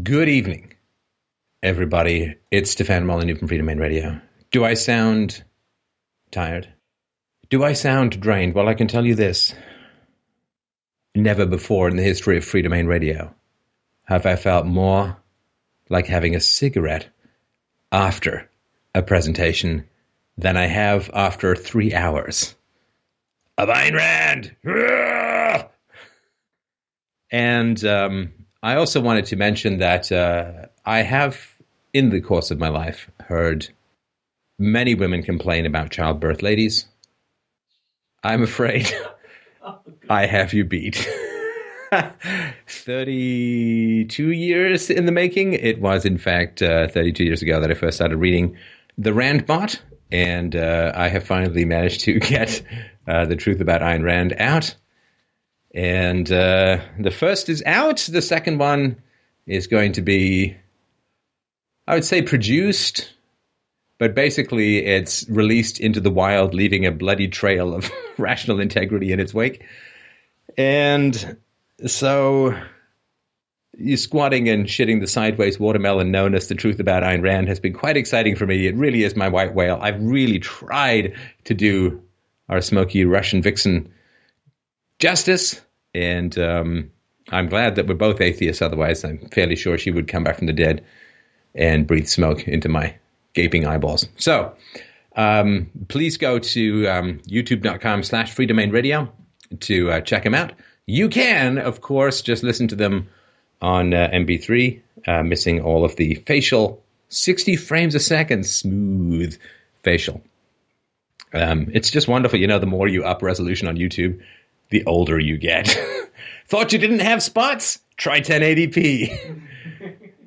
Good evening, everybody. It's Stefan Molyneux from Freedomain Radio. Do I sound tired? Do I sound drained? Well, I can tell you this. Never before in the history of Freedomain Radio have I felt more like having a cigarette after a presentation than I have after three hours of Ayn Rand. And um, I also wanted to mention that uh, I have, in the course of my life, heard many women complain about childbirth. Ladies, I'm afraid I have you beat. 32 years in the making. It was, in fact, uh, 32 years ago that I first started reading The Rand Bot, and uh, I have finally managed to get uh, the truth about Ayn Rand out. And uh, the first is out. The second one is going to be, I would say, produced, but basically it's released into the wild, leaving a bloody trail of rational integrity in its wake. And so you squatting and shitting the sideways watermelon known as the truth about Ayn Rand has been quite exciting for me. It really is my white whale. I've really tried to do our smoky Russian vixen justice, and um, I'm glad that we're both atheists. Otherwise, I'm fairly sure she would come back from the dead and breathe smoke into my gaping eyeballs. So, um, please go to um, youtube.com slash freedomain radio to uh, check them out. You can, of course, just listen to them on uh, MP3, uh, missing all of the facial 60 frames a second smooth facial. Um, it's just wonderful. You know, the more you up resolution on YouTube, the older you get. Thought you didn't have spots? Try 1080p.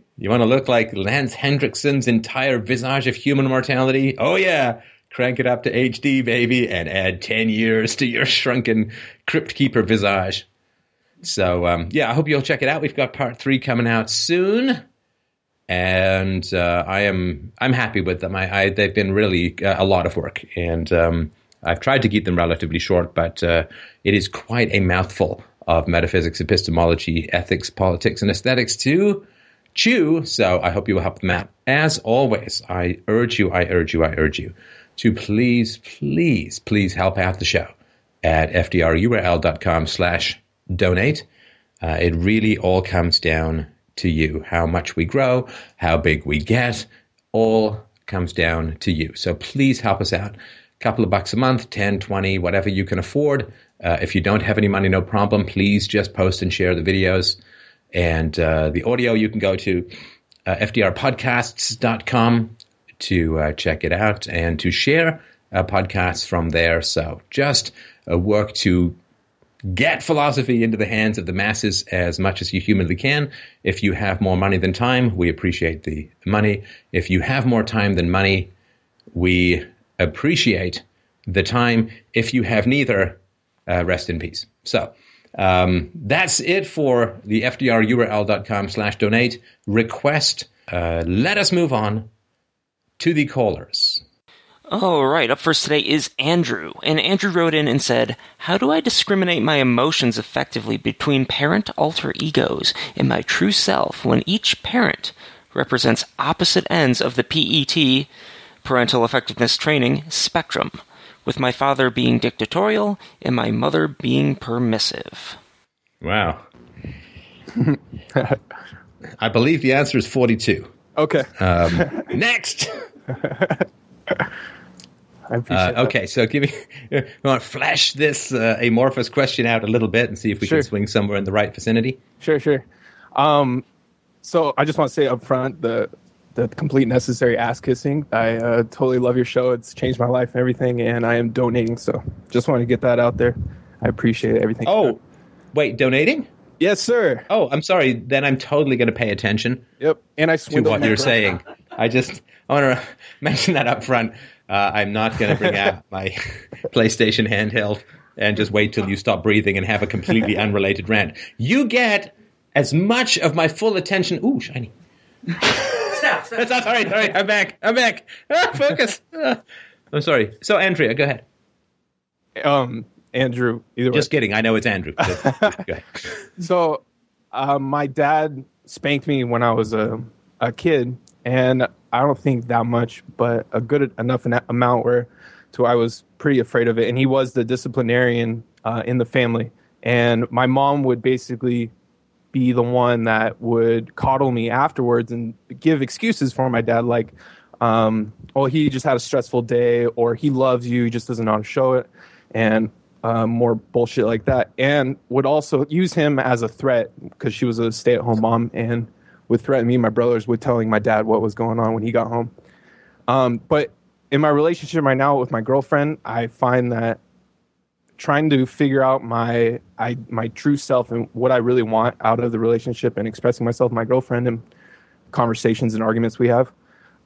you want to look like Lance Henriksen's entire visage of human mortality? Oh, yeah. Crank it up to HD, baby, and add 10 years to your shrunken Crypt Keeper visage. So, um, yeah, I hope you'll check it out. We've got part three coming out soon. And uh, I am I'm happy with them. I, I they've been really uh, a lot of work, and um, I've tried to keep them relatively short, but uh, it is quite a mouthful of metaphysics, epistemology, ethics, politics, and aesthetics to chew. So I hope you will help them out. As always, I urge you, I urge you, I urge you to please, please, please help out the show at fdrurl.com slash donate. Uh, it really all comes down to you. How much we grow, how big we get, all comes down to you. So please help us out. Couple of bucks a month, 10, 20, whatever you can afford. Uh, if you don't have any money, no problem. Please just post and share the videos. And uh, the audio, you can go to uh, fdrpodcasts.com to uh, check it out and to share uh, podcasts from there. So just work to get philosophy into the hands of the masses as much as you humanly can. If you have more money than time, we appreciate the money. If you have more time than money, we appreciate the time. If you have neither, uh, rest in peace. So um, that's it for the fdrurl.com slash donate request. Uh, let us move on to the callers. All right, up first today is Andrew. And Andrew wrote in and said, How do I discriminate my emotions effectively between parent alter egos and my true self when each parent represents opposite ends of the PET, parental effectiveness training, spectrum, with my father being dictatorial and my mother being permissive? Wow. I believe the answer is 42. Okay. Um, next. Uh, okay, so give me, we want to flesh this uh, amorphous question out a little bit and see if we Sure. can swing somewhere in the right vicinity. Sure, sure. Um, so I just want to say up front the the complete necessary ass kissing. I uh, totally love your show. It's changed my life and everything, and I am donating. So just want to get that out there. I appreciate everything. Oh, wait, donating? yes, sir. Oh, I'm sorry. Then I'm totally going to pay attention Yep. And I to what you're saying. I just I want to mention that up front. Uh, I'm not going to bring out my PlayStation handheld and just wait till you stop breathing and have a completely unrelated rant. You get as much of my full attention. Ooh, shiny. sorry, sorry. I'm back. I'm back. Ah, focus. Ah. I'm sorry. So, Andrea, go ahead. Um, Andrew. Either way. Just kidding. I know it's Andrew. Just- go ahead. So, uh, my dad spanked me when I was a a kid, and I don't think that much, but a good enough amount where to I was pretty afraid of it. And he was the disciplinarian uh, in the family, and my mom would basically be the one that would coddle me afterwards and give excuses for my dad, like, um, "Oh, he just had a stressful day," or "He loves you, he just doesn't know how to show it," and um, more bullshit like that. And would also use him as a threat because she was a stay-at-home mom and would threaten me and my brothers with telling my dad what was going on when he got home. Um, but in my relationship right now with my girlfriend, I find that trying to figure out my I my true self and what I really want out of the relationship and expressing myself my girlfriend and conversations and arguments we have.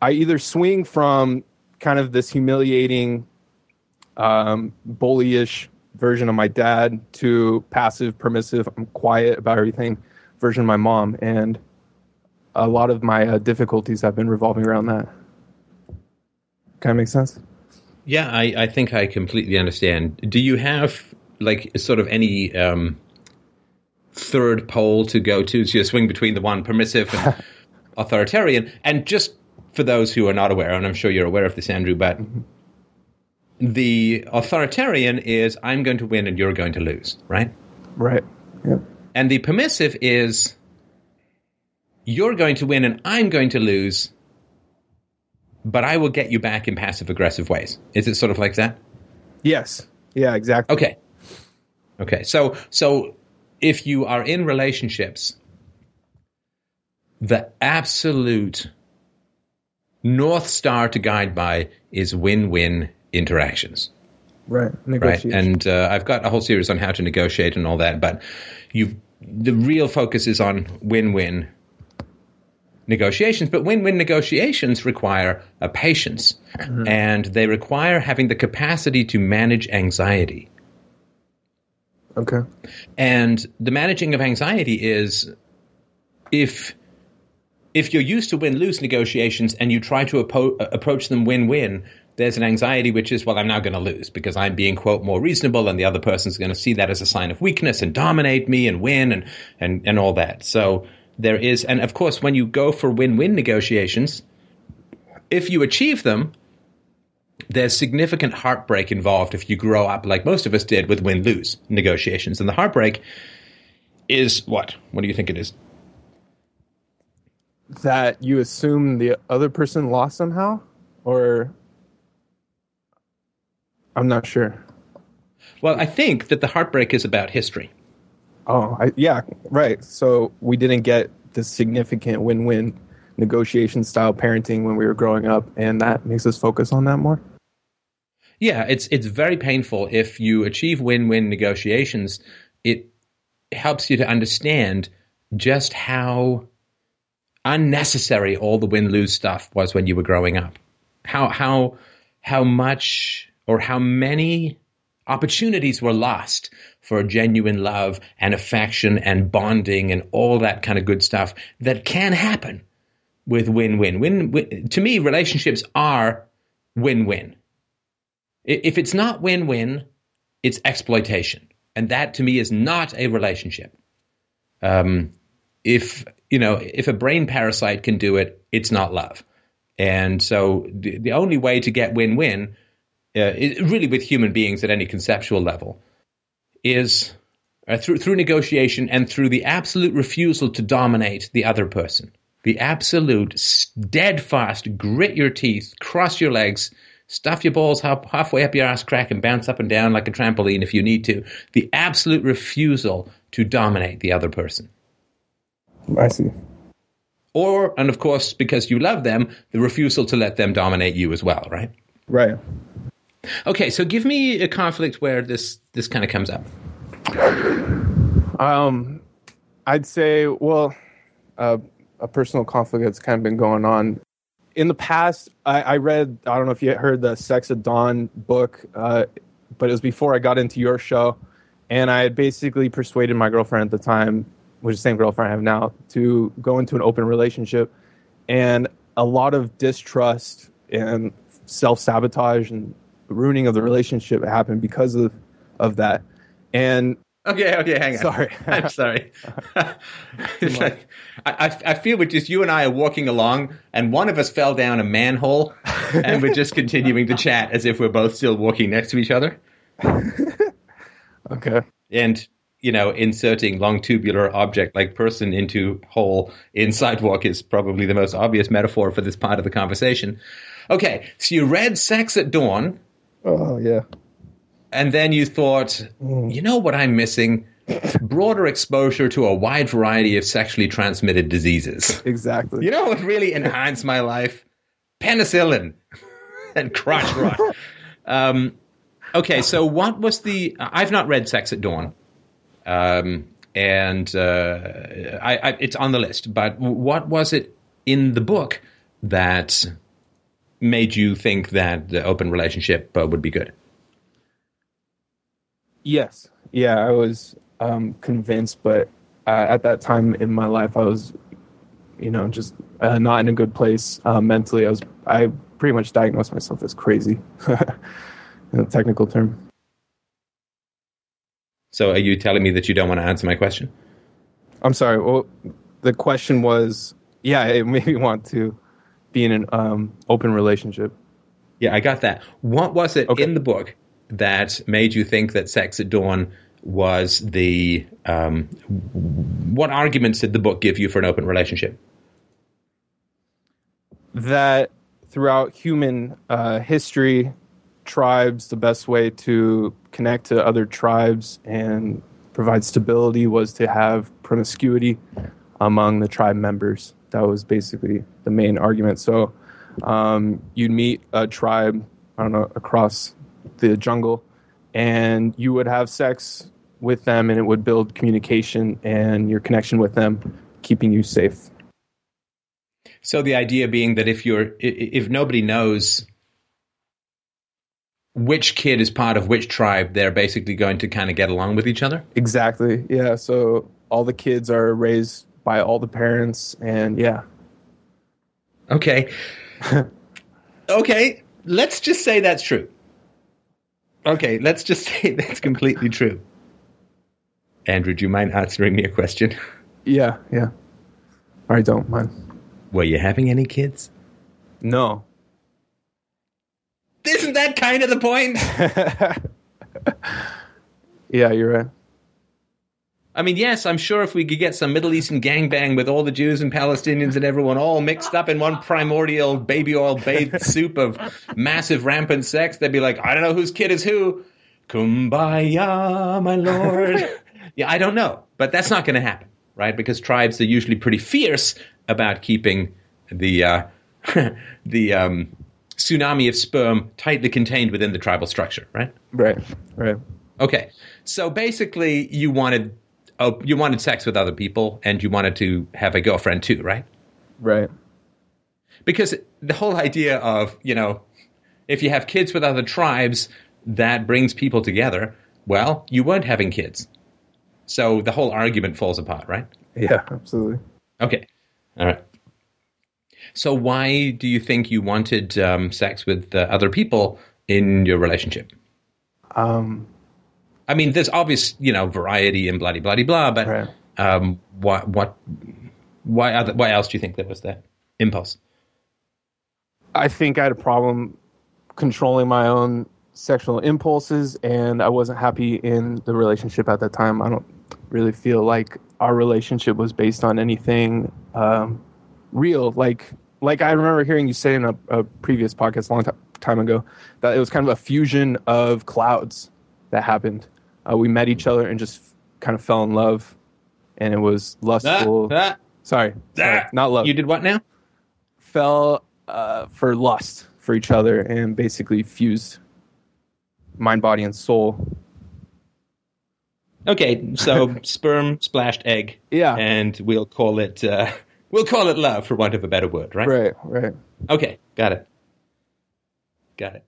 I either swing from kind of this humiliating, um, bullyish version of my dad to passive, permissive, I'm quiet about everything version of my mom. And a lot of my uh, difficulties have been revolving around that. Kind of make sense? Yeah, I, I think I completely understand. Do you have like sort of any um, third pole to go to? So you swing between the one permissive and authoritarian, and just for those who are not aware, and I'm sure you're aware of this, Andrew, but mm-hmm. the authoritarian is I'm going to win and you're going to lose, right? Right. Yep. And the permissive is you're going to win and I'm going to lose, but I will get you back in passive aggressive ways. Is it sort of like that? Yes. Yeah, exactly. Okay. Okay. So so if you are in relationships, the absolute north star to guide by is win-win interactions. Right. Right. And uh, I've got a whole series on how to negotiate and all that, but you the real focus is on win-win negotiations, but win-win negotiations require a patience mm-hmm. and they require having the capacity to manage anxiety. Okay. And the managing of anxiety is if if you're used to win-lose negotiations and you try to appo- approach them win-win, there's an anxiety which is, well, I'm now going to lose because I'm being quote more reasonable, and the other person's going to see that as a sign of weakness and dominate me and win and and and all that. So there is, and of course, when you go for win-win negotiations, if you achieve them, there's significant heartbreak involved if you grow up like most of us did with win-lose negotiations, and the heartbreak is what? What do you think it is? That you assume the other person lost somehow, or I'm not sure. Well, I think that the heartbreak is about history. Oh, I, yeah, right. So we didn't get the significant win-win negotiation style parenting when we were growing up, and that makes us focus on that more. Yeah, it's it's very painful if you achieve win-win negotiations. It helps you to understand just how unnecessary all the win-lose stuff was when you were growing up. How how how much or how many opportunities were lost for genuine love and affection and bonding and all that kind of good stuff that can happen with win-win. Win, to me, relationships are win-win. If it's not win-win, it's exploitation, and that to me is not a relationship. Um, if you know, if a brain parasite can do it, it's not love. And so the, the only way to get win-win uh, really with human beings at any conceptual level, is uh, through through negotiation and through the absolute refusal to dominate the other person. The absolute steadfast grit your teeth, cross your legs, stuff your balls half, halfway up your ass crack and bounce up and down like a trampoline if you need to. The absolute refusal to dominate the other person. I see. Or, and of course, because you love them, the refusal to let them dominate you as well, right? Right. Okay, so give me a conflict where this this kind of comes up. Um, I'd say, well, uh, a personal conflict that's kind of been going on in the past. I, I read, I don't know if you heard the Sex at Dawn book, uh, but it was before I got into your show, and I had basically persuaded my girlfriend at the time, which is the same girlfriend I have now, to go into an open relationship, and a lot of distrust and self sabotage and ruining of the relationship happened because of of that. And Okay, okay, hang on. Sorry. I'm sorry. It's like, I, I feel with just you and I are walking along, and one of us fell down a manhole, and we're just continuing to chat as if we're both still walking next to each other. Okay. and you know inserting long tubular object like person into hole in sidewalk is probably the most obvious metaphor for this part of the conversation okay so you read sex at dawn Oh yeah. and then you thought you know what i'm missing broader exposure to a wide variety of sexually transmitted diseases Exactly. you know what really enhanced my life penicillin and crotch rot um, okay so what was the i've not read sex at dawn um, and uh, I, I, it's on the list. But what was it in the book that made you think that the open relationship uh, would be good? Yes. Yeah, I was um, convinced, but uh, at that time in my life, I was, you know, just uh, not in a good place uh, mentally. I was, I pretty much diagnosed myself as crazy, in a technical term. So, are you telling me that you don't want to answer my question? I'm sorry. Well, the question was, yeah, it made me want to be in an um, open relationship. Yeah, I got that. What was it Okay. in the book that made you think that sex at dawn was the um, what arguments did the book give you for an open relationship? that throughout human uh, history, tribes, the best way to connect to other tribes and provide stability was to have promiscuity among the tribe members. That was basically the main argument. So um, you'd meet a tribe, I don't know, across the jungle, and you would have sex with them, and it would build communication and your connection with them, keeping you safe. So the idea being that if you're if nobody knows which kid is part of which tribe, they're basically going to kind of get along with each other. Exactly. Yeah. So all the kids are raised by all the parents, and yeah. Okay. okay, let's just say that's true. Okay, let's just say that's completely true. Andrew, do you mind answering me a question? Yeah. Yeah. I don't mind. Were you having any kids? No. Isn't that kind of the point? Yeah, you're right. I mean, yes, I'm sure if we could get some Middle Eastern gangbang with all the Jews and Palestinians and everyone all mixed up in one primordial baby oil bathed soup of massive rampant sex, they'd be like, I don't know whose kid is who. Kumbaya, my lord. yeah, I don't know. But that's not going to happen, right? Because tribes are usually pretty fierce about keeping the, uh, the um, tsunami of sperm tightly contained within the tribal structure, right? Right. Right. Okay, so basically, you wanted oh, you wanted sex with other people, and you wanted to have a girlfriend too, right? Right. Because the whole idea of you know, if you have kids with other tribes, that brings people together. Well, you weren't having kids, so the whole argument falls apart, right? Yeah. Absolutely. Okay, all right. So why do you think you wanted um, sex with uh, other people in your relationship? Um. I mean, there's obvious, you know, variety and bloody bloody blah blah. But Right. um, what what why other, why else do you think there was that impulse? I think I had a problem controlling my own sexual impulses, and I wasn't happy in the relationship at that time. I don't really feel like our relationship was based on anything um, real. Like, like I remember hearing you say in a, a previous podcast a long ti- time ago that it was kind of a fusion of clouds that happened. Uh, we met each other and just kind of fell in love, and it was lustful. Ah, sorry, sorry, ah. not love You did what now? fell uh, for lust for each other and basically fused mind, body, and soul. Okay, so sperm splashed egg. Yeah. and we'll call it uh, we'll call it love for want of a better word, right? Right, right. Okay, got it. Got it.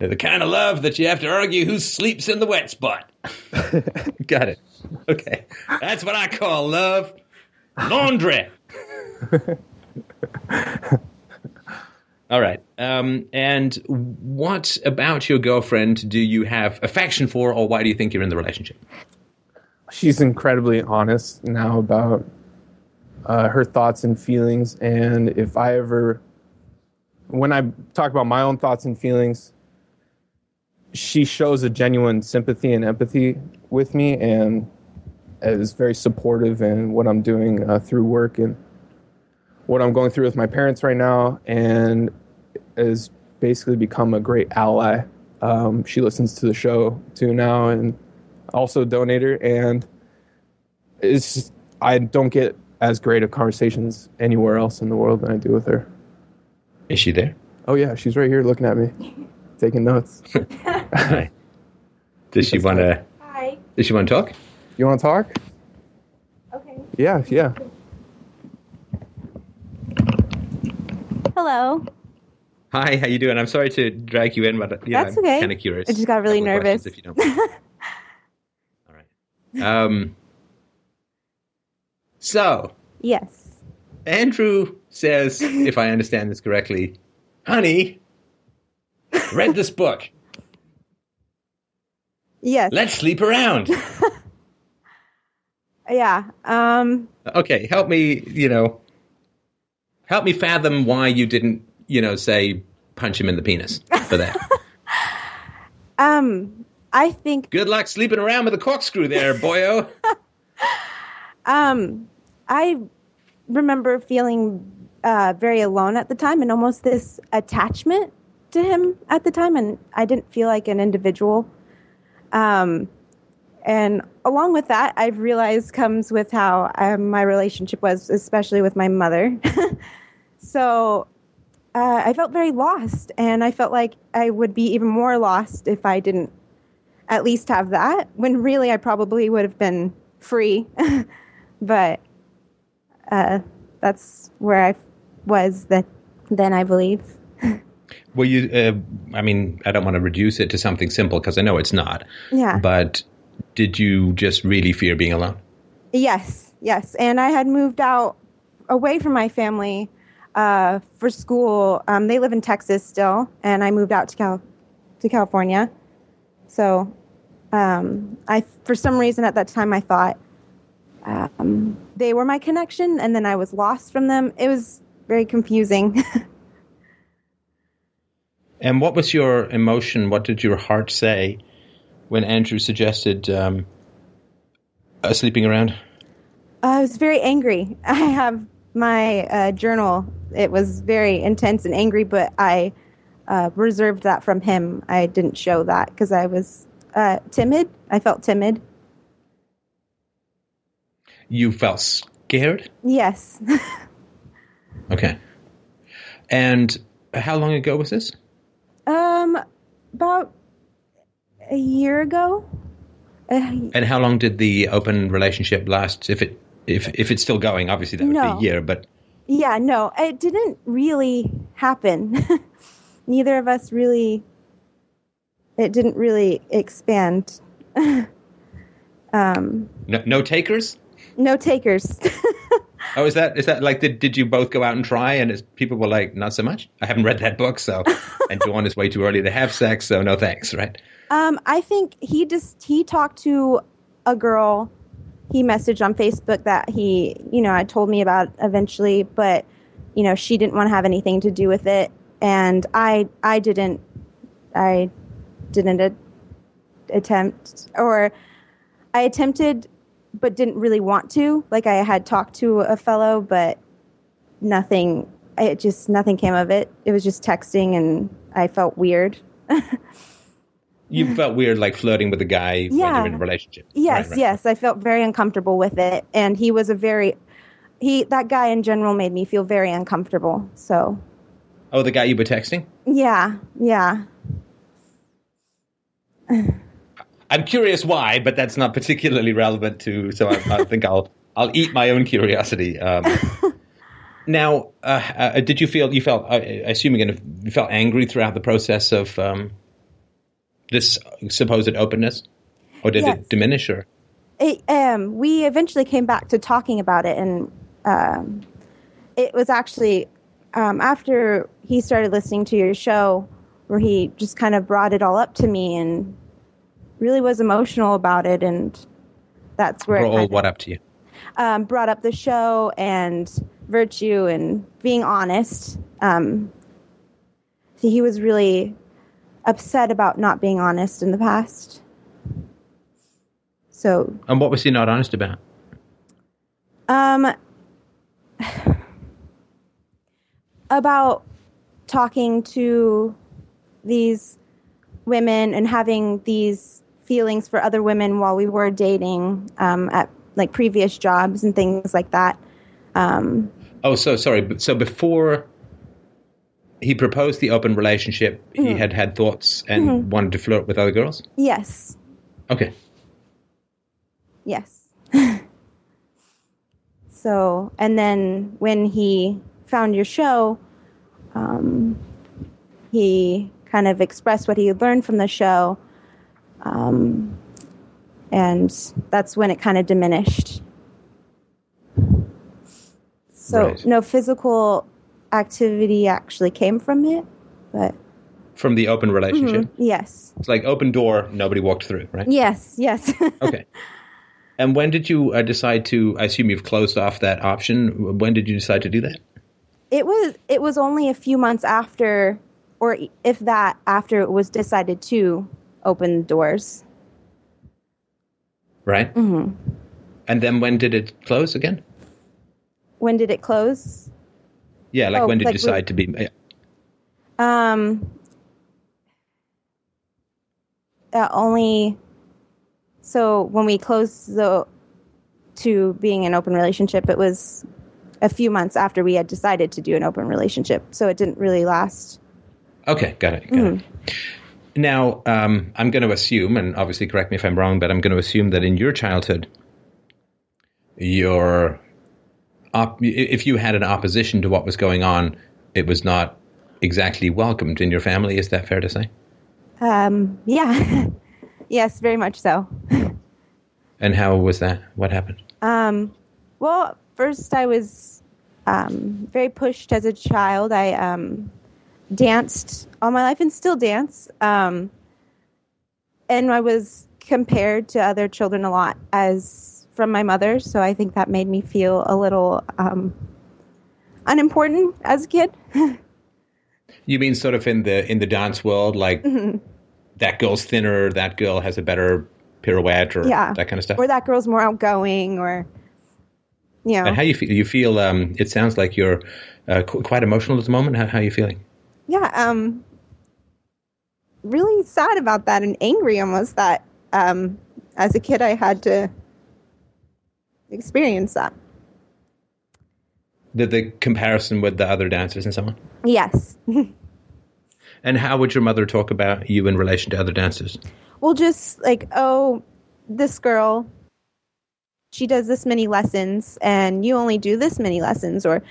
They're the kind of love that you have to argue who sleeps in the wet spot. got it. Okay, that's what I call love. Laundry. All right. Um, and what about your girlfriend do you have affection for, or why do you think you're in the relationship? she's incredibly honest now about uh, her thoughts and feelings. And if I ever, when I talk about my own thoughts and feelings, she shows a genuine sympathy and empathy with me and is very supportive in what I'm doing uh, through work and what I'm going through with my parents right now, and has basically become a great ally. Um, she listens to the show too now, and also a donator. And it's just, I don't get as great of conversations anywhere else in the world than I do with her. Is she there? Oh yeah, she's right here looking at me, taking notes. Hi. Does she want to? Hi. Does she want to talk? You want to talk? Okay. Yeah, yeah. Hello. Hi, how you doing? I'm sorry to drag you in, but yeah, know, That's I'm okay. kind of curious. I just got really nervous. questions, If you don't. All right. Um. So Yes. Andrew says, if I understand this correctly, honey, read this book. Yes. Let's sleep around. yeah. Um. Okay, help me. You know, help me fathom why you didn't, you know, say punch him in the penis for that. Um. I think. Good luck sleeping around with a corkscrew there, boyo. Um. I remember feeling uh, very alone at the time, and almost this attachment to him at the time, and I didn't feel like an individual. Um. And along with that, I've realized comes with how um, my relationship was, especially with my mother. so uh, I felt very lost, and I felt like I would be even more lost if I didn't at least have that. When really, I probably would have been free. but uh, that's where I was that then, I believe. Well, you, uh, I mean, I don't want to reduce it to something simple because I know it's not. Yeah. But did you just really fear being alone? Yes, yes. And I had moved out away from my family uh, for school. Um, they live in Texas still, and I moved out to Cal- to California. So, um, I for some reason at that time I thought um, they were my connection, and then I was lost from them. It was very confusing. And what was your emotion? What did your heart say when Andrew suggested um, uh, sleeping around? I was very angry. I have my uh, journal. It was very intense and angry, but I uh, reserved that from him. I didn't show that because I was uh, timid. I felt timid. You felt scared? Yes. Okay. And how long ago was this? Um, about a year ago. Uh, And how long did the open relationship last? If it if if it's still going, obviously that would No. be a year. But yeah, no, it didn't really happen. Neither of us really. It didn't really expand. um, no, no takers. no takers. Oh, is that is that like did did you both go out and try and people were like not so much? I haven't read that book, so and Dawn is way too early to have sex, so no thanks, right? Um, I think he just he talked to a girl. He messaged on Facebook that he, you know, had told me about eventually, but you know, she didn't want to have anything to do with it, and I, I didn't, I didn't a- attempt, or I attempted, but didn't really want to. Like I had talked to a fellow, but nothing. It just nothing came of it. It was just texting, and I felt weird. You felt weird like flirting with a guy when Yeah. you're in a relationship. Yes, Right, right. yes, I felt very uncomfortable with it, and he was a very he that guy in general made me feel very uncomfortable. So Oh, the guy you were texting? yeah, yeah, I'm curious why, but that's not particularly relevant to. So I, I think I'll I'll eat my own curiosity. Um, now, uh, uh, did you feel you felt? Uh, assuming again, you felt angry throughout the process of um, this supposed openness, or did Yes. it diminish? Or it, um, we eventually came back to talking about it, and um, it was actually um, after he started listening to your show, where he just kind of brought it all up to me and really was emotional about it, and that's where all what up to you? um, brought up the show and virtue and being honest. Um, he was really upset about not being honest in the past. So, And what was he not honest about? um, about talking to these women and having these feelings for other women while we were dating um, at like previous jobs and things like that. Um, Oh, so sorry. So before he proposed the open relationship, Mm-hmm. he had had thoughts and wanted to flirt with other girls. yes, Okay. yes. so, and then when he found your show, um, he kind of expressed what he had learned from the show. Um, and that's when it kind of diminished. So, Right. no physical activity actually came from it, but From the open relationship, yes, it's like open door, nobody walked through, right? yes, yes. Okay. And when did you uh, decide to? I assume you've closed off that option. When did you decide to do that? it was it was only a few months after, or if that, after it was decided to open doors. Right. hmm And then when did it close again? When did it close? Yeah, like Oh, when did like you decide to be? Um, uh, only so when we closed the to being an open relationship, it was a few months after we had decided to do an open relationship, so it didn't really last. Okay, got it. Got it. Now, um, I'm going to assume, and obviously correct me if I'm wrong, but I'm going to assume that in your childhood, your op- if you had an opposition to what was going on, it was not exactly welcomed in your family. Is that fair to say? Um, yeah, yes, very much so. And how was that? What happened? Um, well, first I was um, very pushed as a child. I um, danced all my life and still dance. Um, and I was compared to other children a lot as from my mother, so I think that made me feel a little um, unimportant as a kid. You mean sort of in the in the dance world, like that girl's thinner, that girl has a better pirouette, or yeah, that kind of stuff. Or that girl's more outgoing, or you know, and how you feel? You feel? Um, it sounds like you're uh, qu- quite emotional at the moment. How, how are you feeling? Yeah, um, really sad about that and angry almost that um, as a kid I had to experience that. The the comparison with the other dancers and so on. Yes. And how would your mother talk about you in relation to other dancers? well, just like, oh, this girl, she does this many lessons and you only do this many lessons, or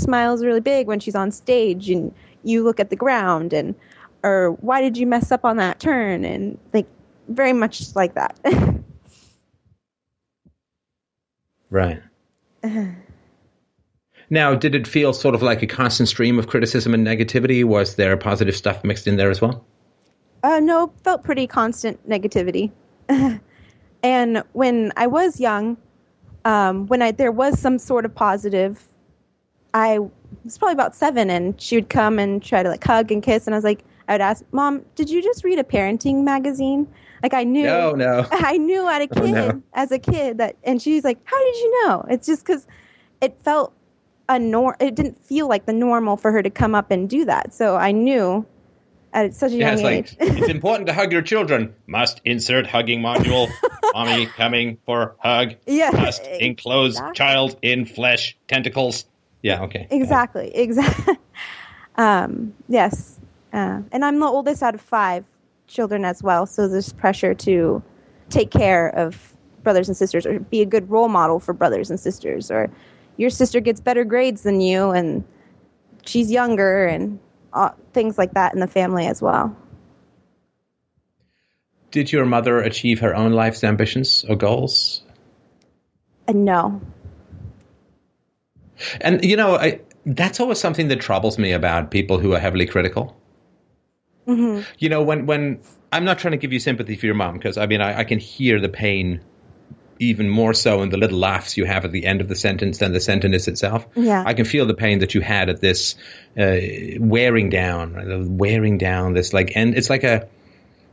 smiles really big when she's on stage and you look at the ground and or why did you mess up on that turn and like very much like that. Right. now, did it feel sort of like a constant stream of criticism and negativity? Was there positive stuff mixed in there as well? Uh, no, felt pretty constant negativity. and when I was young, um, when I there was some sort of positive, I was probably about seven, and she would come and try to like hug and kiss, and I was like, I would ask, "Mom, did you just read a parenting magazine?" Like I knew, No, no. I knew at a Oh, kid no. as a kid that, and she's like, "How did you know?" It's just because it felt a nor. It didn't feel like the normal for her to come up and do that, so I knew at such a Yeah, young it's age. like it's important to hug your children. Must insert hugging module. Mommy coming for hug. Yeah, Must enclose exactly. child in flesh tentacles. Yeah. Okay. Exactly. Exactly. um, yes. Uh, and I'm the oldest out of five children as well, so there's pressure to take care of brothers and sisters or be a good role model for brothers and sisters or your sister gets better grades than you and she's younger and uh, things like that in the family as well. Did your mother achieve her own life's ambitions or goals? And no. And you know, I, that's always something that troubles me about people who are heavily critical. hmm You know, when when I'm not trying to give you sympathy for your mom because I mean I, I can hear the pain even more so in the little laughs you have at the end of the sentence than the sentence itself. Yeah. I can feel the pain that you had at this uh, wearing down, right? Wearing down. This like, and it's like a,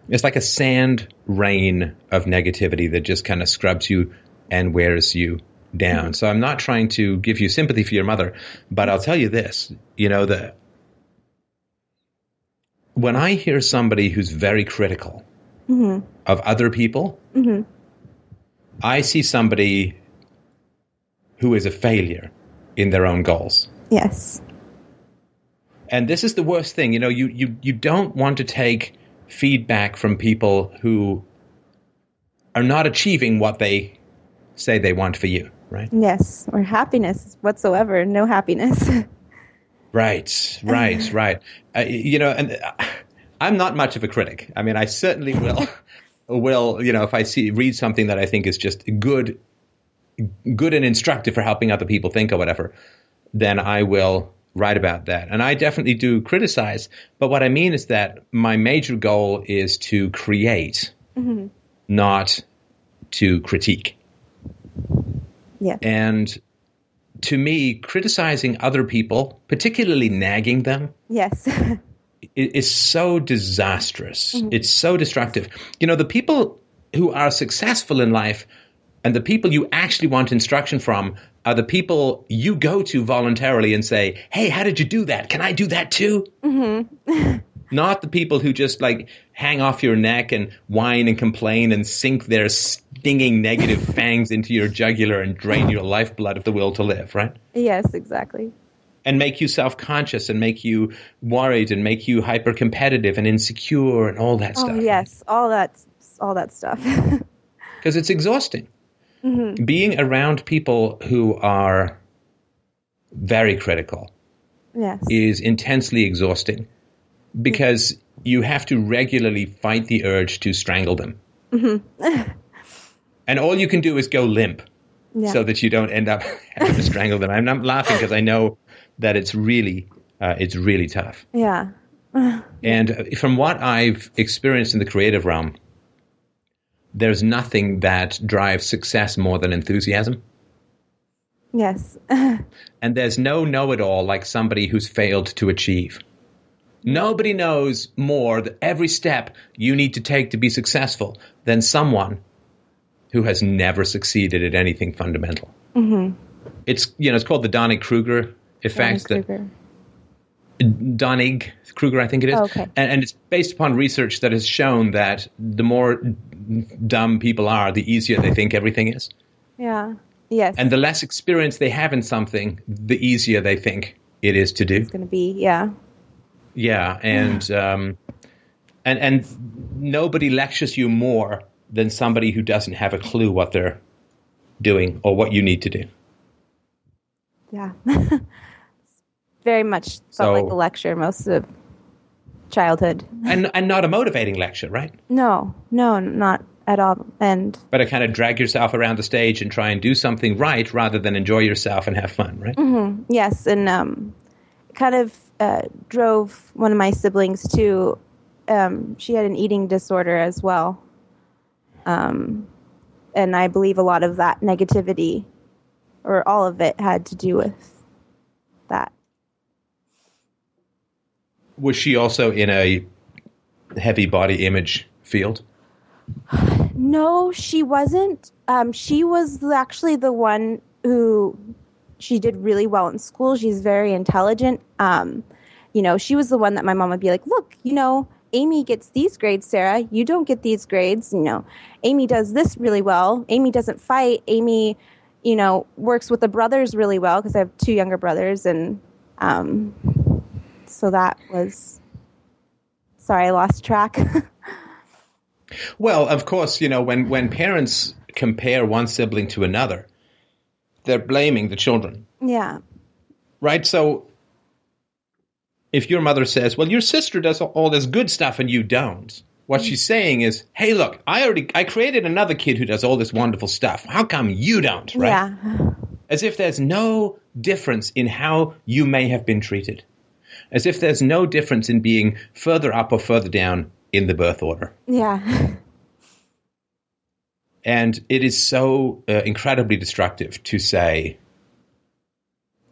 it's like a sand rain of negativity that just kind of scrubs you and wears you down. So I'm not trying to give you sympathy for your mother, but I'll tell you this: you know the when I hear somebody who's very critical mm-hmm. of other people, mm-hmm. I see somebody who is a failure in their own goals. Yes. And this is the worst thing. You know, you, you, you don't want to take feedback from people who are not achieving what they say they want for you, right? Yes. Or happiness whatsoever. No happiness. Right, right, right. Uh, you know, and uh, I'm not much of a critic. I mean, I certainly will, will you know, if I see read something that I think is just good, good and instructive for helping other people think or whatever, then I will write about that. And I definitely do criticize. But what I mean is that my major goal is to create, not to critique. Yeah. And to me, criticizing other people, particularly nagging them, yes. is so disastrous. Mm-hmm. It's so destructive. You know, the people who are successful in life and the people you actually want instruction from are the people you go to voluntarily and say, Hey, how did you do that? Can I do that too? Mm-hmm. Not the people who just like hang off your neck and whine and complain and sink their stinging negative fangs into your jugular and drain your lifeblood of the will to live, right? yes, exactly. and make you self-conscious and make you worried and make you hyper-competitive and insecure and all that Oh, stuff. yes. All that, all that stuff. Because it's exhausting. Mm-hmm. Being around people who are very critical yes. is intensely exhausting because you have to regularly fight the urge to strangle them. and all you can do is go limp Yeah. so that you don't end up having to strangle them. I'm laughing because I know that it's really, uh, it's really tough. yeah. And from what I've experienced in the creative realm, there's nothing that drives success more than enthusiasm. Yes. And there's no know it all like somebody who's failed to achieve. Nobody knows more that every step you need to take to be successful than someone who has never succeeded at anything fundamental. Mm-hmm. It's you know it's called the Dunning Kruger effect. that- Kruger. Kruger, I think it is. Oh, okay. And, and it's based upon research that has shown that the more dumb people are, the easier they think everything is. Yeah. Yes. And the less experience they have in something, the easier they think it is to do. it's going to be, yeah. Yeah, and um, and and nobody lectures you more than somebody who doesn't have a clue what they're doing or what you need to do. Yeah. Very much felt So- like a lecture most of childhood. And and not a motivating lecture, right? No, no, not at all. And But to kind of drag yourself around the stage and try and do something right rather than enjoy yourself and have fun, right? Mm-hmm. yes, and um, kind of uh, drove one of my siblings to. Um, she had an eating disorder as well. Um, and I believe a lot of that negativity, or all of it, had to do with that. Was she also in a heavy body image field? No, she wasn't. Um, she was actually the one who she did really well in school. She's very intelligent. Um, you know, she was the one that my mom would be like, "Look, you know, Amy gets these grades, Sarah. You don't get these grades. You know, Amy does this really well. Amy doesn't fight. Amy, you know, works with the brothers really well because I have two younger brothers, and um, so that was. Sorry, I lost track. Well, of course, you know, when, when parents compare one sibling to another, they're blaming the children, yeah. right? So if your mother says, well, your sister does all, this good stuff and you don't, what she's saying is, hey, look, I already, I created another kid who does all this wonderful stuff. How come you don't, right? Yeah. As if there's no difference in how you may have been treated. As if there's no difference in being further up or further down in the birth order. Yeah. And it is so uh, incredibly destructive to say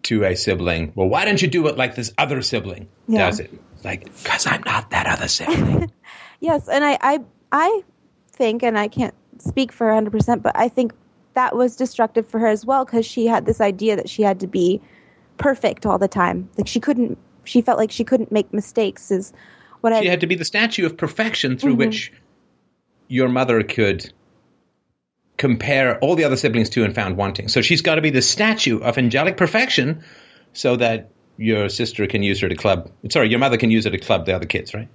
to a sibling, well, why don't you do it like this other sibling Yeah. does it? Like, because I'm not that other sibling. Yes, and I, I, I think, and I can't speak for 100%, but I think that was destructive for her as well because she had this idea that she had to be perfect all the time. Like she couldn't, she felt like she couldn't make mistakes. Is what I she had to be the statue of perfection through which your mother could compare all the other siblings to and found wanting. So she's got to be the statue of angelic perfection so that your sister can use her to club. Sorry, your mother can use her to club the other kids, right?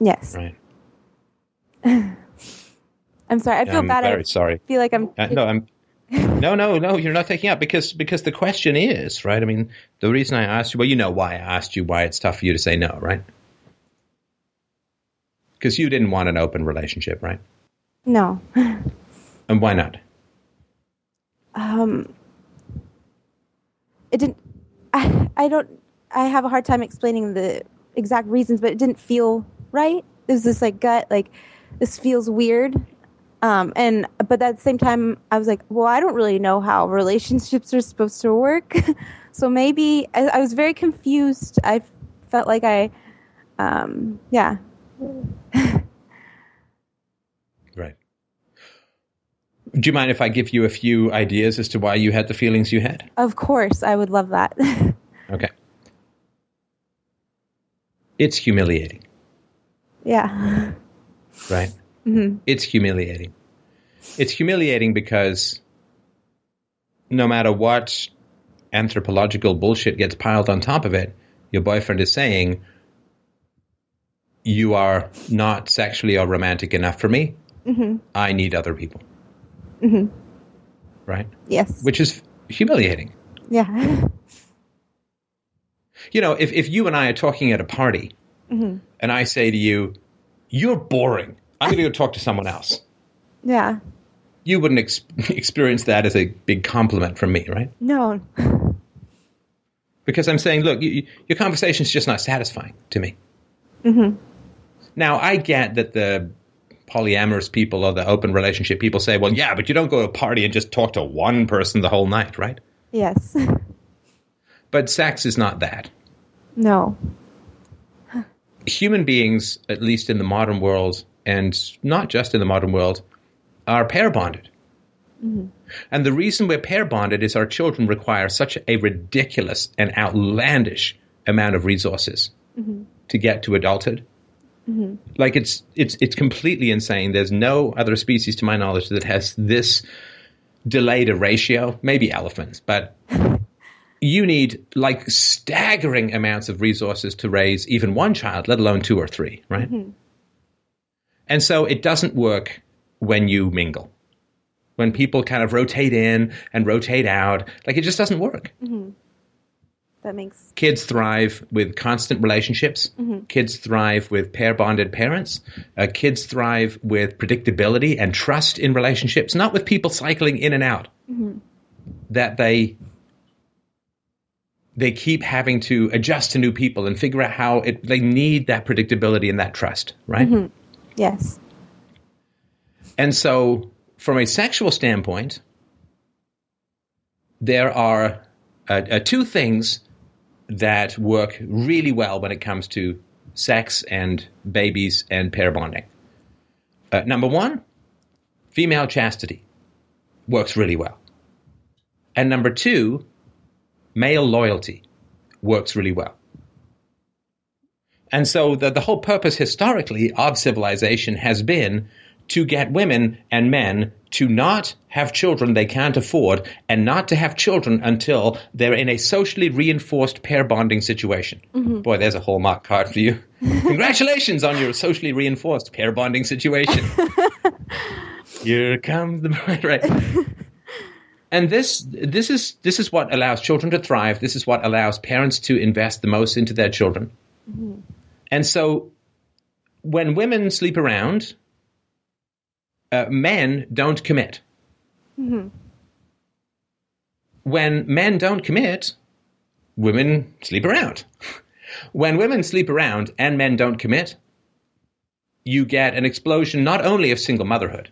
yes. Right. I'm sorry. I feel I'm bad. I very sorry. feel like I'm. Uh, no, I'm. No, no, no. You're not taking up because because the question is right. I mean, the reason I asked you, well, you know why I asked you why it's tough for you to say no, right? Because you didn't want an open relationship, right? No. And why not? Um. It didn't. I. I don't. I have a hard time explaining the exact reasons, but it didn't feel right. There's this like gut, like this feels weird. Um, and but at the same time, I was like, well, I don't really know how relationships are supposed to work, so maybe I, I was very confused. I felt like I, um, yeah, Right. Do you mind if I give you a few ideas as to why you had the feelings you had? of course, I would love that. Okay. It's humiliating, yeah, right? Mm-hmm. It's humiliating. It's humiliating because no matter what anthropological bullshit gets piled on top of it, your boyfriend is saying, You are not sexually or romantic enough for me. I need other people. Right? yes, Which is humiliating. yeah, you know, if, if you and I are talking at a party and I say to you, you're boring, I'm going to go talk to someone else, yeah. you wouldn't ex- experience that as a big compliment from me, right? No, Because I'm saying, look, you, your conversation's just not satisfying to me. Hmm. Now, I get that the polyamorous people or the open relationship people say, well, yeah, but you don't go to a party and just talk to one person the whole night, right? yes, But sex is not that. no, human beings, at least in the modern world, and not just in the modern world, are pair bonded. Mm-hmm. And the reason we're pair bonded is our children require such a ridiculous and outlandish amount of resources mm-hmm. to get to adulthood. Mm-hmm. Like it's it's it's completely insane. There's no other species, to my knowledge, that has this delayed a ratio. Maybe elephants, but you need like staggering amounts of resources to raise even one child, let alone two or three, right? Mm-hmm. And so it doesn't work when you mingle. When people kind of rotate in and rotate out, like it just doesn't work. Mm-hmm. That makes Kids thrive with constant relationships. Kids thrive with pair bonded parents. Uh, kids thrive with predictability and trust in relationships, not with people cycling in and out. That they they keep having to adjust to new people and figure out how it, they need that predictability and that trust, right? yes, And so, from a sexual standpoint, there are uh, uh, two things that work really well when it comes to sex and babies and pair bonding. Uh, number one, female chastity works really well. And number two, male loyalty works really well. And so the, the whole purpose historically of civilization has been to get women and men to not have children they can't afford and not to have children until they're in a socially reinforced pair bonding situation. Mm-hmm. Boy, there's a hallmark card for you. Congratulations on your socially reinforced pair bonding situation. Here comes the right. And this this is this is what allows children to thrive. This is what allows parents to invest the most into their children. Mm-hmm. And so when women sleep around, uh, men don't commit. When men don't commit, women sleep around. When women sleep around and men don't commit, you get an explosion not only of single motherhood,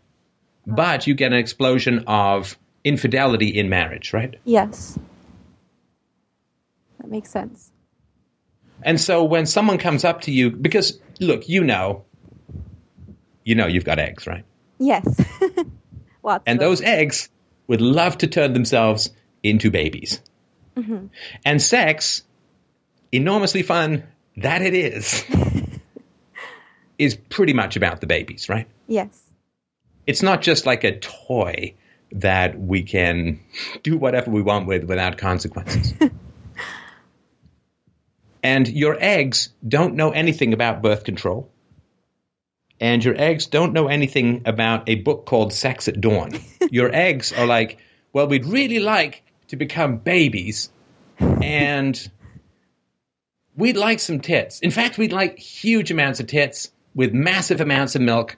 but you get an explosion of infidelity in marriage, right? Yes. That makes sense. And so when someone comes up to you, because look, you know, you know you've got eggs, right? Yes. Lots And those eggs would love to turn themselves into babies. Mm-hmm. And sex, enormously fun that it is, is pretty much about the babies, right? Yes. It's not just like a toy that we can do whatever we want with without consequences. and your eggs don't know anything about birth control. And your eggs don't know anything about a book called Sex at Dawn. your eggs are like, well, we'd really like to become babies and we'd like some tits. In fact, we'd like huge amounts of tits with massive amounts of milk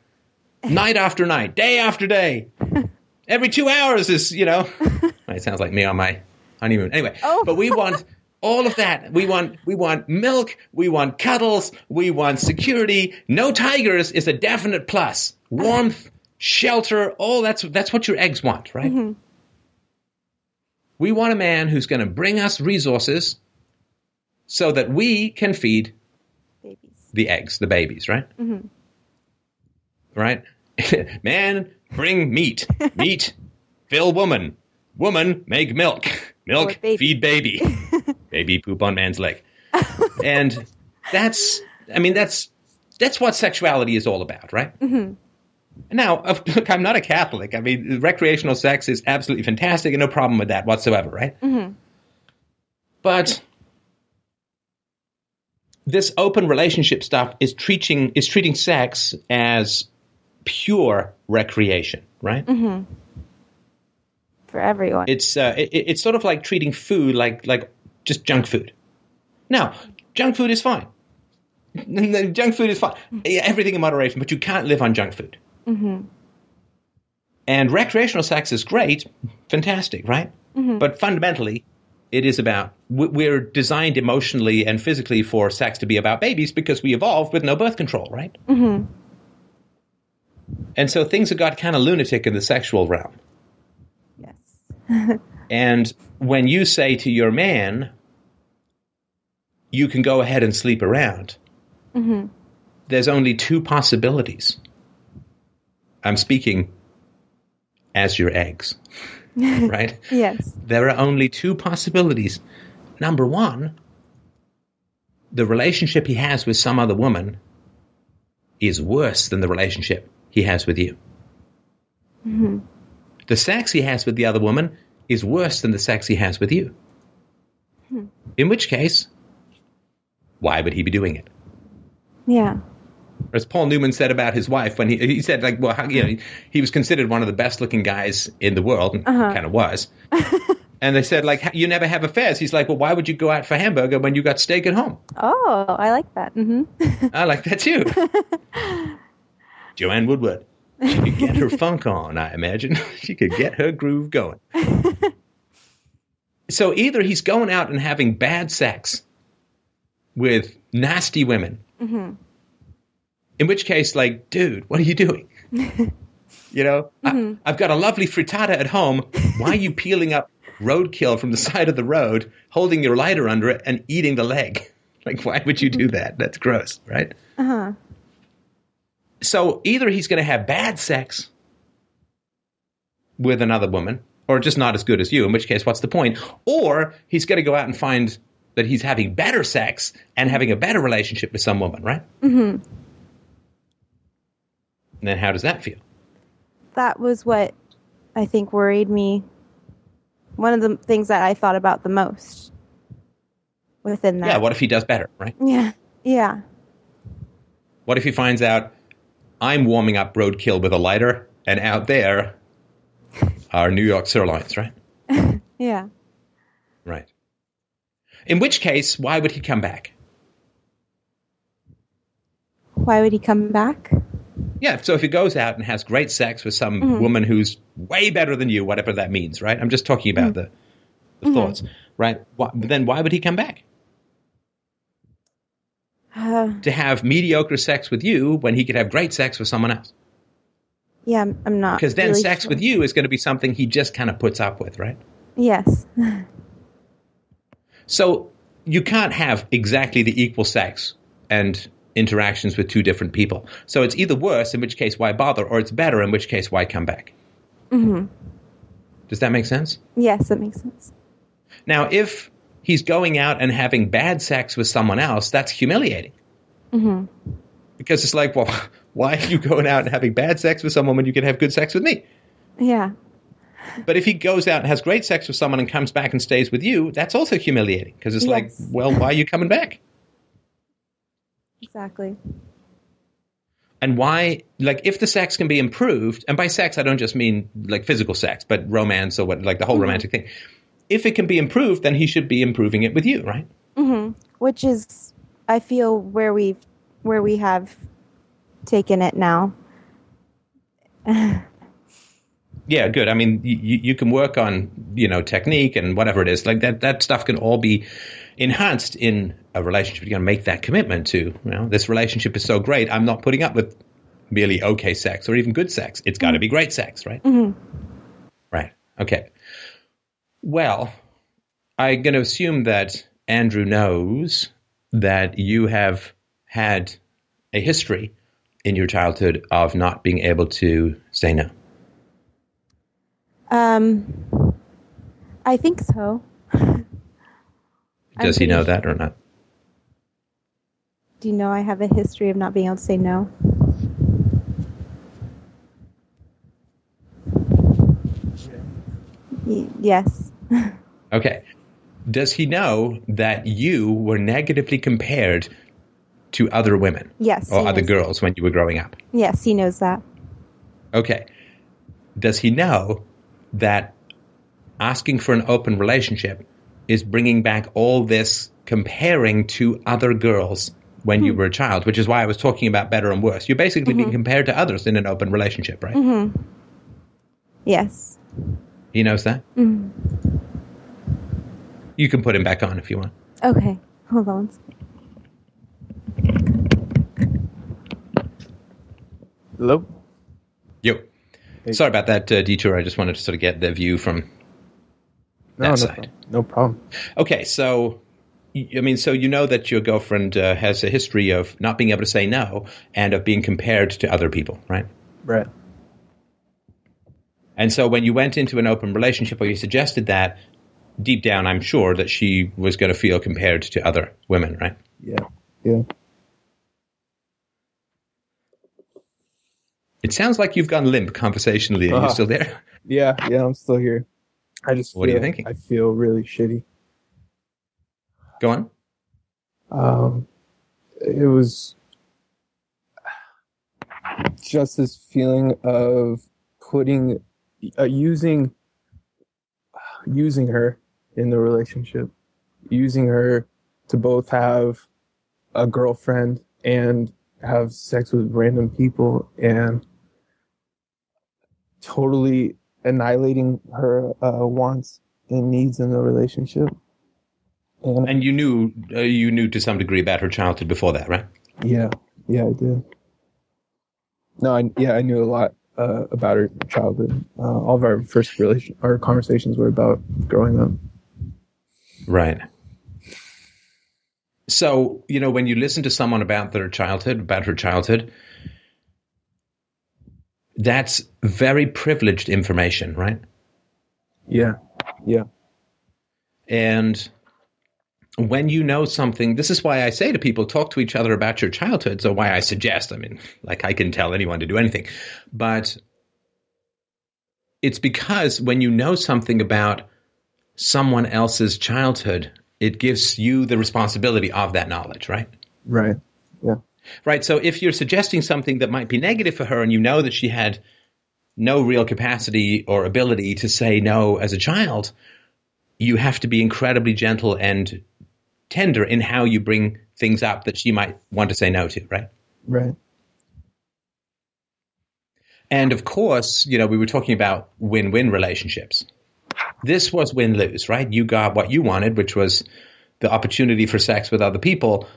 night after night, day after day. Every two hours is, you know, it sounds like me on my honeymoon. Anyway, Oh. but we want all of that. We want we want milk. We want cuddles. We want security. No tigers is a definite plus. Warmth, shelter, all that's that's what your eggs want, right? Mm-hmm. We want a man who's going to bring us resources so that we can feed Babies. the eggs, the babies, right? Mm-hmm. Right? Man, bring meat. Meat, fill woman. Woman, make milk. Milk, baby. feed baby. baby poop on man's leg. and that's, I mean, that's that's what sexuality is all about, right? Mm-hmm. Now, look, I'm not a Catholic. I mean, recreational sex is absolutely fantastic, and no problem with that whatsoever, right? Mm-hmm. But this open relationship stuff is treating is treating sex as pure recreation, right? For everyone. It's uh, it, it's sort of like treating food like like just junk food. Now, junk food is fine. junk food is fine. Everything in moderation, but you can't live on junk food. Mm-hmm. And recreational sex is great, fantastic, right? Mm-hmm. But fundamentally, it is about we- we're designed emotionally and physically for sex to be about babies because we evolved with no birth control, right? Mm-hmm. And so things have got kind of lunatic in the sexual realm. yes. And when you say to your man, you can go ahead and sleep around, mm-hmm. there's only two possibilities. I'm speaking as your eggs, right? Yes. There are only two possibilities. Number one, the relationship he has with some other woman is worse than the relationship he has with you. Mm-hmm. The sex he has with the other woman is worse than the sex he has with you. In which case, why would he be doing it? Yeah. As Paul Newman said about his wife when he he said like well how, you know he was considered one of the best looking guys in the world and kind of was. and they said like you never have affairs. He's like well why would you go out for hamburger when you got steak at home? Oh, I like that. Mm-hmm. I like that too. Joanne Woodward. She could get her funk on, I imagine. she could get her groove going. so either he's going out and having bad sex with nasty women, mm-hmm. in which case, like, dude, what are you doing? you know, I, mm-hmm. I've got a lovely frittata at home. Why are you peeling up roadkill from the side of the road, holding your lighter under it, and eating the leg? Like, why would you do mm-hmm. that? That's gross, right? Uh-huh. So either he's going to have bad sex with another woman, or just not as good as you, in which case, what's the point? Or he's going to go out and find that he's having better sex and having a better relationship with some woman, right? Mm-hmm. And then how does that feel? That was what I think worried me. One of the things that I thought about the most within that. Yeah, what if he does better, right? Yeah. Yeah. What if he finds out I'm warming up roadkill with a lighter, and out there are New York sirloins, right? Yeah. Right. In which case, why would he come back? Why would he come back? Yeah, so if he goes out and has great sex with some mm-hmm. woman who's way better than you, whatever that means, right? I'm just talking about mm-hmm. the, the mm-hmm. thoughts, right? Why, then why would he come back? Uh, To have mediocre sex with you when he could have great sex with someone else. Yeah, I'm, I'm not. Because then really sex sure. with you is going to be something he just kind of puts up with, right? Yes. So you can't have exactly the equal sex and interactions with two different people. So it's either worse, in which case why bother, or it's better, in which case why come back. Mm-hmm. Does that make sense? Yes, that makes sense. Now, if he's going out and having bad sex with someone else, that's humiliating. hmm Because it's like, well, why are you going out and having bad sex with someone when you can have good sex with me? Yeah. But if he goes out and has great sex with someone and comes back and stays with you, that's also humiliating. Because it's like, well, why are you coming back? Exactly. and why like if the sex can be improved and by sex i don't just mean like physical sex but romance or what like the whole romantic thing if it can be improved then he should be improving it with you right? Hmm Which is, I feel, where we've where we have taken it now. yeah good. I mean you, you can work on you know technique and whatever it is. Like that that stuff can all be enhanced in a relationship. You're going to make that commitment to you know this relationship is so great i'm not putting up with merely okay sex or even good sex. It's got to be great sex right? Right. Okay well i'm going to assume that andrew knows that you have had a history in your childhood of not being able to say no Um, I think so. Does he know sure- that or not? Do you know I have a history of not being able to say no? Y- yes. Okay. Does he know that you were negatively compared to other women Yes. or other girls when you were growing up? Yes, he knows that. Okay. Does he know that asking for an open relationship is bringing back all this comparing to other girls when you hmm. were a child, which is why I was talking about better and worse. You're basically being mm-hmm. compared to others in an open relationship, right? Mm-hmm. Yes. He knows that? You can put him back on if you want. Okay. Hold on. one second. Hello. Yo. Sorry about that uh, detour. I just wanted to sort of get the view from No, that no, side. problem. no problem. Okay, so I mean, so you know that your girlfriend uh, has a history of not being able to say no and of being compared to other people, right? Right. And so when you went into an open relationship or you suggested that, deep down, I'm sure that she was going to feel compared to other women, right? Yeah. Yeah. It sounds like you've gone limp conversationally. Are you Uh-huh. still there? Yeah. Yeah. I'm still here. I just. What are you thinking? I feel really shitty. Go on. Um, it was just this feeling of putting, uh, using, using her in the relationship, using her to both have a girlfriend and have sex with random people and totally annihilating her uh, wants and needs in the relationship. And And you knew uh, you knew to some degree about her childhood before that, right? Yeah, yeah, I did. No, I, yeah, I knew a lot uh, about her childhood. Uh, all of our first relation, our conversations were about growing up. Right. So, you know, when you listen to someone about their childhood, about her childhood, that's very privileged information, right? Yeah, yeah, And when you know something, this is why I say to people, talk to each other about your childhoods, or why I suggest, I mean, like I can tell anyone to do anything, but it's because when you know something about someone else's childhood, it gives you the responsibility of that knowledge, right? right. Yeah, Right. So if you're suggesting something that might be negative for her and you know that she had no real capacity or ability to say no as a child, you have to be incredibly gentle and tender in how you bring things up that she might want to say no to, right? right. And of course, you know, we were talking about win win relationships. This was win lose, right? You got what you wanted, which was the opportunity for sex with other people,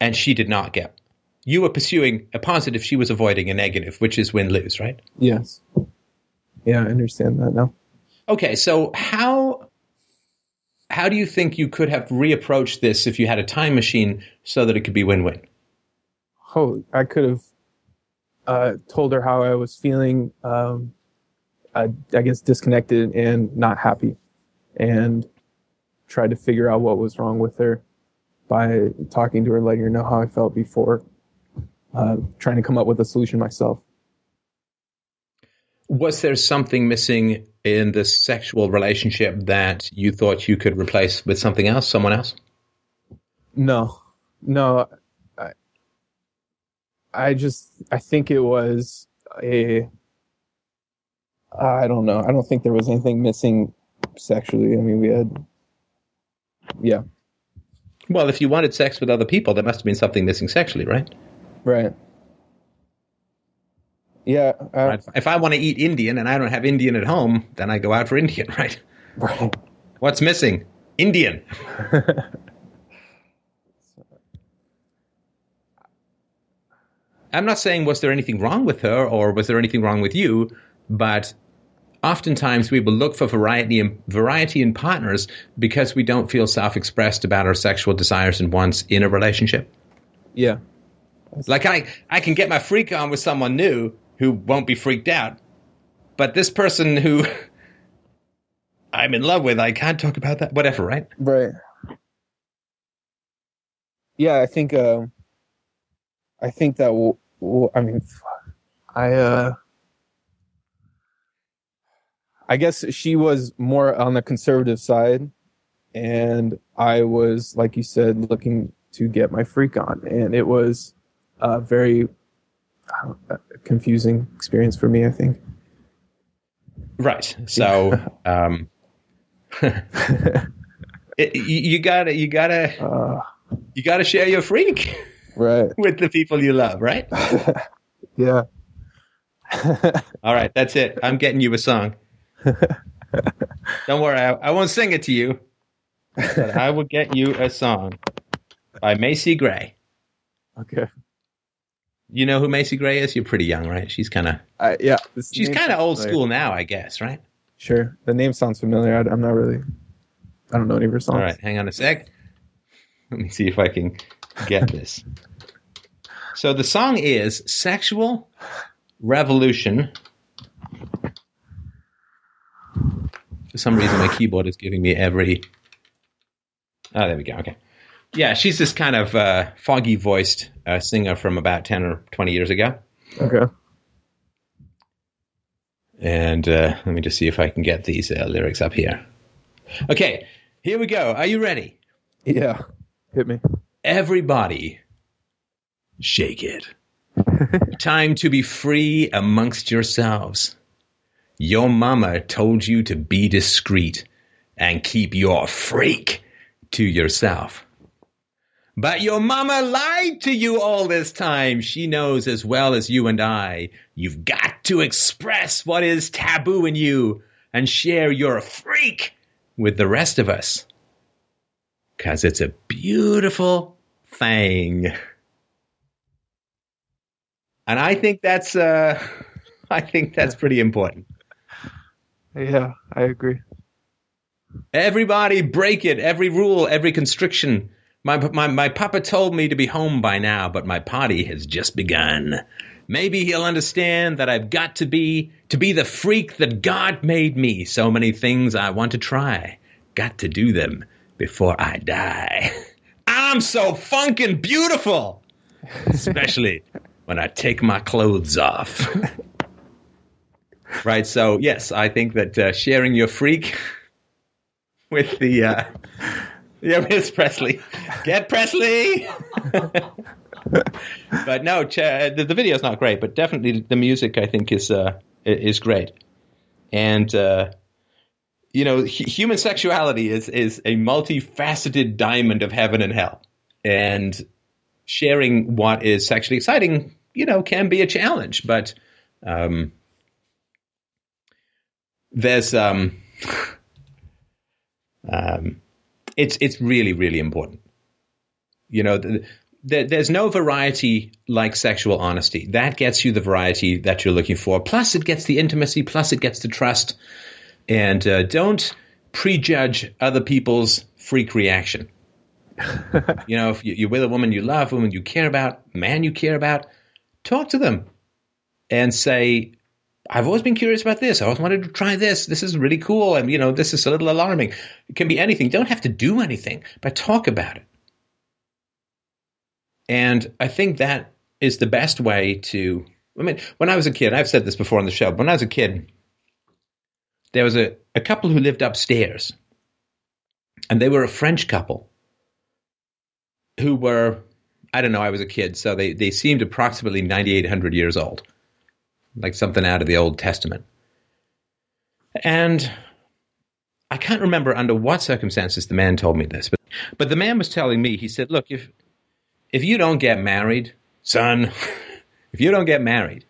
and she did not get you were pursuing a positive, she was avoiding a negative, which is win lose, right? Yes. Yeah, I understand that now. Okay, so how how do you think you could have reapproached this if you had a time machine so that it could be win win? Oh, I could have uh, told her how I was feeling. Um, I, I guess disconnected and not happy, and tried to figure out what was wrong with her by talking to her, letting her know how I felt before uh, trying to come up with a solution myself. Was there something missing in the sexual relationship that you thought you could replace with something else, someone else? No, no. I, I just, I think it was a, I don't know. I don't think there was anything missing sexually. I mean, we had, yeah, Well, if you wanted sex with other people, there must have been something missing sexually, right? right. Yeah, uh, Right. If I want to eat Indian and I don't have Indian at home, then I go out for Indian, right? right. What's missing? Indian. I'm not saying was there anything wrong with her or was there anything wrong with you, but oftentimes we will look for variety in, variety in partners because we don't feel self-expressed about our sexual desires and wants in a relationship. Yeah, Like I, I can get my freak on with someone new who won't be freaked out, but this person who I'm in love with, I can't talk about that. Whatever, right? right. Yeah, I think, um, I think that, will, will, I mean. I, uh, I guess she was more on the conservative side, and I was, like you said, looking to get my freak on, and it was a very uh, confusing experience for me. I think. Right. So, um, it, you, you gotta, you gotta, Uh, you gotta share your freak right. with the people you love, right? Yeah. All right, that's it. I'm getting you a song. Don't worry, I, I won't sing it to you, but I will get you a song by Macy Gray. Okay. You know who Macy Gray is? You're pretty young, right? She's kind of I, yeah. she's kind of old familiar. school now, I guess, right? Sure. The name sounds familiar. I, I'm not really. I don't know any of her songs. All right, hang on a sec. Let me see if I can get this. So the song is Sexual Revolution. For some reason, my keyboard is giving me every. Oh, there we go. Okay. Yeah, she's this kind of uh, foggy voiced uh, singer from about 10 or 20 years ago. Okay. And uh, let me just see if I can get these uh, lyrics up here. Okay, here we go. Are you ready? Yeah. Hit me. Everybody, shake it. Time to be free amongst yourselves. Your mama told you to be discreet and keep your freak to yourself. But your mama lied to you all this time. She knows as well as you and I. You've got to express what is taboo in you and share your freak with the rest of us. Cause it's a beautiful thing. And I think that's uh I think that's pretty important. Yeah, I agree. Everybody break it, every rule, every constriction. My, my, my papa told me to be home by now, but my party has just begun. Maybe he'll understand that I've got to be, to be the freak that God made me. So many things I want to try. Got to do them before I die. I'm so funkin' beautiful! Especially when I take my clothes off. right, so yes, I think that uh, sharing your freak with the uh, yeah, Miss Presley, get Presley. but no, ch- uh, the, video is not great, but definitely the music I think is uh, is great, and uh, you know, hu- human sexuality is is a multifaceted diamond of heaven and hell, and sharing what is sexually exciting, you know, can be a challenge, but um, there's um, um, it's it's really really important. You know, the, there, there's no variety like sexual honesty. That gets you the variety that you're looking for. Plus, it gets the intimacy. Plus, it gets the trust. And uh, don't prejudge other people's freak reaction. you know, if you're with a woman you love, woman you care about, man you care about, talk to them and say, I've always been curious about this. I always wanted to try this. This is really cool. And, you know, this is a little alarming. It can be anything. You don't have to do anything, but talk about it. And I think that is the best way to. I mean, when I was a kid, I've said this before on the show, but when I was a kid, there was a, a couple who lived upstairs, and they were a French couple who were, I don't know, I was a kid, so they, they seemed approximately 9,800 years old, like something out of the Old Testament. And I can't remember under what circumstances the man told me this, but, but the man was telling me, he said, look, if, if you don't get married, son, if you don't get married,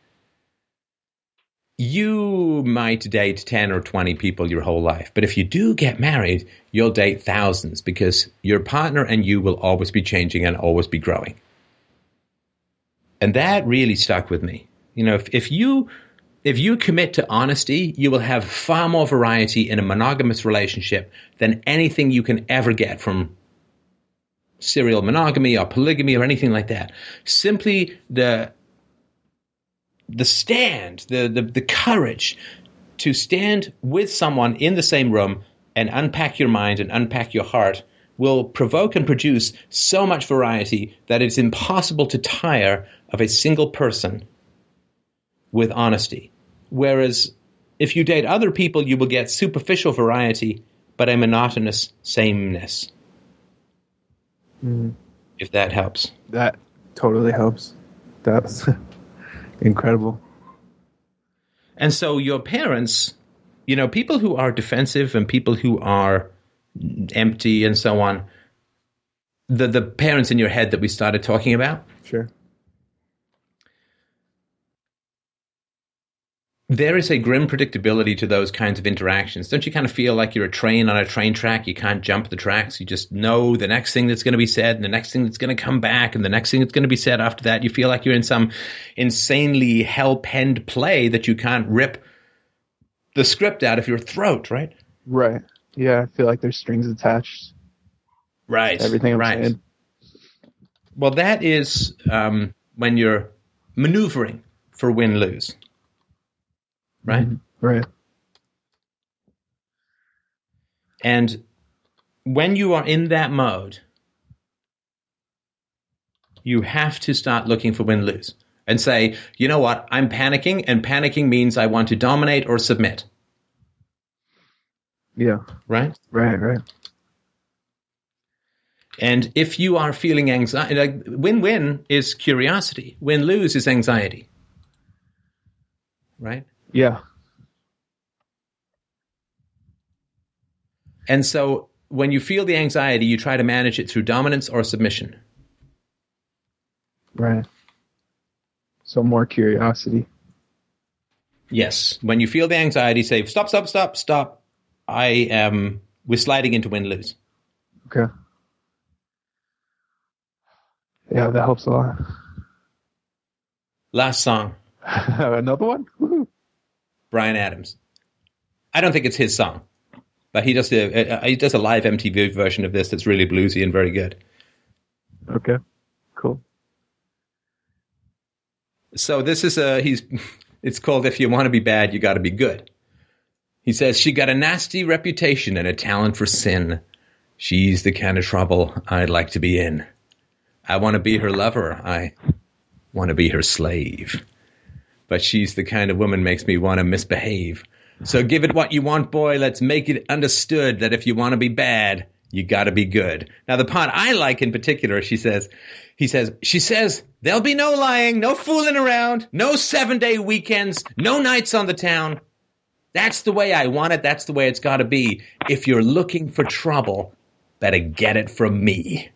you might date 10 or 20 people your whole life. But if you do get married, you'll date thousands because your partner and you will always be changing and always be growing. And that really stuck with me. You know, if, if you if you commit to honesty, you will have far more variety in a monogamous relationship than anything you can ever get from serial monogamy or polygamy or anything like that. Simply the the stand, the, the, the courage to stand with someone in the same room and unpack your mind and unpack your heart will provoke and produce so much variety that it's impossible to tire of a single person with honesty. Whereas if you date other people, you will get superficial variety, but a monotonous sameness. Mhm. If that helps. That totally helps. That's incredible. And so your parents, you know, people who are defensive and people who are empty and so on, the the parents in your head that we started talking about, Sure. There is a grim predictability to those kinds of interactions. Don't you kind of feel like you're a train on a train track? You can't jump the tracks. You just know the next thing that's going to be said and the next thing that's going to come back and the next thing that's going to be said after that. You feel like you're in some insanely hell penned play that you can't rip the script out of your throat, right? Right. Yeah, I feel like there's strings attached Right. everything I'm right. saying. Well, that is um, when you're maneuvering for win lose, right? Mhm. Right. And when you are in that mode, you have to start looking for win lose and say, you know what, I'm panicking, and panicking means I want to dominate or submit, Yeah. right? Right. Right. And if you are feeling anxiety, like win win is curiosity, win lose is anxiety, right? Yeah. And so when you feel the anxiety, you try to manage it through dominance or submission. Right. So more curiosity. Yes. When you feel the anxiety, say, stop, stop, stop, stop. I am, we're sliding into win lose. Okay. Yeah, that helps a lot. Last song, Another one? Woohoo. Bryan Adams. I don't think it's his song, but he does a, a- he does a live MTV version of this that's really bluesy and very good. Okay. Cool. So this is a he's it's called if you want to be bad you got to be good. He says she got a nasty reputation and a talent for sin. She's the kind of trouble I'd like to be in. I want to be her lover. I want to be her slave. But she's the kind of woman makes me want to misbehave. So give it what you want, boy. Let's make it understood that if you want to be bad, you got to be good. Now the part I like in particular, she says, he says, she says, there'll be no lying, no fooling around, no seven day weekends, no nights on the town. That's the way I want it. That's the way it's got to be. If you're looking for trouble, better get it from me.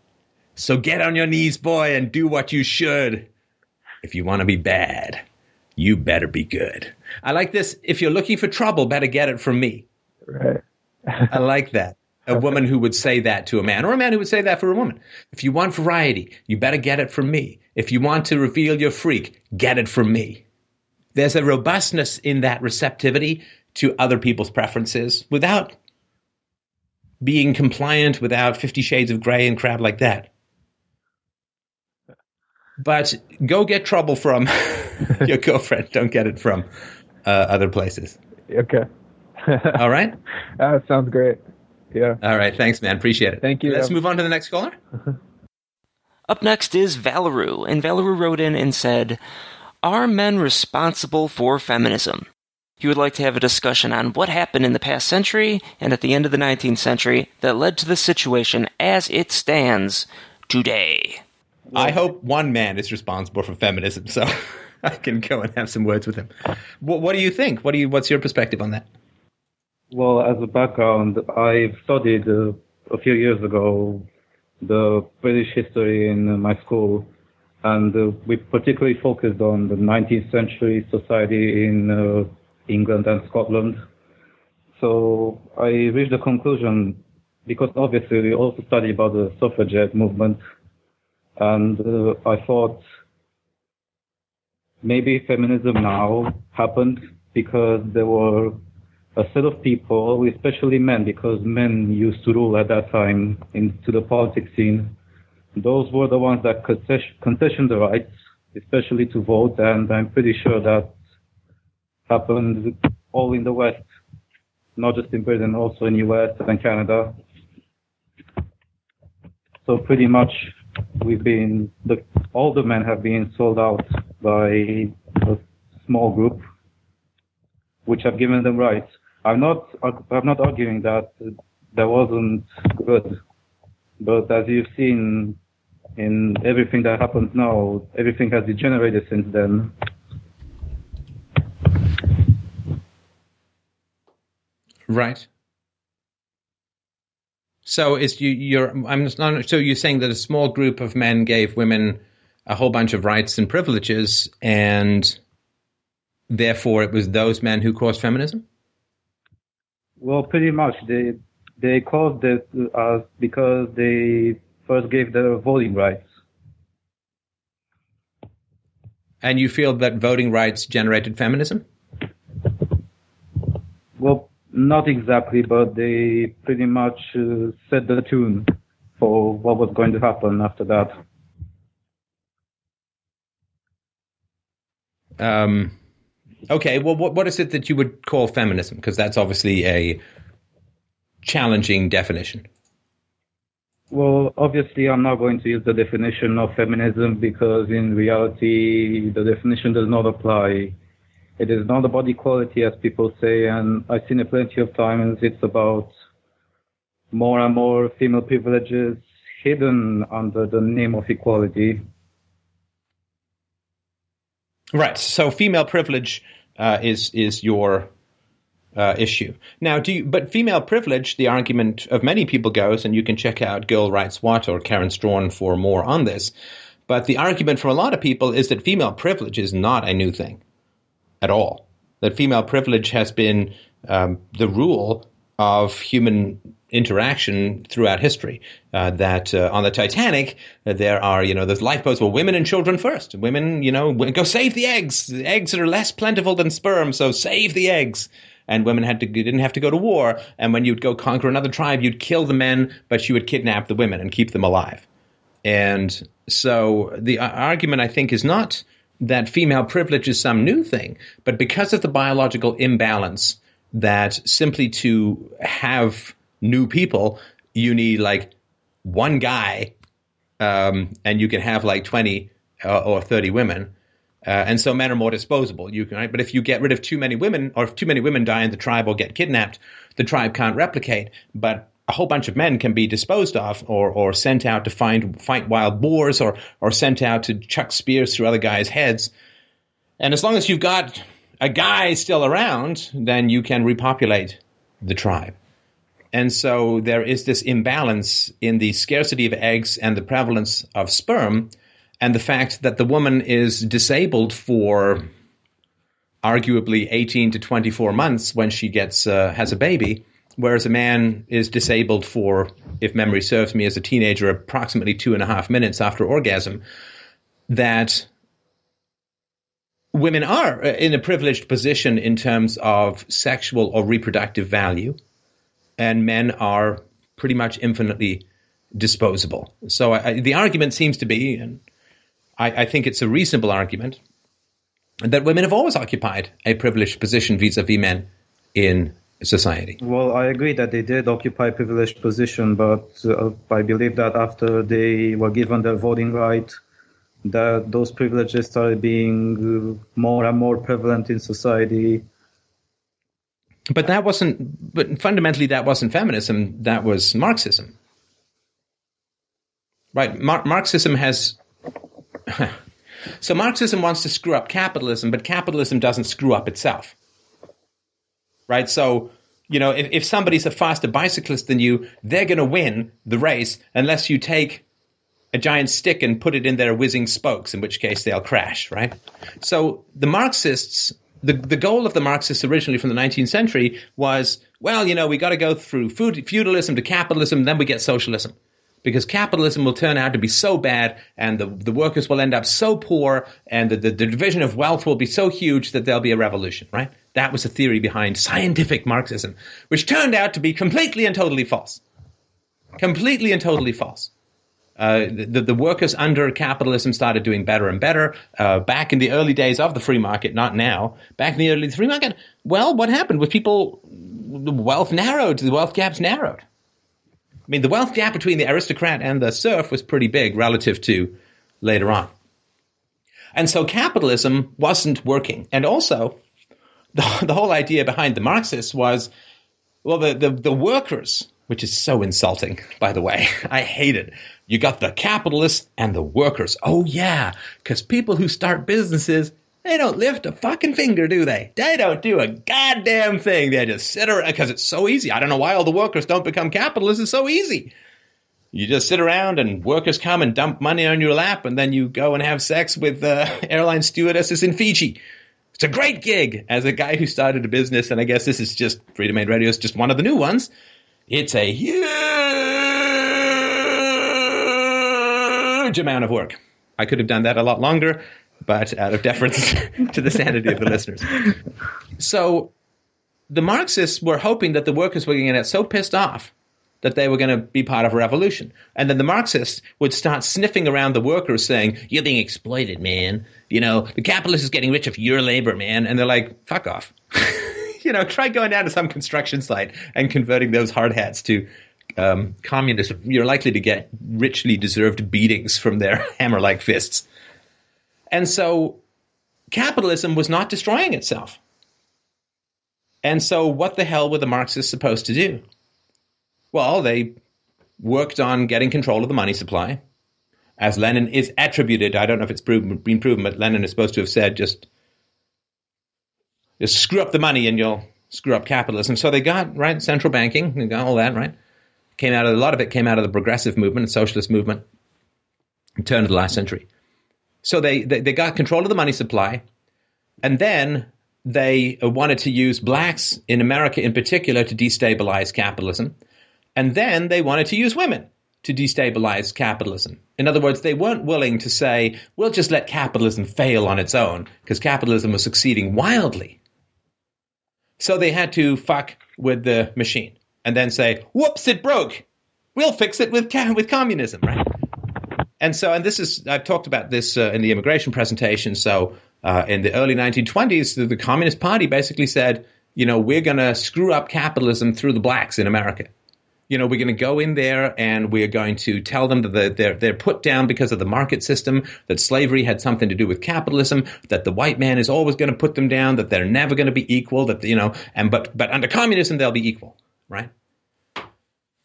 So get on your knees, boy, and do what you should. If you want to be bad, you better be good. I like this. If you're looking for trouble, better get it from me. Right. I like that. a woman who would say that to a man, or a man who would say that for a woman. If you want variety, you better get it from me. If you want to reveal your freak, get it from me. There's a robustness in that receptivity to other people's preferences without being compliant, without Fifty Shades of Grey and crap like that. But go get trouble from your girlfriend. Don't get it from uh, other places. Okay. All right. That sounds great. Yeah. All right. Thanks, man. Appreciate it. Thank you. Let's move on to the next caller. Up next is Valeru, and Valeru wrote in and said, Are men responsible for feminism? He would like to have a discussion on what happened in the past century and at the end of the 19th century that led to the situation as it stands today. I hope one man is responsible for feminism, so I can go and have some words with him. What, what do you think? What do you? What's your perspective on that? Well, as a background, I studied uh, a few years ago the British history in my school, and uh, we particularly focused on the 19th century society in uh, England and Scotland. So I reached the conclusion, because obviously we also study about the suffragette movement, and uh, I thought maybe feminism now happened because there were a set of people, especially men, because men used to rule at that time into the politics scene. Those were the ones that concessioned the rights, especially to vote, and I'm pretty sure that happened all in the West, not just in Britain, also in the US and Canada. So pretty much we've been, the, all the men have been sold out by a small group, which have given them rights. I'm not, I'm not arguing that that wasn't good, but as you've seen in everything that happens now, everything has degenerated since then. Right. So is you you're I'm not, so you're saying that a small group of men gave women a whole bunch of rights and privileges, and therefore it was those men who caused feminism. Well, pretty much they they caused it uh, because they first gave the voting rights. And you feel that voting rights generated feminism? Well, not exactly, but they pretty much uh, set the tune for what was going to happen after that. Um, okay, well, what, what is it that you would call feminism? Because that's obviously a challenging definition. Well, obviously, I'm not going to use the definition of feminism because in reality, the definition does not apply it is not about equality, as people say, and I've seen it plenty of times. It's about more and more female privileges hidden under the name of equality. Right. So female privilege uh, is is your uh, issue. Now, do you, but female privilege, the argument of many people goes, and you can check out Girl Writes What or Karen Straughan for more on this. But the argument from a lot of people is that female privilege is not a new thing at all. That female privilege has been um, the rule of human interaction throughout history. Uh, that uh, on the Titanic, uh, there are, you know, those lifeboats were women and children first. Women, you know, go save the eggs. Eggs are less plentiful than sperm, so save the eggs. And women had to didn't have to go to war. And when you'd go conquer another tribe, you'd kill the men, but you would kidnap the women and keep them alive. And so the uh, argument, I think, is not that female privilege is some new thing, but because of the biological imbalance that simply to have new people, you need like one guy, um, and you can have like 20 uh, or 30 women. Uh, and so men are more disposable. You can, right? But if you get rid of too many women, or if too many women die in the tribe or get kidnapped, the tribe can't replicate. But a whole bunch of men can be disposed of or, or sent out to find fight wild boars or or sent out to chuck spears through other guys' heads. And as long as you've got a guy still around, then you can repopulate the tribe. And so there is this imbalance in the scarcity of eggs and the prevalence of sperm, and the fact that the woman is disabled for arguably 18 to 24 months when she gets uh, has a baby whereas a man is disabled for, if memory serves me, as a teenager, approximately two and a half minutes after orgasm, that women are in a privileged position in terms of sexual or reproductive value, and men are pretty much infinitely disposable. So I, the argument seems to be, and I, I think it's a reasonable argument, that women have always occupied a privileged position vis-a-vis men in society. Well, I agree that they did occupy a privileged position, but uh, I believe that after they were given their voting right, that those privileges started being uh, more and more prevalent in society. But that wasn't. But fundamentally, that wasn't feminism. That was Marxism. Right? Mar- Marxism has. so Marxism wants to screw up capitalism, but capitalism doesn't screw up itself. Right? So you know, if, if somebody's a faster bicyclist than you, they're going to win the race unless you take a giant stick and put it in their whizzing spokes, in which case they'll crash, right? So the Marxists, the, the goal of the Marxists originally from the 19th century was, well, you know, we got to go through feudalism to capitalism, then we get socialism. Because capitalism will turn out to be so bad and the, the workers will end up so poor and the, the, the division of wealth will be so huge that there'll be a revolution, right? That was the theory behind scientific Marxism, which turned out to be completely and totally false. Completely and totally false. Uh, the, the, workers under capitalism started doing better and better uh, back in the early days of the free market, not now. Back in the early free market, well, what happened with people? The wealth narrowed, the wealth gaps narrowed. I mean, the wealth gap between the aristocrat and the serf was pretty big relative to later on. And so capitalism wasn't working. And also, the, the whole idea behind the Marxists was well, the, the, the workers which is so insulting, by the way. I hate it. You got the capitalists and the workers. Oh, yeah, because people who start businesses, they don't lift a fucking finger, do they? They don't do a goddamn thing. They just sit around because it's so easy. I don't know why all the workers don't become capitalists. It's so easy. You just sit around and workers come and dump money on your lap, and then you go and have sex with uh, airline stewardesses in Fiji. It's a great gig as a guy who started a business, and I guess this is just Freedomain Radio is just one of the new ones. It's a huge amount of work. I could have done that a lot longer, but out of deference to the sanity of the listeners. So the Marxists were hoping that the workers were going to get so pissed off that they were going to be part of a revolution. And then the Marxists would start sniffing around the workers saying, You're being exploited, man. You know, the capitalist is getting rich off your labor, man. And they're like, Fuck off. you know, try going down to some construction site and converting those hard hats to um, communism. You're likely to get richly deserved beatings from their hammer like fists. And so capitalism was not destroying itself. And so, what the hell were the Marxists supposed to do? Well, they worked on getting control of the money supply. As Lenin is attributed, I don't know if it's proven, been proven, but Lenin is supposed to have said just just screw up the money and you'll screw up capitalism. So they got right central banking, they got all that right. Came out of a lot of it came out of the progressive movement and socialist movement, turn of the last century. So they, they they got control of the money supply, and then they wanted to use blacks in America in particular to destabilize capitalism, and then they wanted to use women to destabilize capitalism. In other words, they weren't willing to say, we'll just let capitalism fail on its own, because capitalism was succeeding wildly. So they had to fuck with the machine and then say, whoops, it broke. We'll fix it with, with communism, right? And so, and this is, I've talked about this uh, in the immigration presentation. So, uh, in the early 1920s, the, the Communist Party basically said, you know, we're going to screw up capitalism through the blacks in America you know, we're going to go in there and we're going to tell them that they're, they're put down because of the market system, that slavery had something to do with capitalism, that the white man is always going to put them down, that they're never going to be equal, that, you know, and, but, but under communism, they'll be equal, right?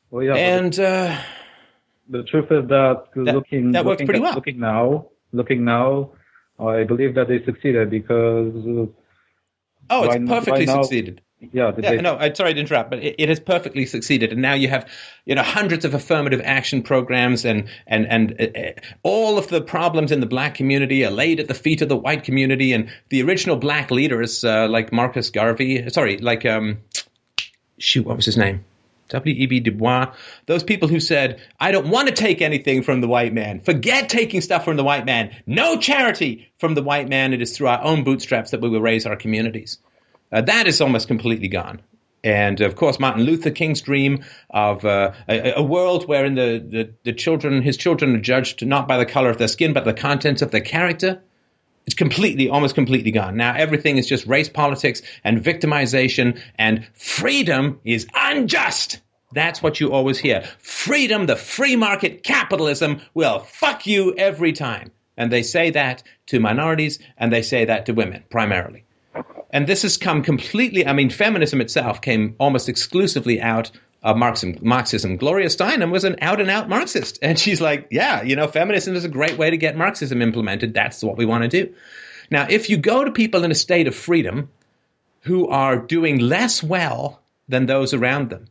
Well, yeah. And, uh, the truth is that, that looking, that looking, pretty at, well. looking now, looking now, I believe that they succeeded because. oh, it's perfectly now, succeeded yeah, yeah no, I'm sorry to interrupt, but it, it, has perfectly succeeded, and now you have, you know, hundreds of affirmative action programs, and and and uh, all of the problems in the black community are laid at the feet of the white community, and the original black leaders uh, like Marcus Garvey, sorry, like um, shoot, what was his name? W.E.B. Du Bois, those people who said, I don't want to take anything from the white man. Forget taking stuff from the white man. No charity from the white man. It is through our own bootstraps that we will raise our communities. Uh, that is almost completely gone. And of course, Martin Luther King's dream of uh, a, a, world wherein the, the, the children, his children, are judged not by the color of their skin, but the contents of their character. It's completely, almost completely gone. Now everything is just race politics and victimization and freedom is unjust. That's what you always hear. Freedom, the free market capitalism will fuck you every time. And they say that to minorities and they say that to women primarily. And this has come completely, I mean, feminism itself came almost exclusively out of Marxism. Marxism. Gloria Steinem was an out and out Marxist. And she's like, yeah, you know, feminism is a great way to get Marxism implemented. That's what we want to do. Now, if you go to people in a state of freedom who are doing less well than those around them,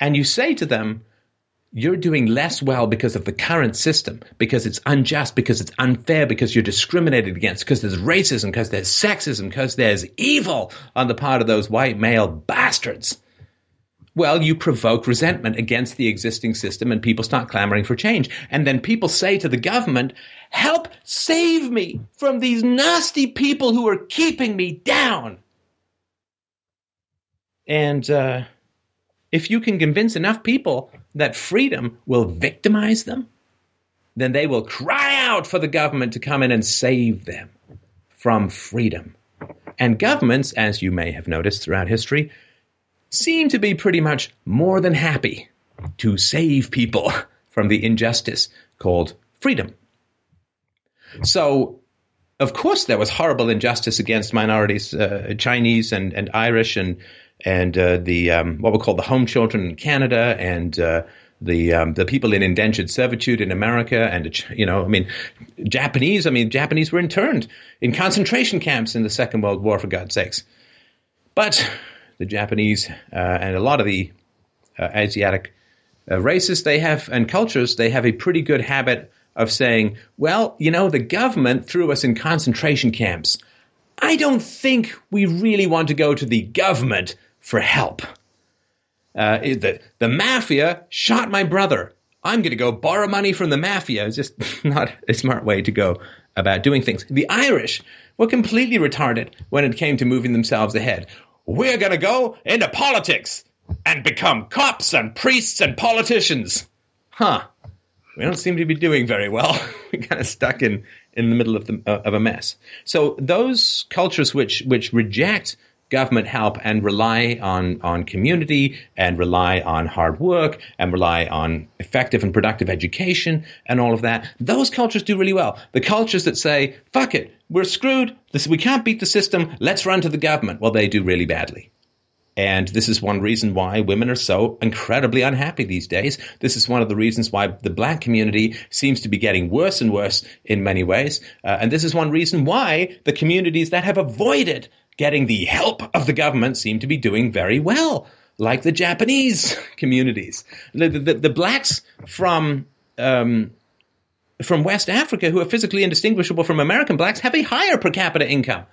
and you say to them, you're doing less well because of the current system, because it's unjust, because it's unfair, because you're discriminated against, because there's racism, because there's sexism, because there's evil on the part of those white male bastards. Well, you provoke resentment against the existing system and people start clamoring for change. And then people say to the government, help save me from these nasty people who are keeping me down. And uh, if you can convince enough people that freedom will victimize them, then they will cry out for the government to come in and save them from freedom. And governments, as you may have noticed throughout history, seem to be pretty much more than happy to save people from the injustice called freedom. So, of course, there was horrible injustice against minorities, uh, Chinese and, and Irish and and uh, the um, what we call the home children in Canada and uh, the um, the people in indentured servitude in America and you know I mean Japanese I mean Japanese were interned in concentration camps in the Second World War for God's sakes, but the Japanese uh, and a lot of the uh, Asiatic uh, races they have and cultures they have a pretty good habit of saying well you know the government threw us in concentration camps. I don't think we really want to go to the government for help. Uh, the, the mafia shot my brother. I'm going to go borrow money from the mafia. It's just not a smart way to go about doing things. The Irish were completely retarded when it came to moving themselves ahead. We're going to go into politics and become cops and priests and politicians. Huh. We don't seem to be doing very well. We're kind of stuck in, in the middle of, the, uh, of a mess. So those cultures which, which reject government help and rely on, on community and rely on hard work and rely on effective and productive education and all of that. Those cultures do really well. The cultures that say, fuck it, we're screwed, this, we can't beat the system, let's run to the government, well, they do really badly. And this is one reason why women are so incredibly unhappy these days. This is one of the reasons why the black community seems to be getting worse and worse in many ways. Uh, and this is one reason why the communities that have avoided getting the help of the government seem to be doing very well, like the Japanese communities. The, the, the blacks from um, from West Africa, who are physically indistinguishable from American blacks, have a higher per capita income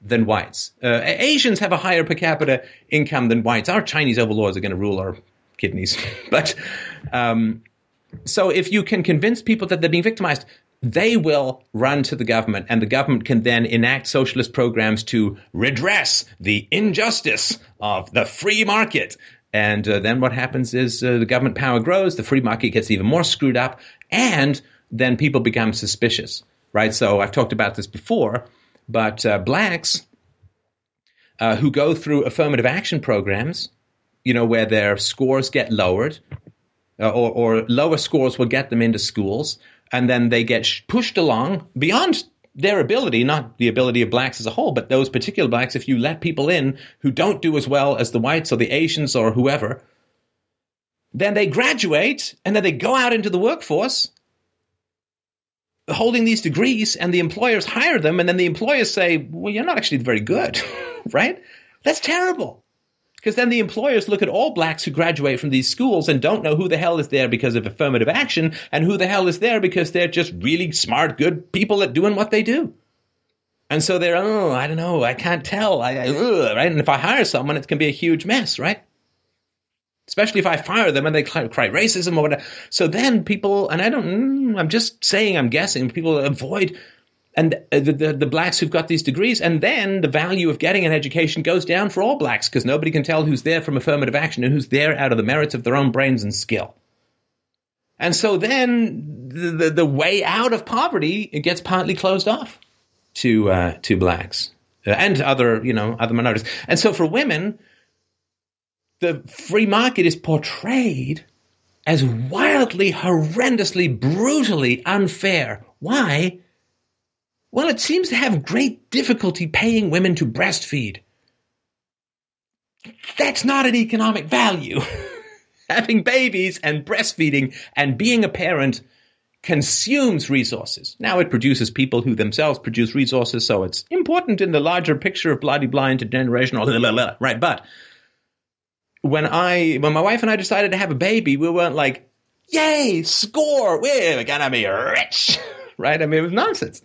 than whites. Uh, Asians have a higher per capita income than whites. Our Chinese overlords are going to rule our kidneys, but um, so if you can convince people that they're being victimized, they will run to the government, and the government can then enact socialist programs to redress the injustice of the free market. And uh, then what happens is uh, the government power grows, the free market gets even more screwed up, and then people become suspicious, right? So I've talked about this before, but uh, blacks uh, who go through affirmative action programs, you know, where their scores get lowered, uh, or, or lower scores will get them into schools and then they get pushed along beyond their ability, not the ability of blacks as a whole, but those particular blacks, if you let people in who don't do as well as the whites or the Asians or whoever, then they graduate and then they go out into the workforce holding these degrees and the employers hire them and then the employers say, well, you're not actually very good, right? That's terrible. Because then the employers look at all blacks who graduate from these schools and don't know who the hell is there because of affirmative action and who the hell is there because they're just really smart, good people at doing what they do. And so they're, oh, I don't know, I can't tell, I, I ugh, right? And if I hire someone, it can be a huge mess, right? especially if I fire them and they cry, cry racism or whatever. So then people, and I don't, mm, I'm just saying, I'm guessing, people avoid and the, the, the blacks who've got these degrees, and then the value of getting an education goes down for all blacks because nobody can tell who's there from affirmative action and who's there out of the merits of their own brains and skill. And so then the, the, the way out of poverty it gets partly closed off to uh, to blacks uh, and other you know other minorities. And so for women, the free market is portrayed as wildly, horrendously, brutally unfair. Why? Well, it seems to have great difficulty paying women to breastfeed. That's not an economic value. Having babies and breastfeeding and being a parent consumes resources. Now it produces people who themselves produce resources, so it's important in the larger picture of bloody blind intergenerational, blah, blah, blah, right? But when I, when my wife and I decided to have a baby, we weren't like, yay, score, we're gonna be rich, right? I mean, it was nonsense.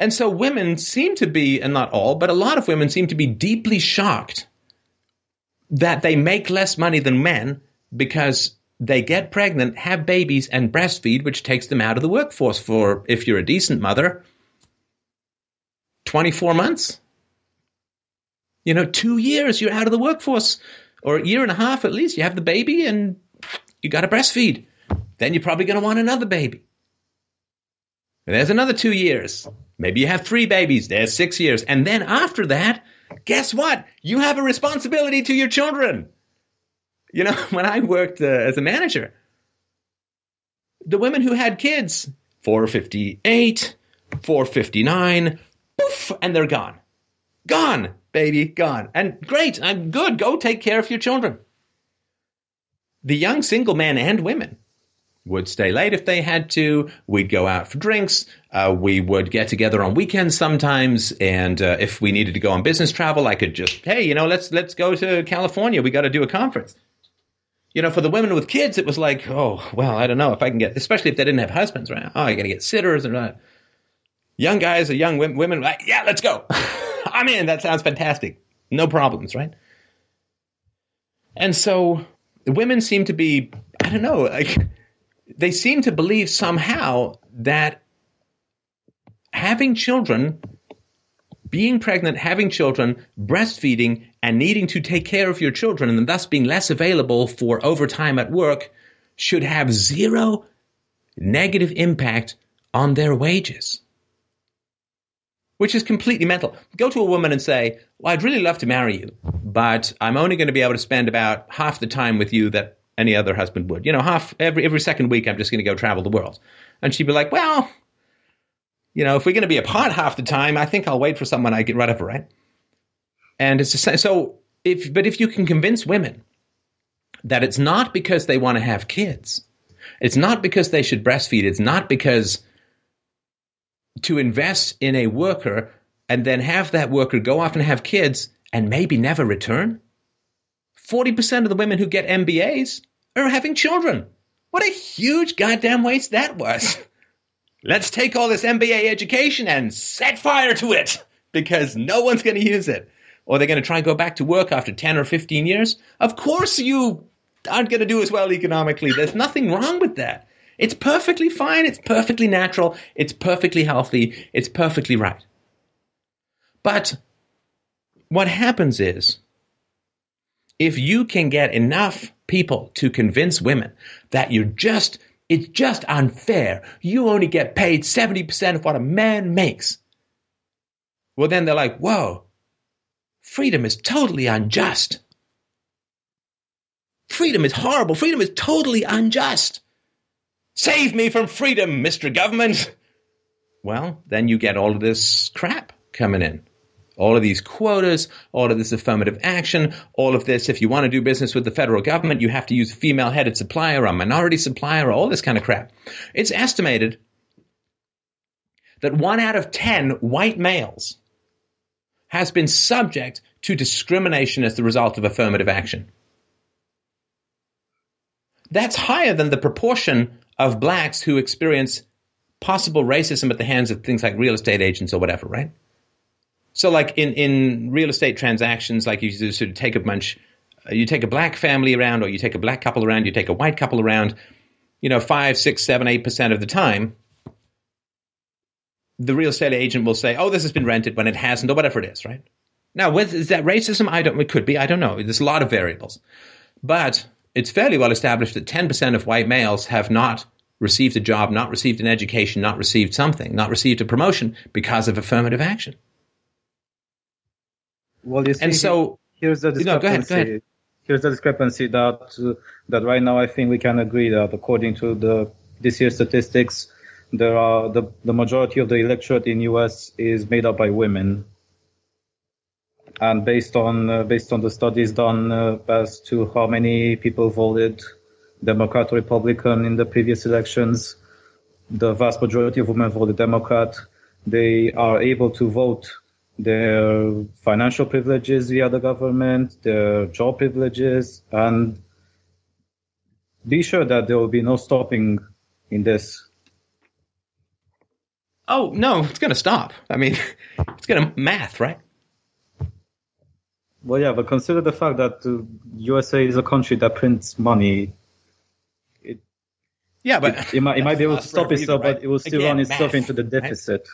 And so women seem to be, and not all, but a lot of women seem to be deeply shocked that they make less money than men because they get pregnant, have babies, and breastfeed, which takes them out of the workforce for, if you're a decent mother, 24 months. You know, two years, you're out of the workforce, or a year and a half at least. You have the baby and you got to breastfeed. Then you're probably going to want another baby. And there's another two years. Maybe you have three babies. There's six years. And then after that, guess what? You have a responsibility to your children. You know, when I worked uh, as a manager, the women who had kids, 458, 459, poof, and they're gone. Gone, baby, gone. And great, I'm good. Go take care of your children. The young single men and women would stay late if they had to. We'd go out for drinks. Uh, we would get together on weekends sometimes, and uh, if we needed to go on business travel, I could just, hey, you know, let's let's go to California. We got to do a conference. You know, for the women with kids, it was like, oh, well, I don't know if I can get, especially if they didn't have husbands around. Oh, I got to get sitters and uh, young guys or young women, like, yeah, let's go. I'm in. That sounds fantastic. No problems, right? And so the women seem to be, I don't know, like they seem to believe somehow that having children, being pregnant, having children, breastfeeding, and needing to take care of your children, and thus being less available for overtime at work, should have zero negative impact on their wages. Which is completely mental. Go to a woman and say, Well, I'd really love to marry you, but I'm only going to be able to spend about half the time with you that any other husband would. You know, half every every second week, I'm just going to go travel the world. And she'd be like, well, you know, if we're going to be apart half the time, I think I'll wait for someone I get rid of, right? And it's just, so if but if you can convince women that it's not because they want to have kids, it's not because they should breastfeed, it's not because to invest in a worker and then have that worker go off and have kids and maybe never return. 40% of the women who get MBAs are having children. What a huge goddamn waste that was. Let's take all this MBA education and set fire to it because no one's going to use it. Or they're going to try and go back to work after 10 or 15 years. Of course, you aren't going to do as well economically. There's nothing wrong with that. It's perfectly fine. It's perfectly natural. It's perfectly healthy. It's perfectly right. But what happens is if you can get enough people to convince women that you're just, it's just unfair, you only get paid 70% of what a man makes, well, then they're like, whoa, freedom is totally unjust. Freedom is horrible. Freedom is totally unjust. Save me from freedom, Mr. Government. Well, then you get all of this crap coming in all of these quotas, all of this affirmative action, all of this. If you want to do business with the federal government, you have to use a female headed supplier, a minority supplier, all this kind of crap. It's estimated that one out of 10 white males has been subject to discrimination as the result of affirmative action. That's higher than the proportion of blacks who experience possible racism at the hands of things like real estate agents or whatever, right? So, like in, in real estate transactions, like you sort of take a bunch uh, you take a black family around, or you take a black couple around, you take a white couple around, you know, five, six, seven, eight percent of the time, the real estate agent will say, "Oh, this has been rented," when it hasn't, or whatever it is, right? Now, whether, is that racism? I don't. It could be. I don't know. There's a lot of variables, but it's fairly well established that 10% of white males have not received a job, not received an education, not received something, not received a promotion because of affirmative action. Well, you see, And so, here's the discrepancy. No, go ahead, go ahead. Here's the discrepancy that uh, that right now I think we can agree that according to the this year's statistics, there are the the majority of the electorate in U.S. is made up by women. And based on uh, based on the studies done uh, as to how many people voted Democrat or Republican in the previous elections, the vast majority of women voted Democrat. They are able to vote their financial privileges via the government, their job privileges, and be sure that there will be no stopping in this. oh no, it's going to stop. I mean, it's going to math, right? Well, yeah, but consider the fact that uh, USA is a country that prints money. Yeah, but It might, it might be able to stop itself, right? but it will still Again, run itself math, into the right?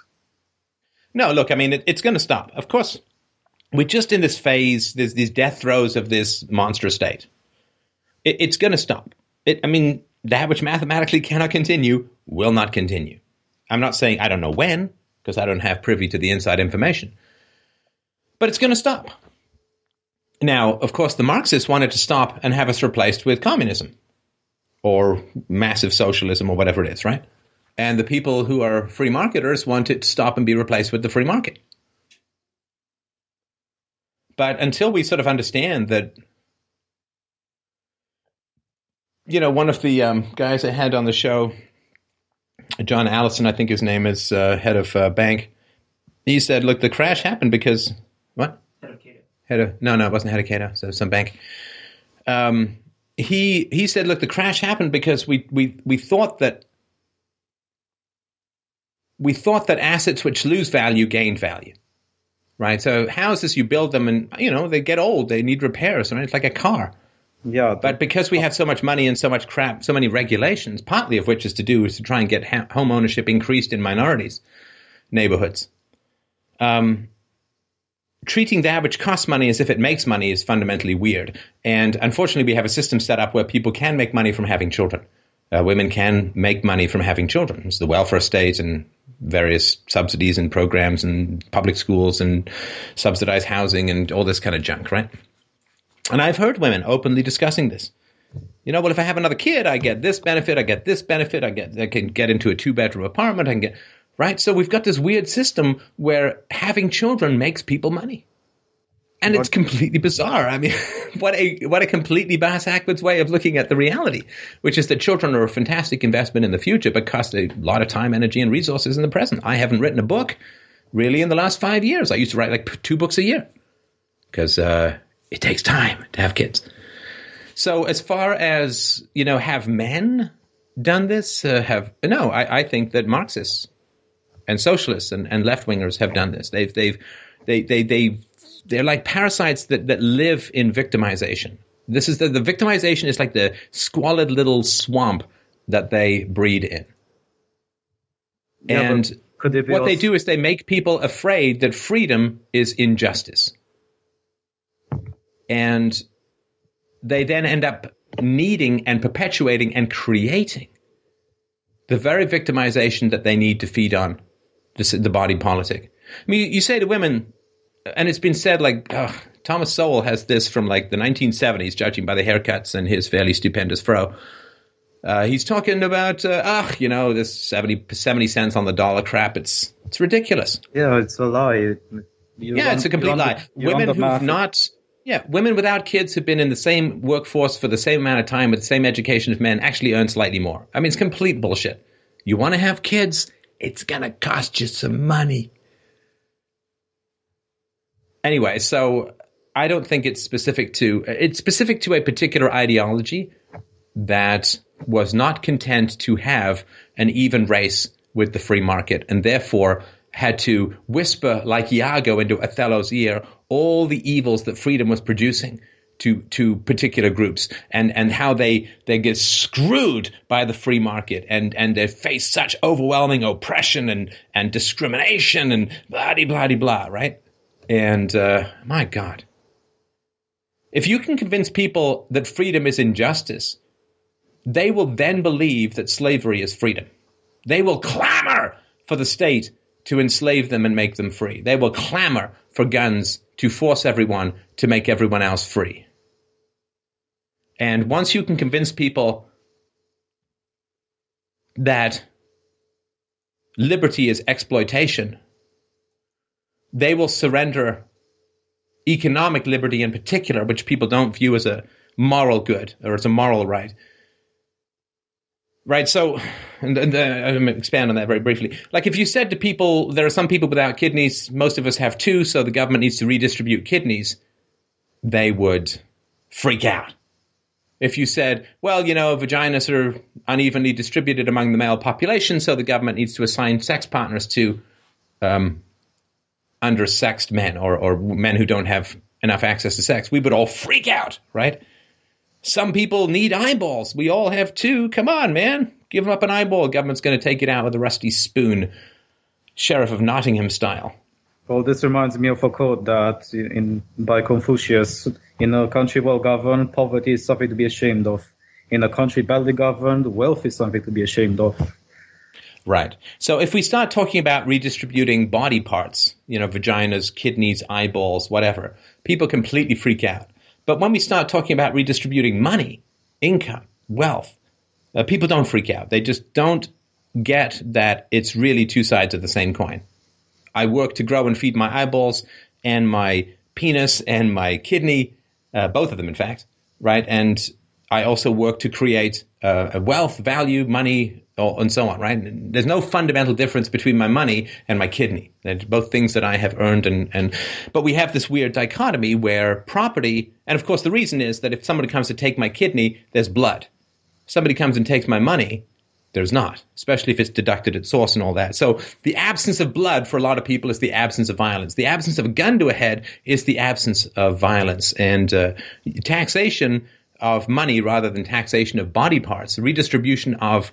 No, look, I mean, it, it's going to stop. Of course, we're just in this phase, this, these death throes of this monster state. It, it's going to stop. It, I mean, that which mathematically cannot continue will not continue. I'm not saying I don't know when, because I don't have privy to the inside information. But it's going to stop. Now, of course, the Marxists wanted to stop and have us replaced with communism or massive socialism or whatever it is, right? And the people who are free marketers want it to stop and be replaced with the free market. But until we sort of understand that, you know, one of the um, guys I had on the show, John Allison, I think his name is, uh, head of uh, bank, he said, look, the crash happened because, what? Head of, no, no, it wasn't head of Cato, so some bank. Um, he he said, look, the crash happened because we we we thought that we thought that assets which lose value gain value, right? So houses you build them and you know they get old, they need repairs, right? It's like a car. Yeah, But because we have so much money and so much crap, so many regulations, partly of which is to do is to try and get ha- home ownership increased in minorities neighborhoods. Um, treating that which costs money as if it makes money is fundamentally weird. And unfortunately, we have a system set up where people can make money from having children. Uh, women can make money from having children. It's the welfare state and various subsidies and programs and public schools and subsidized housing and all this kind of junk, right? And I've heard women openly discussing this. You know, well, if I have another kid, I get this benefit, I get this benefit, I get I can get into a two bedroom apartment, I can get right. So we've got this weird system where having children makes people money, and it's completely bizarre. I mean, what a what a completely bass backwards way of looking at the reality, which is that children are a fantastic investment in the future, but cost a lot of time, energy, and resources in the present. I haven't written a book really in the last five years. I used to write like two books a year because uh, it takes time to have kids. So as far as you know, have men done this? Uh, have no? I, I think that Marxists and socialists and, and left wingers have done this. They've they've they they they they're like parasites that that live in victimization. This is the the victimization is like the squalid little swamp that they breed in. Yeah, and be what they do is they make people afraid that freedom is injustice. And they then end up needing and perpetuating and creating the very victimization that they need to feed on this, the body politic. I mean, you say to women, and it's been said like ugh, Thomas Sowell has this from like the 1970s, judging by the haircuts and his fairly stupendous fro. Uh, he's talking about, uh, ah, you know, this 70, 70 cents on the dollar crap. It's it's ridiculous. Yeah, it's a lie. You Yeah, run- it's a complete run the- lie. Women who've not, yeah, women without kids who've been in the same workforce for the same amount of time with the same education as men actually earn slightly more. I mean, it's complete bullshit. You want to have kids? It's gonna cost you some money. Anyway, so I don't think it's specific to it's specific to a particular ideology that was not content to have an even race with the free market and therefore had to whisper like Iago into Othello's ear all the evils that freedom was producing to to particular groups and and how they they get screwed by the free market and and they face such overwhelming oppression and and discrimination and blah blah blah right and uh, my god if you can convince people that freedom is injustice they will then believe that slavery is freedom they will clamor for the state to enslave them and make them free. They will clamor for guns to force everyone to make everyone else free. And once you can convince people that liberty is exploitation, they will surrender economic liberty in particular, which people don't view as a moral good or as a moral right. Right. So, and, and uh, I'm expand on that very briefly. Like, if you said to people, there are some people without kidneys, most of us have two, so the government needs to redistribute kidneys, they would freak out. If you said, well, you know, vaginas are unevenly distributed among the male population, so the government needs to assign sex partners to um, undersexed men or, or men who don't have enough access to sex, we would all freak out, right? Some people need eyeballs. We all have two. Come on, man. Give them up an eyeball. Government's going to take it out with a rusty spoon, Sheriff of Nottingham style. Well, this reminds me of a quote that in by Confucius: "In a country well governed, poverty is something to be ashamed of. In a country badly governed, wealth is something to be ashamed of." Right. So if we start talking about redistributing body parts, you know, vaginas, kidneys, eyeballs, whatever, people completely freak out. But when we start talking about redistributing money, income, wealth, uh, people don't freak out. They just don't get that it's really two sides of the same coin. I work to grow and feed my eyeballs and my penis and my kidney, uh, both of them, in fact, right? And I also work to create uh, wealth, value, money, and so on, right? There's no fundamental difference between my money and my kidney. They're both things that I have earned, and, and but we have this weird dichotomy where property, and of course the reason is that if somebody comes to take my kidney, there's blood. If somebody comes and takes my money, there's not, especially if it's deducted at source and all that. So the absence of blood for a lot of people is the absence of violence. The absence of a gun to a head is the absence of violence, and uh, taxation of money rather than taxation of body parts, redistribution of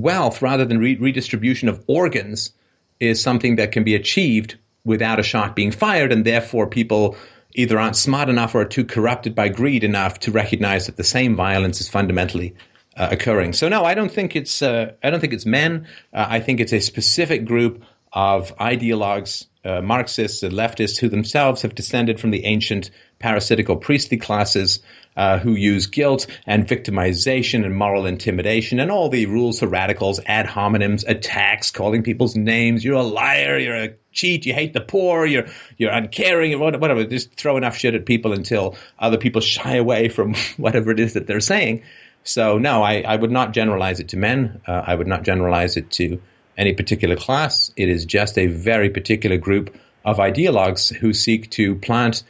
wealth rather than re- redistribution of organs is something that can be achieved without a shot being fired, and therefore people either aren't smart enough or are too corrupted by greed enough to recognize that the same violence is fundamentally uh, occurring. So no, I don't think it's uh, I don't think it's men. Uh, I think it's a specific group of ideologues, uh, Marxists and leftists who themselves have descended from the ancient parasitical priestly classes uh, who use guilt and victimization and moral intimidation and all the rules for radicals, ad hominems, attacks, calling people's names. You're a liar. You're a cheat. You hate the poor. You're you're uncaring. Whatever. Just throw enough shit at people until other people shy away from whatever it is that they're saying. So no, I, I would not generalize it to men. Uh, I would not generalize it to any particular class. It is just a very particular group of ideologues who seek to plant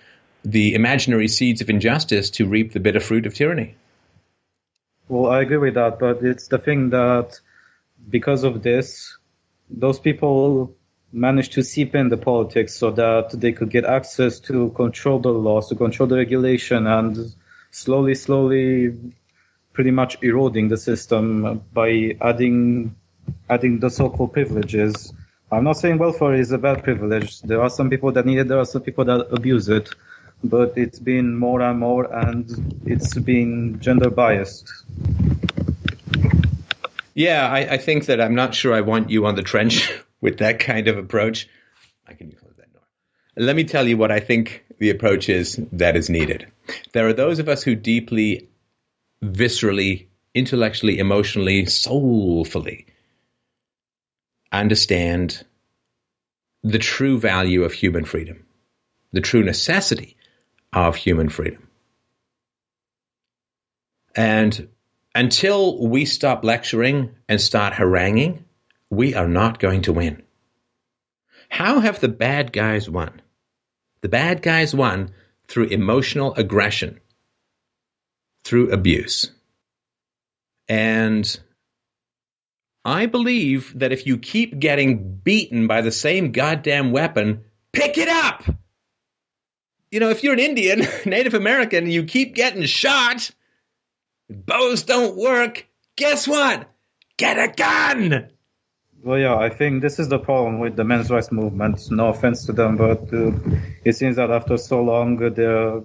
the imaginary seeds of injustice to reap the bitter fruit of tyranny. Well, I agree with that, but it's the thing that because of this, those people managed to seep in the politics so that they could get access to control the laws, to control the regulation, and slowly, slowly, pretty much eroding the system by adding adding the so-called privileges. I'm not saying welfare is a bad privilege. There are some people that need it. There are some people that abuse it but it's been more and more, and it's been gender biased. Yeah, I, I, think that I'm not sure I want you on the trench with that kind of approach. I can close that door. Let me tell you what I think the approach is that is needed. There are those of us who deeply, viscerally, intellectually, emotionally, soulfully understand the true value of human freedom, the true necessity of human freedom. And until we stop lecturing and start haranguing, we are not going to win. How have the bad guys won? The bad guys won through emotional aggression, through abuse. And I believe that if you keep getting beaten by the same goddamn weapon, pick it up! You know, if you're an Indian, Native American, you keep getting shot, bows don't work, guess what? Get a gun! Well, yeah, I think this is the problem with the men's rights movement. No offense to them, but uh, it seems that after so long, uh, their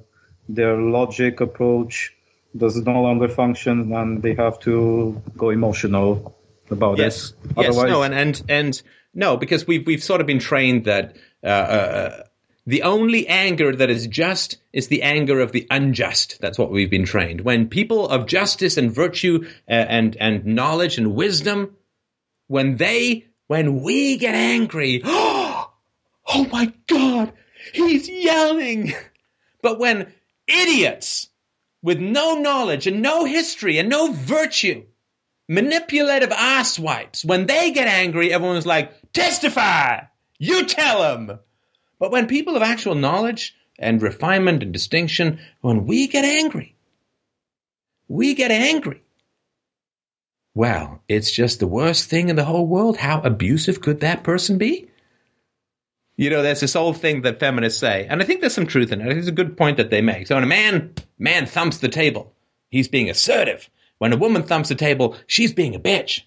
their logic approach does no longer function, and they have to go emotional about Yes, it. yes, Otherwise, no, and and and no, because we've we've sort of been trained that uh, uh, the only anger that is just is the anger of the unjust. That's what we've been trained. When people of justice and virtue uh, and and knowledge and wisdom, when they when we get angry, oh my God, he's yelling. But when idiots with no knowledge and no history and no virtue manipulative asswipes. When they get angry, everyone's like, testify! You tell them! But when people of actual knowledge and refinement and distinction, when we get angry, we get angry. Well, it's just the worst thing in the whole world. How abusive could that person be? You know, there's this old thing that feminists say, and I think there's some truth in it. It's a good point that they make. So when a man man thumps the table, he's being assertive. When a woman thumps the table, she's being a bitch.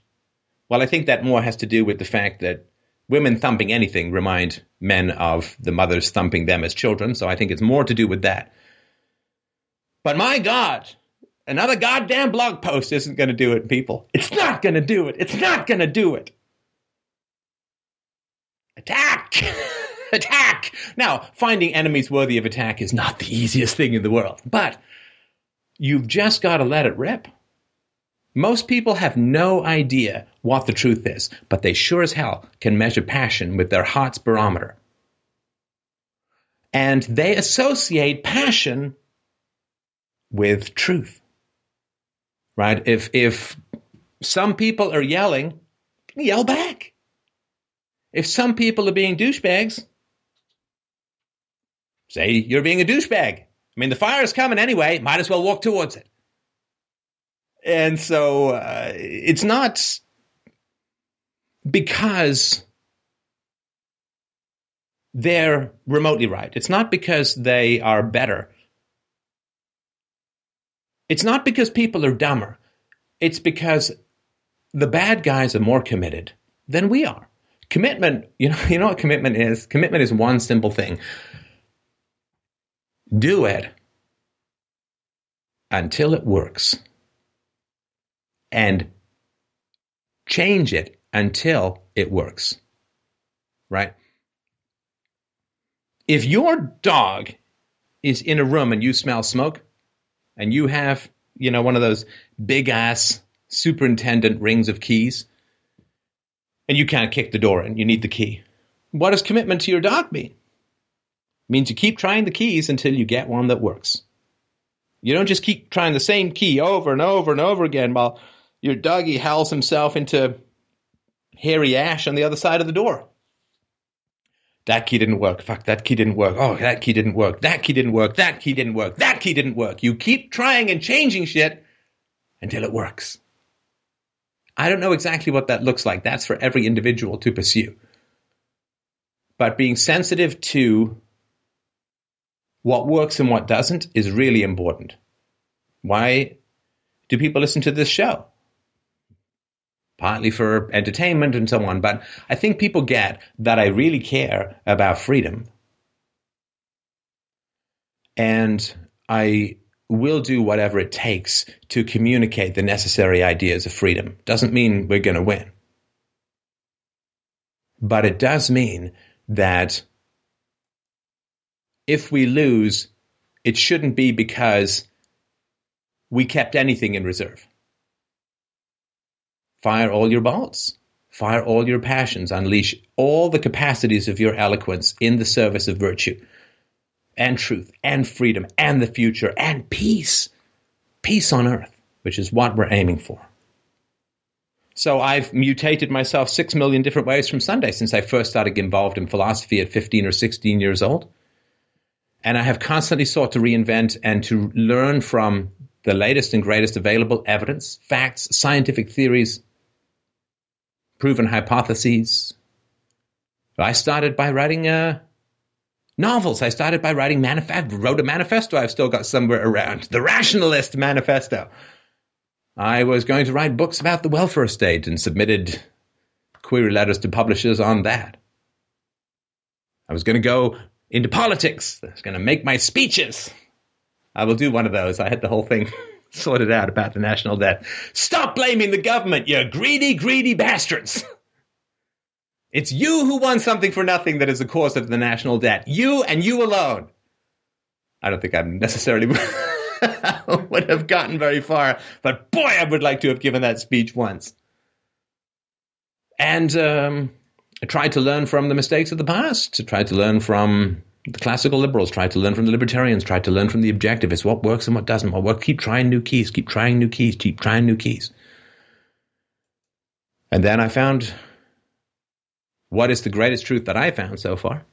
Well, I think that more has to do with the fact that women thumping anything remind men of the mothers thumping them as children. So I think it's more to do with that. But my God, another goddamn blog post isn't going to do it, people. It's not going to do it. It's not going to do it. Attack! attack! Now, finding enemies worthy of attack is not the easiest thing in the world, but you've just got to let it rip. Most people have no idea what the truth is, but they sure as hell can measure passion with their heart's barometer. And they associate passion with truth. Right? If if some people are yelling, yell back. If some people are being douchebags, say you're being a douchebag. I mean, the fire is coming anyway. Might as well walk towards it. And so uh, it's not because they're remotely right. It's not because they are better. It's not because people are dumber. It's because the bad guys are more committed than we are. Commitment, you know, you know what commitment is? Commitment is one simple thing. Do it until it works and change it until it works. Right? If your dog is in a room and you smell smoke and you have, you know, one of those big ass superintendent rings of keys and you can't kick the door in, you need the key. What does commitment to your dog mean? It means you keep trying the keys until you get one that works. You don't just keep trying the same key over and over and over again while your doggy howls himself into hairy ash on the other side of the door. That key didn't work. Fuck, that key didn't work. Oh, that key didn't work. That key didn't work. That key didn't work. That key didn't work. You keep trying and changing shit until it works. I don't know exactly what that looks like. That's for every individual to pursue. But being sensitive to what works and what doesn't is really important. Why do people listen to this show? Partly for entertainment and so on, but I think people get that I really care about freedom. And I will do whatever it takes to communicate the necessary ideas of freedom. Doesn't mean we're going to win. But it does mean that if we lose, it shouldn't be because we kept anything in reserve. Fire all your balls. Fire all your passions. Unleash all the capacities of your eloquence in the service of virtue and truth and freedom and the future and peace. Peace on earth, which is what we're aiming for. So I've mutated myself six million different ways from Sunday since I first started involved in philosophy at 15 or 16 years old. And I have constantly sought to reinvent and to learn from the latest and greatest available evidence, facts, scientific theories, proven hypotheses. I started by writing a Novels. I started by writing manifesto, wrote a manifesto I've still got somewhere around. The Rationalist Manifesto. I was going to write books about the welfare state and submitted query letters to publishers on that. I was going to go into politics. I was going to make my speeches. I will do one of those. I had the whole thing sorted out about the national debt. Stop blaming the government, you greedy, greedy bastards. It's you who won something for nothing that is the cause of the national debt. You and you alone. I don't think I'm necessarily would have gotten very far, but boy, I would like to have given that speech once. And um, I tried to learn from the mistakes of the past, to try to learn from the classical liberals, tried to learn from the libertarians, tried to learn from the objectivists, what works and what doesn't, what works. Keep trying new keys, keep trying new keys, keep trying new keys. And then I found what is the greatest truth that I found so far,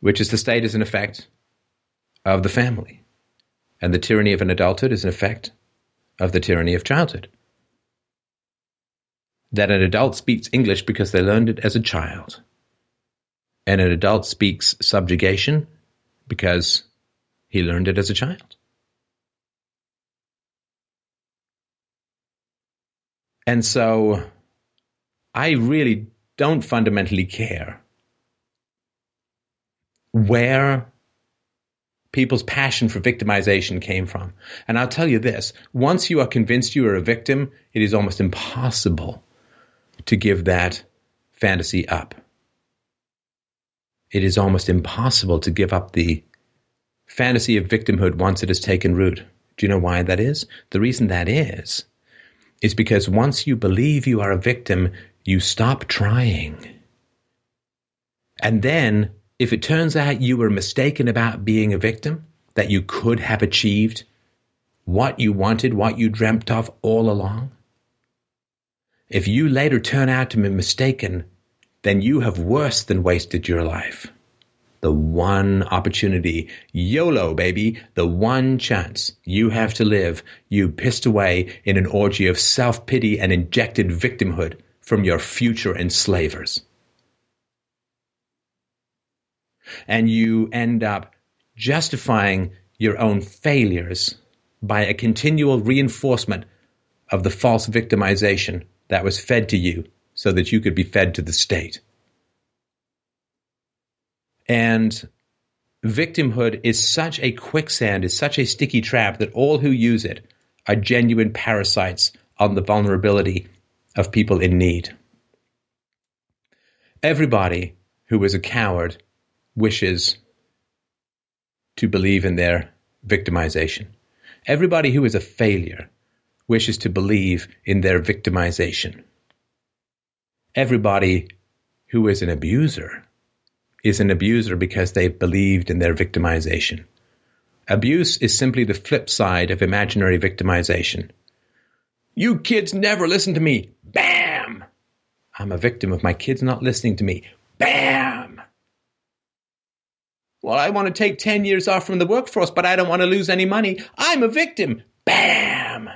which is the state is an effect of the family, and the tyranny of an adulthood is an effect of the tyranny of childhood. That an adult speaks English because they learned it as a child, and an adult speaks subjugation because he learned it as a child. And so I really don't fundamentally care where people's passion for victimization came from. And I'll tell you this once you are convinced you are a victim, it is almost impossible to give that fantasy up. It is almost impossible to give up the fantasy of victimhood once it has taken root. Do you know why that is? The reason that is, is because once you believe you are a victim, you stop trying. And then, if it turns out you were mistaken about being a victim, that you could have achieved what you wanted, what you dreamt of all along, if you later turn out to be mistaken, then you have worse than wasted your life. The one opportunity, YOLO, baby, the one chance you have to live, you pissed away in an orgy of self pity and injected victimhood from your future enslavers. And you end up justifying your own failures by a continual reinforcement of the false victimization that was fed to you so that you could be fed to the state. And victimhood is such a quicksand, is such a sticky trap that all who use it are genuine parasites on the vulnerability of people in need. Everybody who is a coward wishes to believe in their victimization. Everybody who is a failure wishes to believe in their victimization. Everybody who is an abuser is an abuser because they believed in their victimization. Abuse is simply the flip side of imaginary victimization. You kids never listen to me. Bam! I'm a victim of my kids not listening to me. Bam! Well, I want to take 10 years off from the workforce, but I don't want to lose any money. I'm a victim. Bam!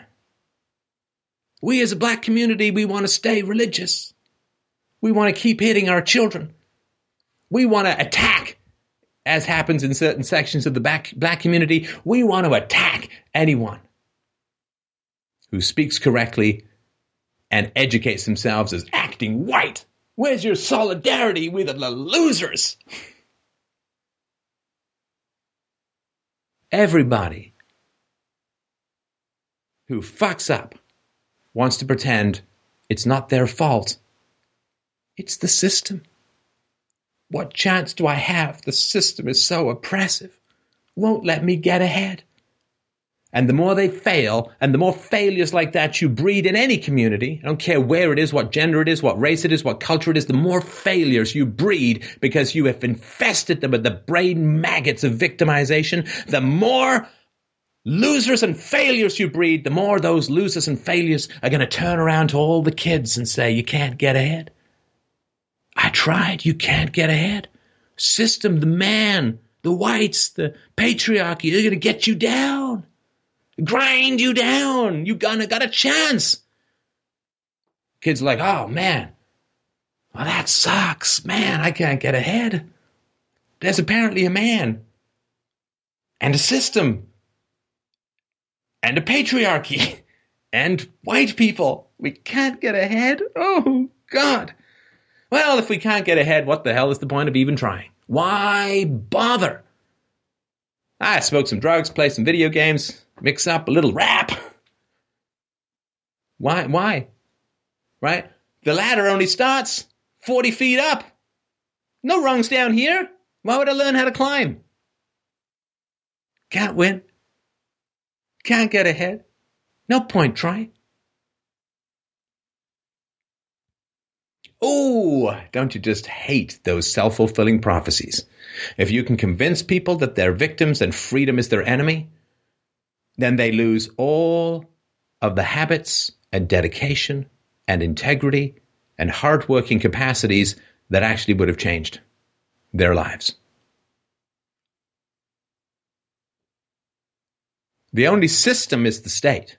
We as a black community, we want to stay religious. We want to keep hitting our children. We want to attack, as happens in certain sections of the black, black community. We want to attack anyone who speaks correctly and educates themselves as acting white. Where's your solidarity with the losers? Everybody who fucks up wants to pretend it's not their fault. It's the system. What chance do I have? The system is so oppressive. Won't let me get ahead. And the more they fail, and the more failures like that you breed in any community, I don't care where it is, what gender it is, what race it is, what culture it is, the more failures you breed because you have infested them with the brain maggots of victimization, the more losers and failures you breed, the more those losers and failures are going to turn around to all the kids and say, You can't get ahead. I tried. You can't get ahead. System, the man, the whites, the patriarchy, they're going to get you down grind you down. You gonna got a chance. Kids like, oh man, well that sucks, man. I can't get ahead. There's apparently a man and a system and a patriarchy and white people. We can't get ahead. Oh, God. Well, if we can't get ahead, what the hell is the point of even trying? Why bother? I smoke some drugs, play some video games, mix up a little rap. Why? Why? Right? The ladder only starts 40 feet up. No rungs down here. Why would I learn how to climb? Can't win. Can't get ahead. No point trying. Oh, don't you just hate those self fulfilling prophecies? If you can convince people that they're victims and freedom is their enemy, then they lose all of the habits and dedication and integrity and hardworking capacities that actually would have changed their lives. The only system is the state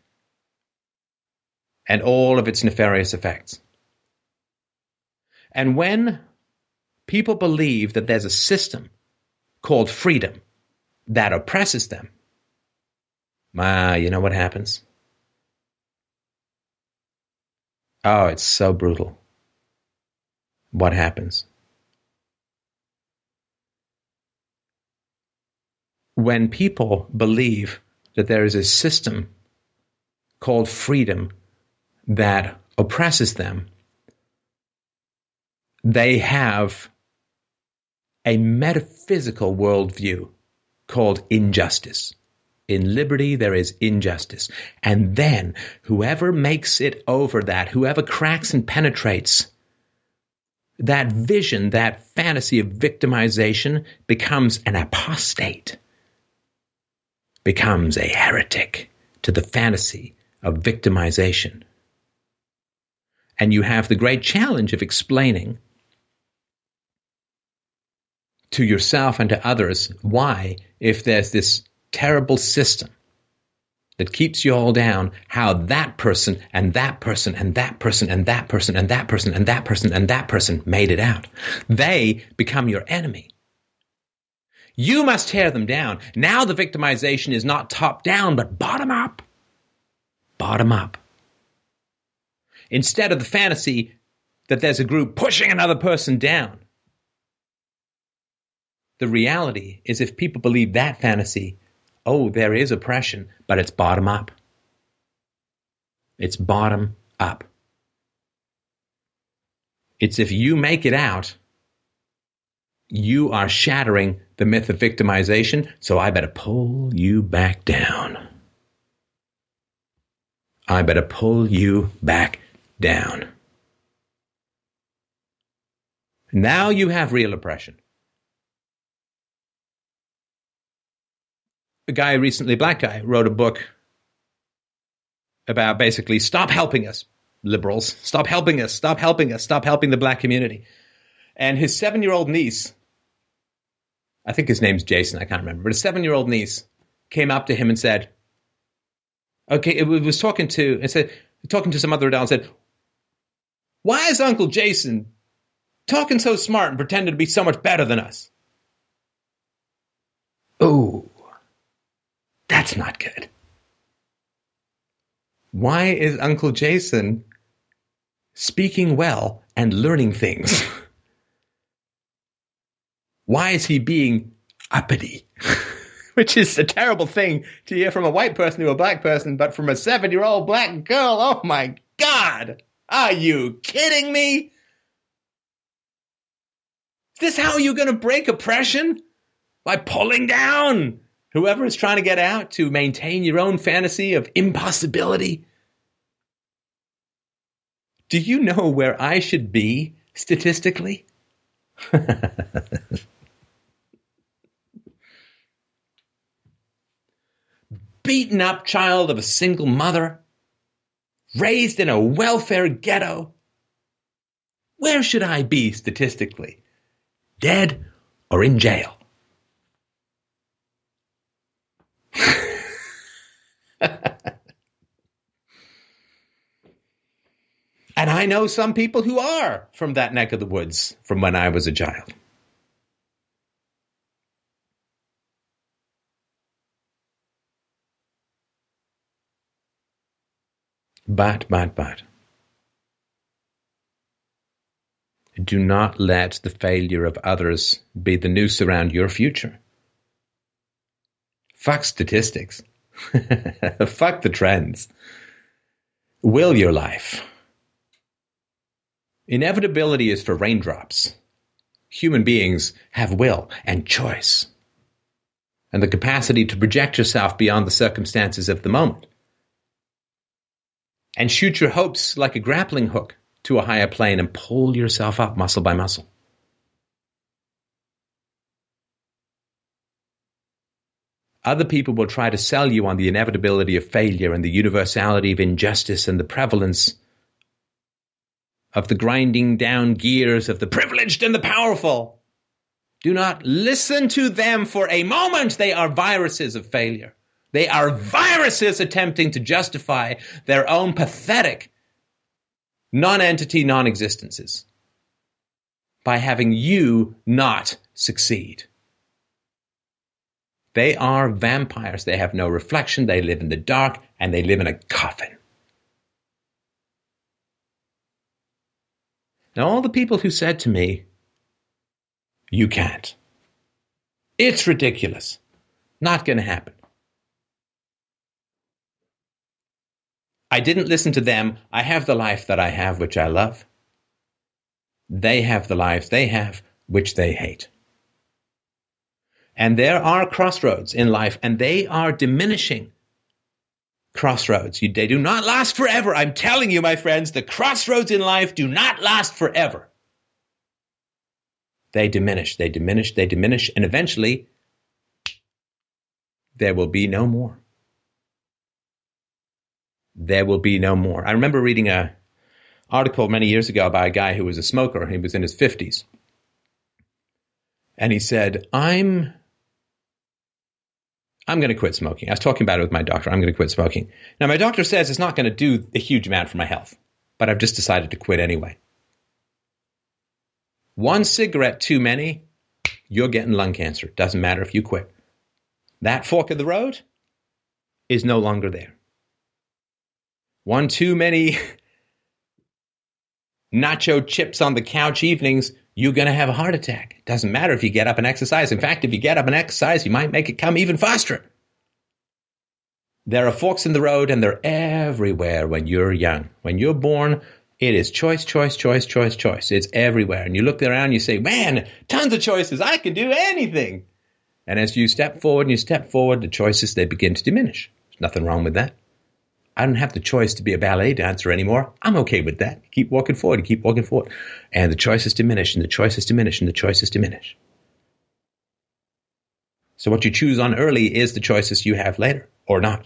and all of its nefarious effects. And when people believe that there's a system called freedom that oppresses them, ah, you know what happens? Oh, it's so brutal. What happens? When people believe that there is a system called freedom that oppresses them, they have a metaphysical worldview called injustice. In liberty, there is injustice. And then whoever makes it over that, whoever cracks and penetrates that vision, that fantasy of victimization becomes an apostate, becomes a heretic to the fantasy of victimization. And you have the great challenge of explaining to yourself and to others why, if there's this terrible system that keeps you all down, how that person and that person and that person and that person and that person and that person and that person made it out. They become your enemy. You must tear them down. Now the victimization is not top down, but bottom up. Bottom up. Instead of the fantasy that there's a group pushing another person down. The reality is if people believe that fantasy, oh, there is oppression, but it's bottom up. It's bottom up. It's if you make it out, you are shattering the myth of victimization, so I better pull you back down. I better pull you back down. Now you have real oppression. A guy recently, black guy, wrote a book about basically stop helping us, liberals. Stop helping us. Stop helping us. Stop helping the black community. And his seven year old niece, I think his name's Jason, I can't remember, but his seven year old niece came up to him and said, okay, it was talking to, and said, talking to some other adult and said, why is Uncle Jason talking so smart and pretending to be so much better than us? Oh, that's not good. Why is Uncle Jason speaking well and learning things? Why is he being uppity? Which is a terrible thing to hear from a white person to a black person, but from a seven year old black girl, oh my God! Are you kidding me? Is this how you're going to break oppression? By pulling down whoever is trying to get out to maintain your own fantasy of impossibility. Do you know where I should be statistically? Beaten up child of a single mother, raised in a welfare ghetto. Where should I be statistically? Dead or in jail? And I know some people who are from that neck of the woods from when I was a child. But, but, but. Do not let the failure of others be the noose around your future. Fuck statistics. Fuck the trends. Will your life. Inevitability is for raindrops. Human beings have will and choice, and the capacity to project yourself beyond the circumstances of the moment, and shoot your hopes like a grappling hook to a higher plane and pull yourself up muscle by muscle. Other people will try to sell you on the inevitability of failure and the universality of injustice and the prevalence of the grinding down gears of the privileged and the powerful. Do not listen to them for a moment. They are viruses of failure. They are viruses attempting to justify their own pathetic non-entity non-existences by having you not succeed. They are vampires. They have no reflection. They live in the dark and they live in a coffin. Now, all the people who said to me, You can't. It's ridiculous. Not going to happen. I didn't listen to them. I have the life that I have, which I love. They have the lives they have, which they hate. And there are crossroads in life, and they are diminishing crossroads. You, they do not last forever. I'm telling you, my friends, the crossroads in life do not last forever. They diminish, they diminish, they diminish, and eventually there will be no more. There will be no more. I remember reading a article many years ago by a guy who was a smoker. He was in his 50s. And he said, I'm I'm going to quit smoking. I was talking about it with my doctor. I'm going to quit smoking. Now, my doctor says it's not going to do a huge amount for my health, but I've just decided to quit anyway. One cigarette too many, you're getting lung cancer. Doesn't matter if you quit. That fork of the road is no longer there. One too many nacho chips on the couch evenings, you're going to have a heart attack. It doesn't matter if you get up and exercise. In fact, if you get up and exercise, you might make it come even faster. There are forks in the road and they're everywhere when you're young. When you're born, it is choice, choice, choice, choice, choice. It's everywhere. And you look around and you say, man, tons of choices. I can do anything. And as you step forward and you step forward, the choices, they begin to diminish. There's nothing wrong with that. I don't have the choice to be a ballet dancer anymore. I'm okay with that. Keep walking forward, keep walking forward. And the choices diminish, and the choices diminish, and the choices diminish. So what you choose on early is the choices you have later, or not.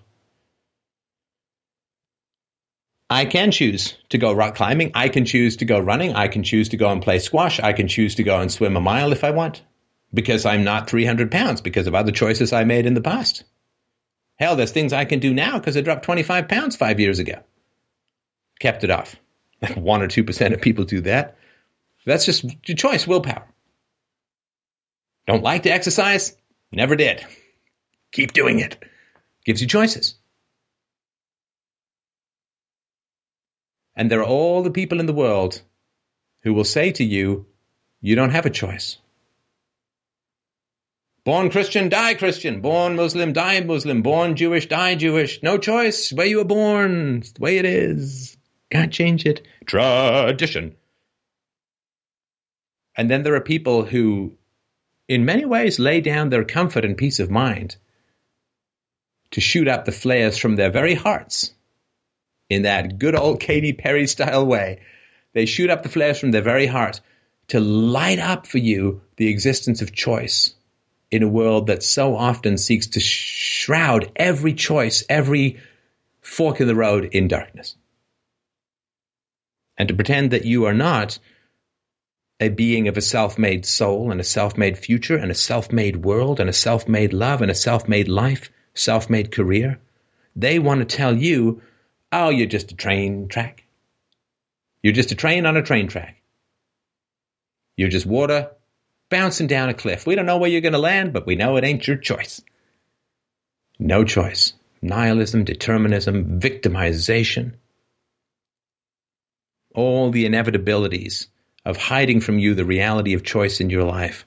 I can choose to go rock climbing. I can choose to go running. I can choose to go and play squash. I can choose to go and swim a mile if I want because I'm not 300 pounds because of other choices I made in the past. Hell, there's things I can do now because I dropped 25 pounds five years ago. Kept it off. Like one or 2% of people do that. That's just your choice, willpower. Don't like to exercise? Never did. Keep doing it. Gives you choices. And there are all the people in the world who will say to you, you don't have a choice. Born Christian, die Christian. Born Muslim, die Muslim. Born Jewish, die Jewish. No choice. Where you were born. The way it is. Can't change it. Tradition. And then there are people who, in many ways, lay down their comfort and peace of mind to shoot up the flares from their very hearts in that good old Katy Perry style way. They shoot up the flares from their very heart to light up for you the existence of choice in a world that so often seeks to shroud every choice, every fork in the road in darkness. And to pretend that you are not a being of a self made soul and a self made future and a self made world and a self made love and a self made life, self made career. They want to tell you, oh, you're just a train track. You're just a train on a train track. You're just water bouncing down a cliff. We don't know where you're going to land, but we know it ain't your choice. No choice. Nihilism, determinism, victimization, all the inevitabilities of hiding from you the reality of choice in your life.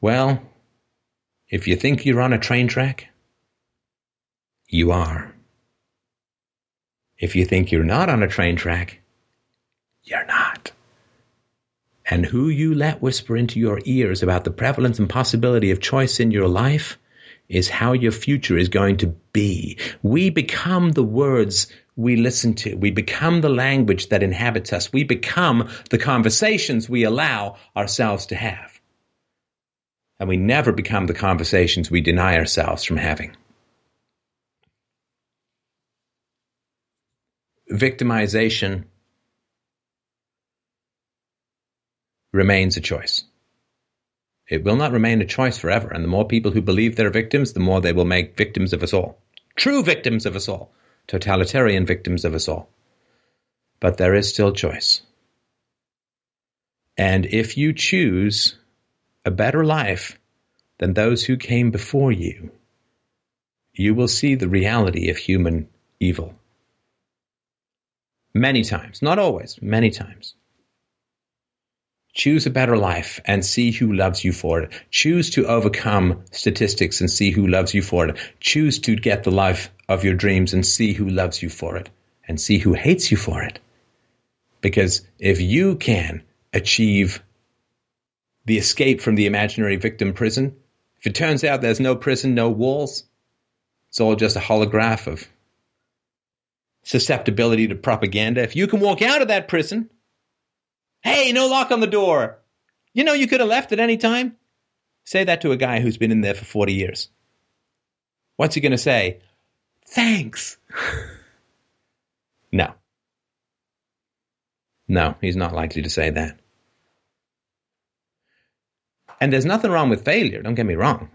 Well, if you think you're on a train track, you are. If you think you're not on a train track, you're not. And who you let whisper into your ears about the prevalence and possibility of choice in your life is how your future is going to be. We become the words we listen to. We become the language that inhabits us. We become the conversations we allow ourselves to have. And we never become the conversations we deny ourselves from having. Victimization remains a choice. It will not remain a choice forever, and the more people who believe they're victims, the more they will make victims of us all. True victims of us all. Totalitarian victims of us all. But there is still choice. And if you choose a better life than those who came before you, you will see the reality of human evil. Many times, not always, many times. Choose a better life and see who loves you for it. Choose to overcome statistics and see who loves you for it. Choose to get the life of your dreams and see who loves you for it and see who hates you for it. Because if you can achieve the escape from the imaginary victim prison, if it turns out there's no prison, no walls, it's all just a holograph of susceptibility to propaganda. If you can walk out of that prison Hey, no lock on the door. You know, you could have left at any time. Say that to a guy who's been in there for 40 years. What's he going to say? Thanks. no. No, he's not likely to say that. And there's nothing wrong with failure, don't get me wrong.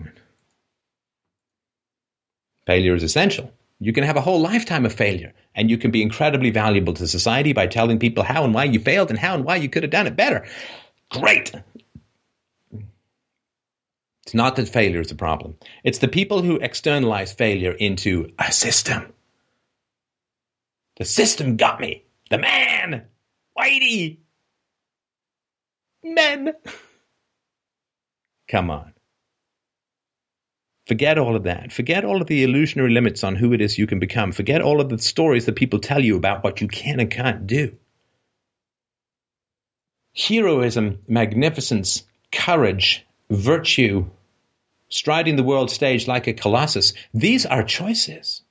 Failure is essential. You can have a whole lifetime of failure, and you can be incredibly valuable to society by telling people how and why you failed and how and why you could have done it better. Great. It's not that failure is a problem. It's the people who externalize failure into a system. The system got me. The man. Whitey. Men. Come on. Forget all of that. Forget all of the illusionary limits on who it is you can become. Forget all of the stories that people tell you about what you can and can't do. Heroism, magnificence, courage, virtue, striding the world stage like a colossus, these are choices.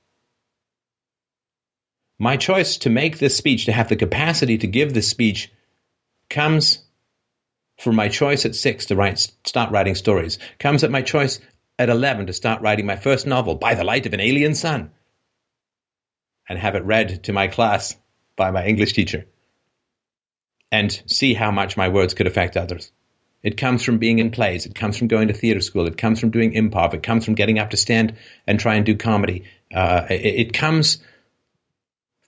My choice to make this speech, to have the capacity to give this speech, comes from my choice at six to write, start writing stories, comes at my choice at 11 to start writing my first novel, By the Light of an Alien Sun, and have it read to my class by my English teacher, and see how much my words could affect others. It comes from being in plays. It comes from going to theater school. It comes from doing improv. It comes from getting up to stand and try and do comedy. Uh, it, it comes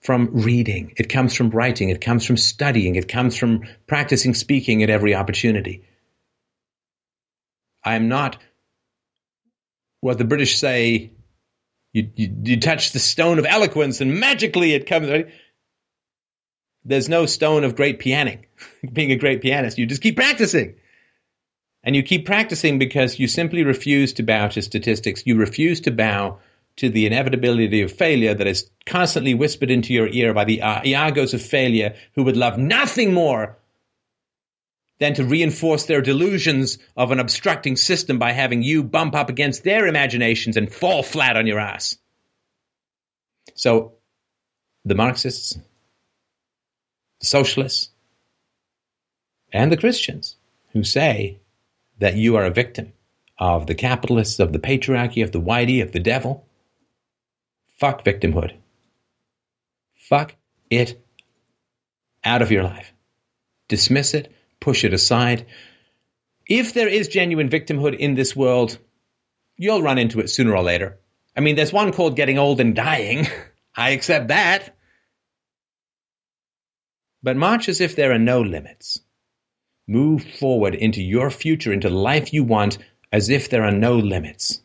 from reading. It comes from writing. It comes from studying. It comes from practicing speaking at every opportunity. I am not what the British say, you, you, you touch the stone of eloquence and magically it comes. There's no stone of great pianing, being a great pianist. You just keep practicing. And you keep practicing because you simply refuse to bow to statistics. You refuse to bow to the inevitability of failure that is constantly whispered into your ear by the uh, Iagos of failure who would love nothing more than to reinforce their delusions of an obstructing system by having you bump up against their imaginations and fall flat on your ass. So, the Marxists, the socialists, and the Christians who say that you are a victim of the capitalists, of the patriarchy, of the whitey, of the devil, fuck victimhood. Fuck it out of your life. Dismiss it push it aside. If there is genuine victimhood in this world, you'll run into it sooner or later. I mean, there's one called getting old and dying. I accept that. But march as if there are no limits. Move forward into your future, into the life you want, as if there are no limits.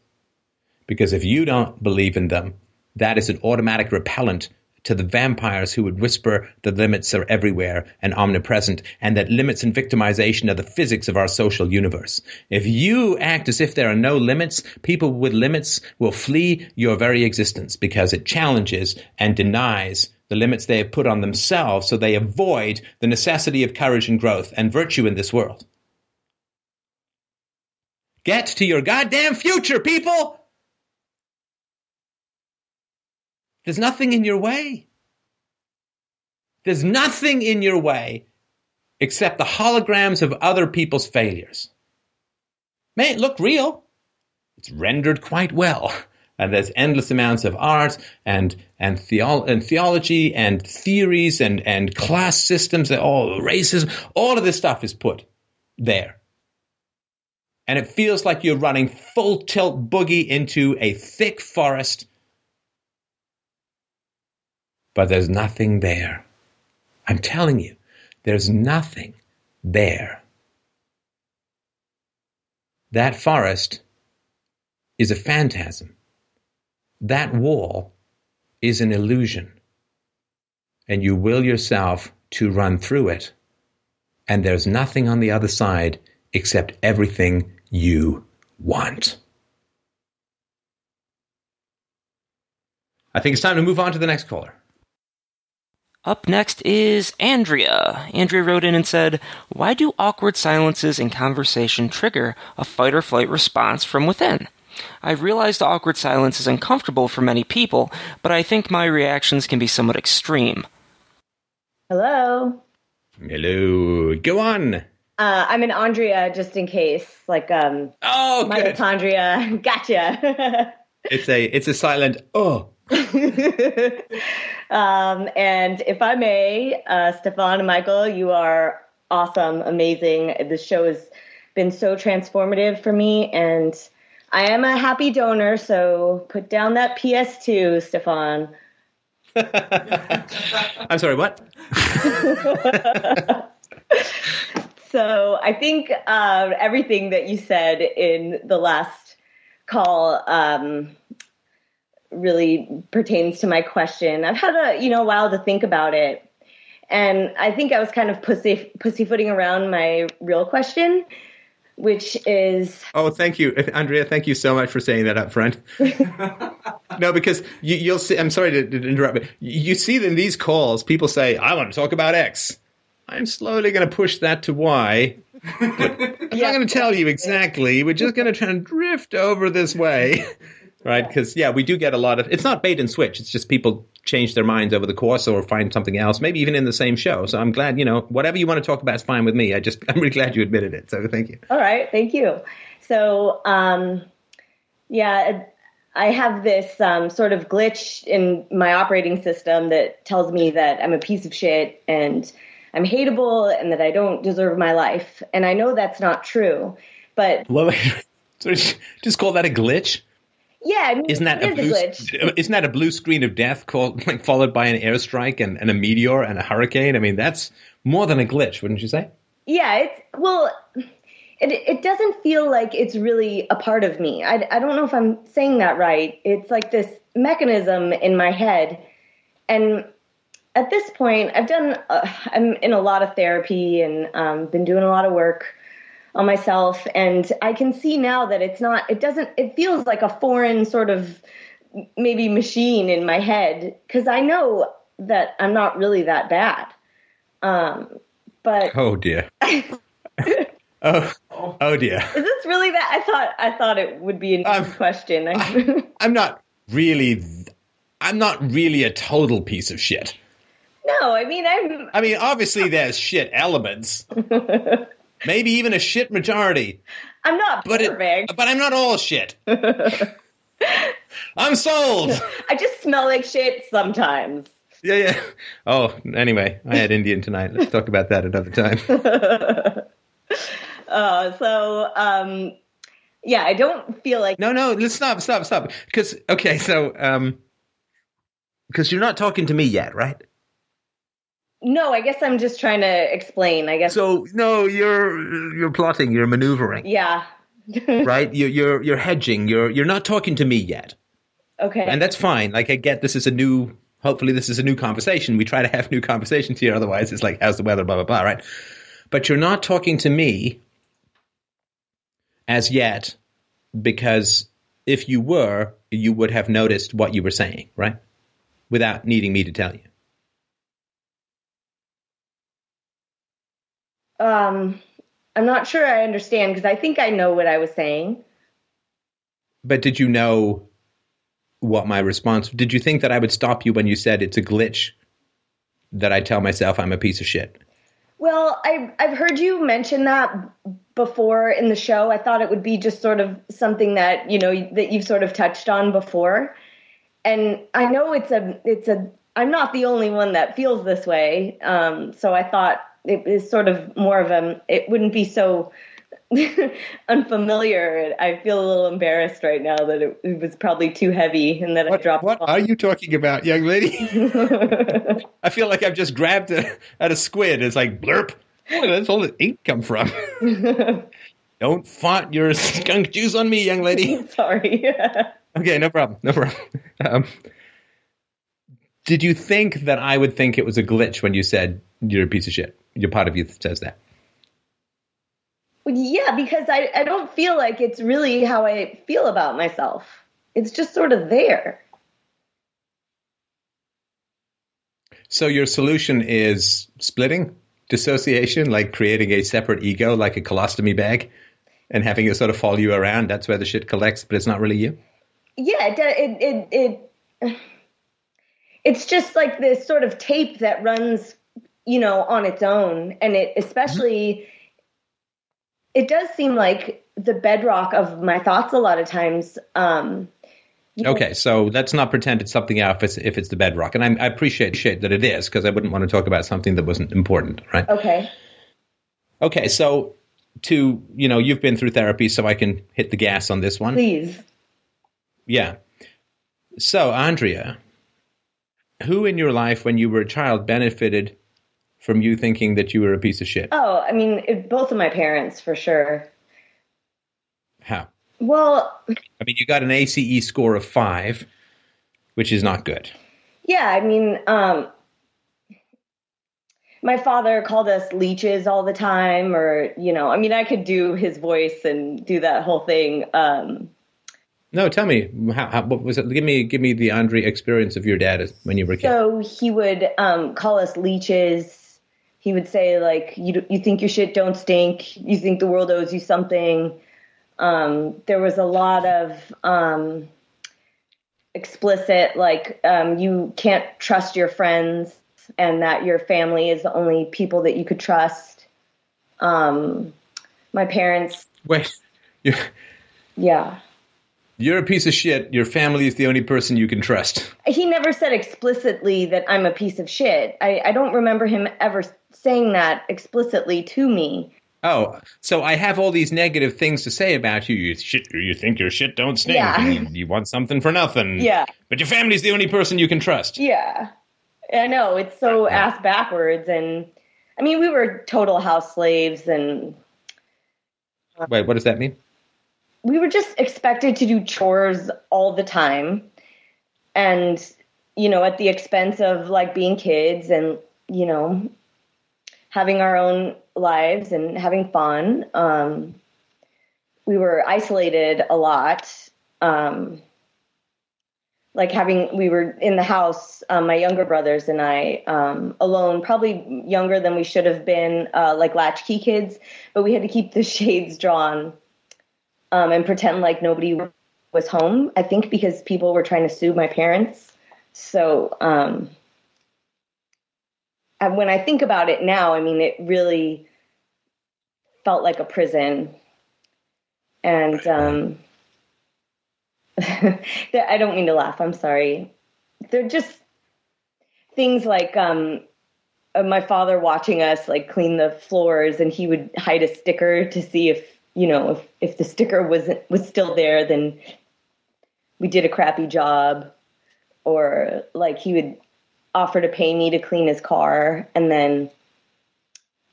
Because if you don't believe in them, that is an automatic repellent to the vampires who would whisper the limits are everywhere and omnipresent, and that limits and victimization are the physics of our social universe. If you act as if there are no limits, people with limits will flee your very existence because it challenges and denies the limits they have put on themselves so they avoid the necessity of courage and growth and virtue in this world. Get to your goddamn future, people! There's nothing in your way. There's nothing in your way except the holograms of other people's failures. May it look real. It's rendered quite well. And there's endless amounts of art and and, theo- and theology and theories and, and class systems and all racism. All of this stuff is put there. And it feels like you're running full tilt boogie into a thick forest but there's nothing there. I'm telling you, there's nothing there. That forest is a phantasm. That wall is an illusion. And you will yourself to run through it. And there's nothing on the other side except everything you want. I think it's time to move on to the next caller. Up next is Andrea. Andrea wrote in and said, Why do awkward silences in conversation trigger a fight or flight response from within? I realize the awkward silence is uncomfortable for many people, but I think my reactions can be somewhat extreme. Hello. Hello. Go on. Uh, I'm an Andrea, just in case, like um, Oh, good. mitochondria. Gotcha. It's a it's a silent oh. um, and if I may, uh, Stefan and Michael, you are awesome, amazing. The show has been so transformative for me, and I am a happy donor. So put down that PS2, Stefan. I'm sorry, what? So I think uh, everything that you said in the last call um, really pertains to my question. I've had a you know while to think about it, and I think I was kind of pussy pussyfooting around my real question, which is Oh, thank you, Andrea. Thank you so much for saying that up front. no, because you, you'll see. I'm sorry to, to interrupt, but you see in these calls, people say, "I want to talk about X." I'm slowly going to push that to Y. I'm not going to tell you exactly. We're just going to try and drift over this way, right? Because yeah, we do get a lot of. It's not bait and switch. It's just people change their minds over the course or find something else, maybe even in the same show. So I'm glad, you know, whatever you want to talk about is fine with me. I just I'm really glad you admitted it. So thank you. All right, thank you. So, um, yeah, I have this um, sort of glitch in my operating system that tells me that I'm a piece of shit and I'm hateable and that I don't deserve my life. And I know that's not true, but Well, just call that a glitch. Yeah, I mean, Isn't that a blue? glitch. Isn't that a blue screen of death called like followed by an airstrike and, and a meteor and a hurricane? I mean, that's more than a glitch, wouldn't you say? Yeah, it's well, it it doesn't feel like it's really a part of me. I I don't know if I'm saying that right. It's like this mechanism in my head, and at this point, I've done. Uh, I'm in a lot of therapy and um, been doing a lot of work on myself, and I can see now that it's not. It doesn't. It feels like a foreign sort of maybe machine in my head because I know that I'm not really that bad. Um, but Oh dear. oh, oh dear. Is this really that? I thought I thought it would be an easy Um, question. I'm not really. I'm not really a total piece of shit. no, I mean I'm. I mean, obviously there's shit elements. Maybe even a shit majority, I'm not but it, perfect. but I'm not all shit. I'm sold. I just smell like shit sometimes. Yeah, yeah. Oh, anyway, I had Indian tonight. Let's talk about that another time. Uh, so um, yeah, I don't feel like No, no, let's stop, stop, stop. Because okay, so um, because you're not talking to me yet, right? No. I guess I'm just trying to explain. I guess So no, you're you're plotting, you're maneuvering, yeah. right? You're you're you're hedging. You're you're not talking to me yet, okay. and that's fine. Like I get this is a new hopefully this is a new conversation. We try to have new conversations here. Otherwise, it's like, how's the weather, blah, blah, blah, right? But you're not talking to me as yet because if you were, you would have noticed what you were saying, right? Without needing me to tell you. Um, I'm not sure I understand because I think I know what I was saying. But did you know what my response? Did you think that I would stop you when you said it's a glitch that I tell myself I'm a piece of shit? Well, I've I've heard you mention that before in the show. I thought it would be just sort of something that you know that you've sort of touched on before, and I know it's a it's a I'm not the only one that feels this way. Um, so I thought it is sort of more of a it wouldn't be so unfamiliar. I feel a little embarrassed right now that it, it was probably too heavy and that I dropped. what are you talking about, young lady? I feel like I've just grabbed a, at a squid. It's like blurp. Where does all the ink come from? Don't font your skunk juice on me, young lady. Sorry. Okay, no problem. No problem. Um, did you think that I would think it was a glitch when you said you're a piece of shit? Your part of you that says that. yeah, because I I don't feel like it's really how I feel about myself. It's just sort of there. So your solution is splitting, dissociation, like creating a separate ego, like a colostomy bag, and having it sort of follow you around. That's where the shit collects, but it's not really you. yeah, it, it it it it's just like this sort of tape that runs, you know, on its own, and it especially it does seem like the bedrock of my thoughts a lot of times. Um, Okay, so let's not pretend it's something else if it's, if it's the bedrock. And I, I appreciate shit that it is because I wouldn't want to talk about something that wasn't important, right? Okay. Okay, so to you know, you've been through therapy, so I can hit the gas on this one. Please. Yeah. So, Andrea, who in your life when you were a child benefited from you thinking that you were a piece of shit? Oh, I mean, it, both of my parents for sure. How? Well, I mean, you got an ACE score of five, which is not good. Yeah, I mean, um, my father called us leeches all the time, or you know, I mean, I could do his voice and do that whole thing. Um, No, tell me how, how, what was it? Give me give me the Andre experience of your dad as, when you were a kid. so he would um, call us leeches. He would say like, "You you think your shit don't stink? You think the world owes you something?" Um, there was a lot of um, explicit like, um, "You can't trust your friends." and that your family is the only people that you could trust. Um, my parents, Wait, yeah. You're a piece of shit. Your family is the only person you can trust. He never said explicitly that I'm a piece of shit. I, I don't remember him ever saying that explicitly to me. Oh, so I have all these negative things to say about you. You shit. You think your shit don't stink. Yeah. and You, you want something for nothing. Yeah. But your family's the only person you can trust. Yeah. I know. It's so ass backwards. And I mean, we were total house slaves and Wait, what does that mean? We were just expected to do chores all the time. And you know at the expense of like being kids and you know having our own lives and having fun. Um we were isolated a lot. Um like having we were in the house um, my younger brothers and i um, alone probably younger than we should have been uh, like latchkey kids but we had to keep the shades drawn um, and pretend like nobody was home. I think because people were trying to sue my parents. So um, and when I think about it now, I mean, it really felt like a prison. And um, I don't mean to laugh. I'm sorry. They're just things like um, uh, my father watching us like clean the floors, and he would hide a sticker to see if you know if if the sticker wasn't was still there, then we did a crappy job, or like he would offer to pay me to clean his car, and then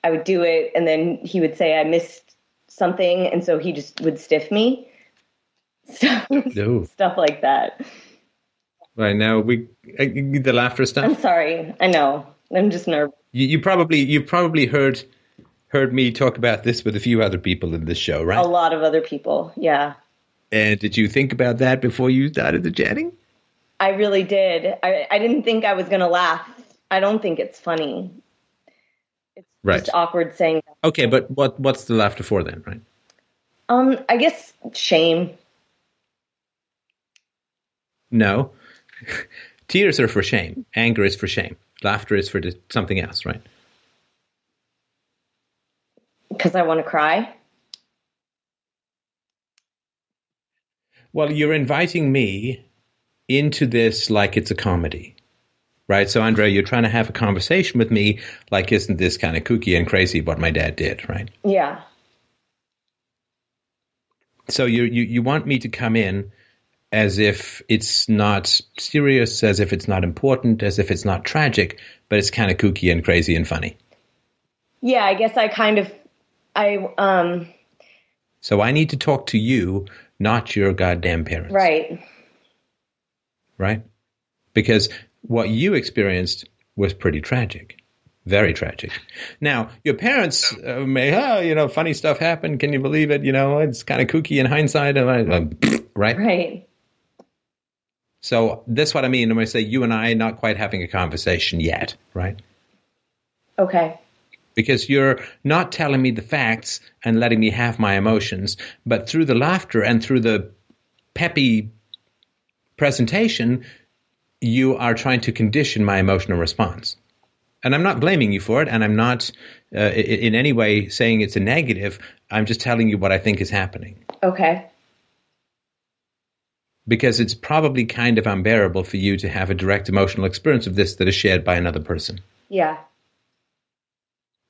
I would do it, and then he would say I missed something, and so he just would stiff me. Stuff, No. stuff like that. Right now, we the laughter stuff. I'm sorry. I know. I'm just nervous. You, you probably you probably heard heard me talk about this with a few other people in this show, right? A lot of other people. Yeah. And did you think about that before you started the chatting? I really did. I, I didn't think I was going to laugh. I don't think it's funny. It's Right. just awkward saying that. Okay, but what what's the laughter for then, right? Um, I guess shame. No. Tears are for shame. Anger is for shame. Laughter is for something else, right? Because I want to cry. Well, you're inviting me into this like it's a comedy, right? So, Andrea, you're trying to have a conversation with me like, isn't this kind of kooky and crazy what my dad did, right? Yeah. So you you you want me to come in as if it's not serious, as if it's not important, as if it's not tragic, but it's kind of kooky and crazy and funny. Yeah, I guess I kind of, I, um, So I need to talk to you, not your goddamn parents. right. right? Because what you experienced was pretty tragic, very tragic. Now, your parents uh, may, oh, you know, funny stuff happened. Can you believe it? You know, it's kind of kooky in hindsight, and I- um, right? Right. So that's what I mean when I say you and I not quite having a conversation yet, right? Okay. Because you're not telling me the facts and letting me have my emotions, but through the laughter and through the peppy presentation, you are trying to condition my emotional response. And I'm not blaming you for it, and I'm not uh, in any way saying it's a negative. I'm just telling you what I think is happening. Okay. Because it's probably kind of unbearable for you to have a direct emotional experience of this that is shared by another person. Yeah.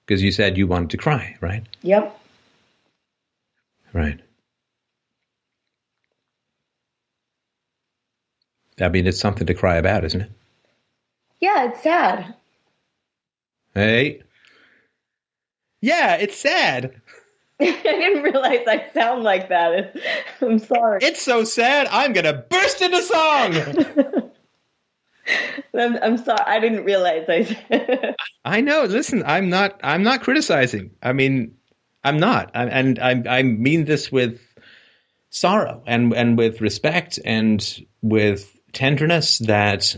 Because you said you wanted to cry, right? Yep. Right. I mean, it's something to cry about, isn't it? Yeah, it's sad. Hey. Yeah, it's sad. I didn't realize I sound like that. I'm sorry. It's so sad. I'm going to burst into song. I'm, I'm sorry. I didn't realize I. I know. Listen, I'm not. I'm not criticizing. I mean, I'm not. I, and I, I mean this with sorrow and and with respect and with tenderness that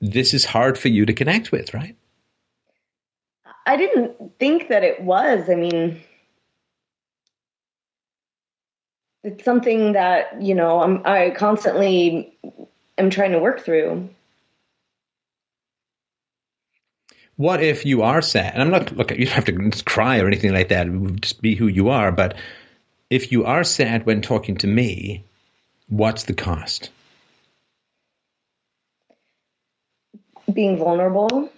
this is hard for you to connect with, right? I didn't think that it was. I mean, it's something that you know I'm, I constantly am trying to work through. What if you are sad? And I'm not look. You don't have to cry or anything like that. Just be who you are. But if you are sad when talking to me, what's the cost? Being vulnerable.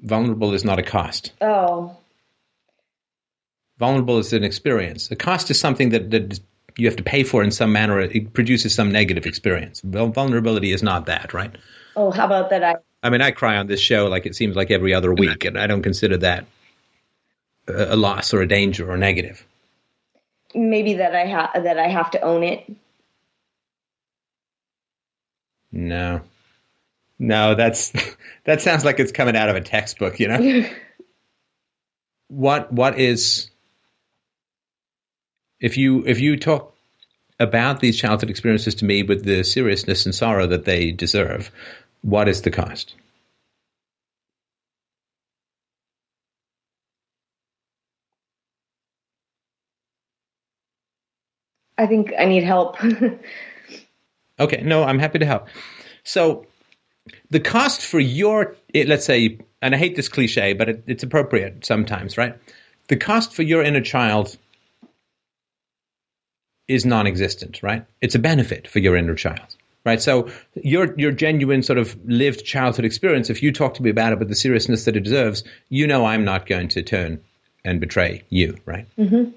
Vulnerable is not a cost. Oh, Vulnerable is an experience. The cost is something that, that you have to pay for in some manner. It produces some negative experience. Vulnerability is not that, right? oh, how about that? I I mean, I cry on this show like it seems like every other week, and I don't consider that a, a loss or a danger or negative. maybe that I ha- that I have to own it. No, no, that's that sounds like it's coming out of a textbook. You know, what what is if you if you talk about these childhood experiences to me with the seriousness and sorrow that they deserve, what is the cost? I think I need help. Okay, no, I'm happy to help. So, the cost for your, eh, let's say, and I hate this cliche, but it, it's appropriate sometimes, right? The cost for your inner child is non-existent, right? It's a benefit for your inner child, right? So your your genuine sort of lived childhood experience, if you talk to me about it with the seriousness that it deserves, you know I'm not going to turn and betray you, right? hmm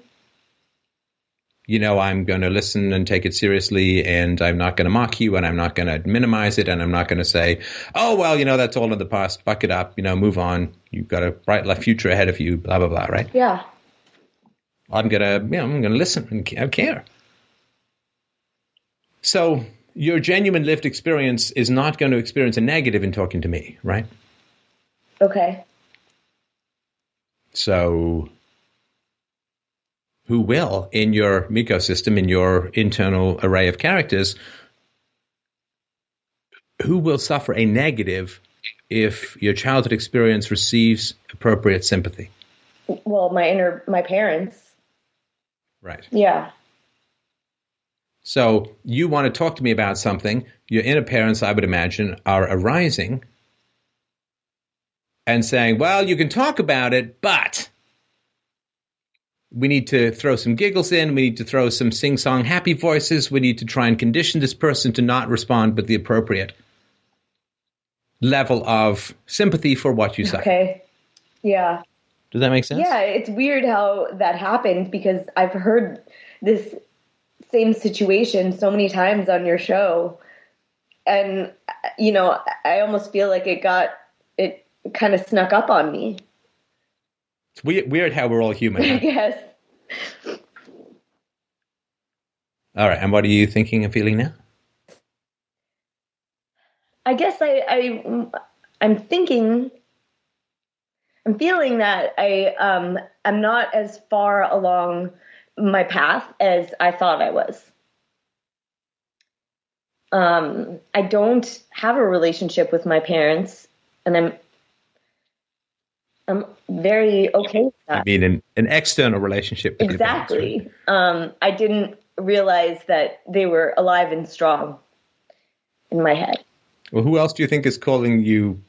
you know I'm going to listen and take it seriously, and I'm not going to mock you, and I'm not going to minimize it, and I'm not going to say, "Oh well, you know that's all in the past. Buck it up. You know, move on. You've got a bright future ahead of you." Blah blah blah. Right? Yeah. I'm gonna, you know, I'm gonna listen and care. So your genuine lived experience is not going to experience a negative in talking to me, right? Okay. So who will in your ecosystem, in your internal array of characters, who will suffer a negative if your childhood experience receives appropriate sympathy? Well, my inner my parents. Right. Yeah. So you want to talk to me about something. Your inner parents, I would imagine, are arising and saying, well, you can talk about it, but we need to throw some giggles in. We need to throw some sing song happy voices. We need to try and condition this person to not respond with the appropriate level of sympathy for what you say. Okay. Yeah. Does that make sense? Yeah, it's weird how that happened because I've heard this same situation so many times on your show. And you know, I almost feel like it got it kind of snuck up on me. It's weird, weird how we're all human. I huh? guess. all right. And what are you thinking and feeling now? I guess I, I I'm thinking I'm feeling that I um I'm not as far along my path as I thought I was. Um I don't have a relationship with my parents and I'm I'm very okay with I mean, an, an external relationship. With your parents, right? Exactly. Um I didn't realize that they were alive and strong in my head. Well, who else do you think is calling you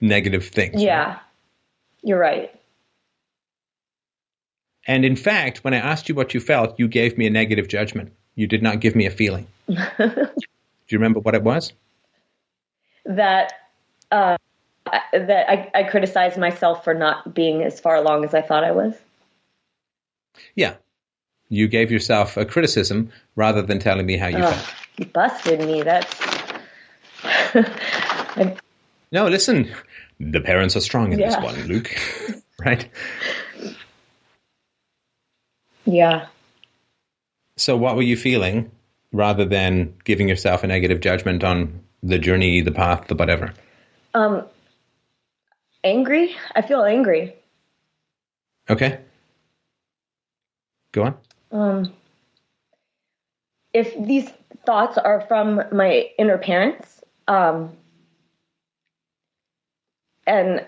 negative things? right? Yeah. You're right. And in fact, when I asked you what you felt, you gave me a negative judgment. You did not give me a feeling. do you remember what it was? that uh, I- that I, I criticized myself for not being as far along as I thought I was. Yeah. You gave yourself a criticism rather than telling me how you Ugh, felt. you busted me. That's No, listen. The parents are strong in this one, Luke. right? Yeah. So, what were you feeling rather than giving yourself a negative judgment on the journey, the path, the whatever? Um, angry. I feel angry. Okay. Go on. Um, if these thoughts are from my inner parents, um, and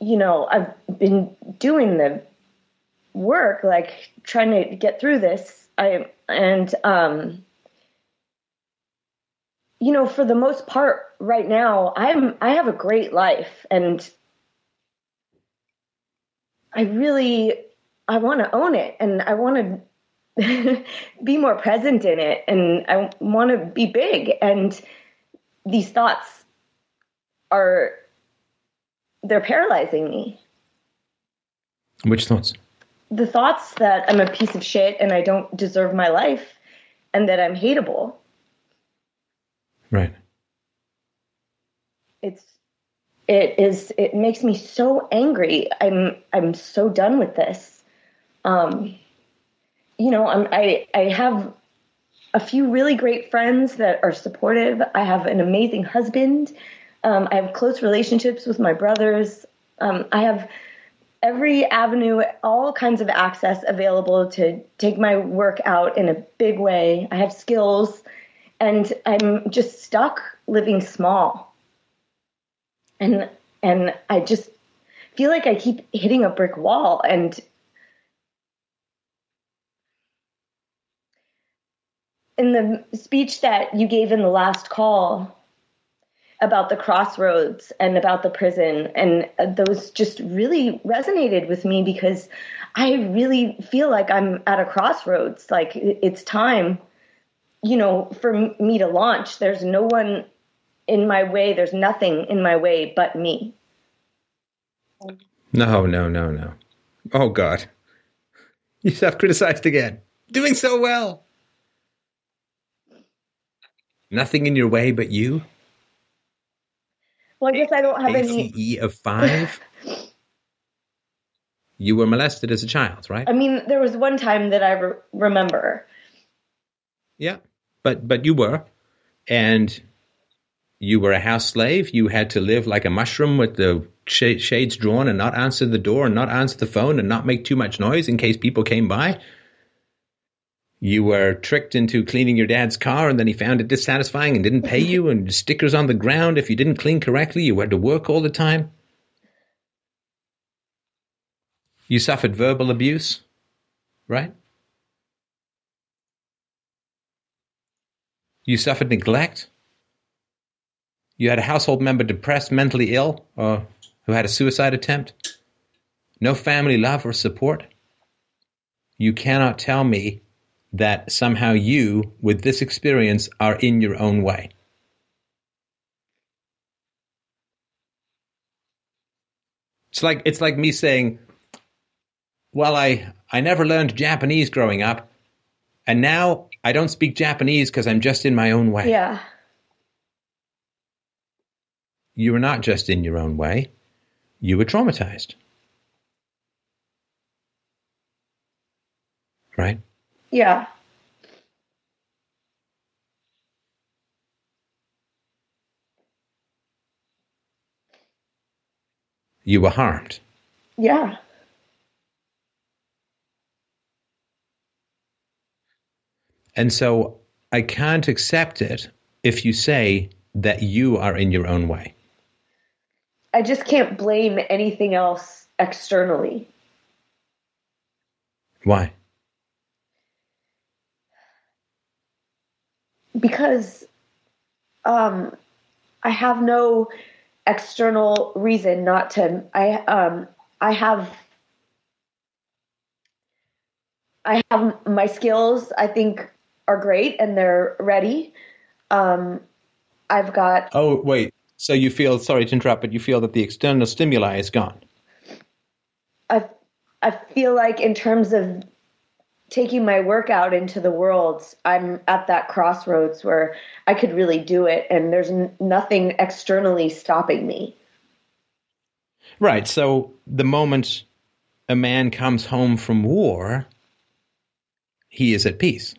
you know, I've been doing the work, like trying to get through this. I and um, you know, for the most part, right now, I'm I have a great life, and I really I want to own it, and I want to be more present in it, and I want to be big. And these thoughts are they're paralyzing me. Which thoughts? The thoughts that I'm a piece of shit and I don't deserve my life, and that I'm hateable. Right. it's it is it makes me so angry. I'm i'm so done with this. Um you know i'm i i have a few really great friends that are supportive. I have an amazing husband. Um, i have close relationships with my brothers. Um, i have every avenue all kinds of access available to take my work out in a big way. I have skills and i'm just stuck living small. And and I just feel like I keep hitting a brick wall and in the speech that you gave in the last call about the crossroads and about the prison and those just really resonated with me because I really feel like I'm at a crossroads like it's time you know for me to launch there's no one in my way there's nothing in my way but me No, no, no, no. Oh, God. You self criticized again. Doing so well. Nothing in your way but you? Well i guess i don't have any ACE E of five? you were molested as a child, right? i mean there was one time that i re- remember yeah. but but you were, and you were a house slave. You had to live like a mushroom with the sh- shades drawn and not answer the door and not answer the phone and not make too much noise in case people came by. You were tricked into cleaning your dad's car and then he found it dissatisfying and didn't pay you and stickers on the ground if you didn't clean correctly. You had to work all the time. You suffered verbal abuse, right? You suffered neglect. You had a household member depressed, mentally ill, or who had a suicide attempt. No family love or support. You cannot tell me that somehow you, with this experience, are in your own way. It's like it's like me saying, "Well, I I never learned Japanese growing up, and now I don't speak Japanese because I'm just in my own way." Yeah. You were not just in your own way; you were traumatized, right? Yeah. You were harmed. Yeah. And so I can't accept it if you say that you are in your own way. I just can't blame anything else externally. Why? Because um, I have no external reason not to. I um, I have I have my skills. I think are great and they're ready. Um, I've got Oh, wait. So you feel, sorry to interrupt, but you feel that the external stimuli is gone. I I feel like in terms of taking my work out into the world, I'm at that crossroads where I could really do it, and there's n- nothing externally stopping me. Right. So the moment a man comes home from war, he is at peace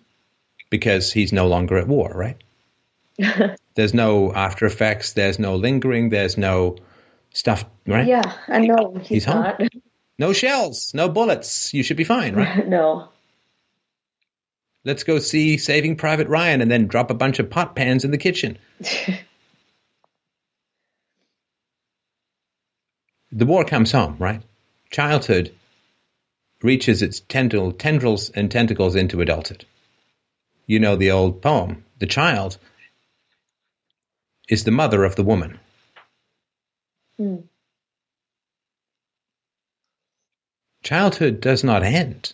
because he's no longer at war, right? there's no after effects, there's no lingering, there's no stuff, right? Yeah, I know he's, He's home. not. No shells, no bullets. You should be fine, right? no. Let's go see Saving Private Ryan and then drop a bunch of pot pans in the kitchen. the war comes home, right? Childhood reaches its tendril, tendrils and tentacles into adulthood. You know the old poem. The child is the mother of the woman. Hmm. Childhood does not end.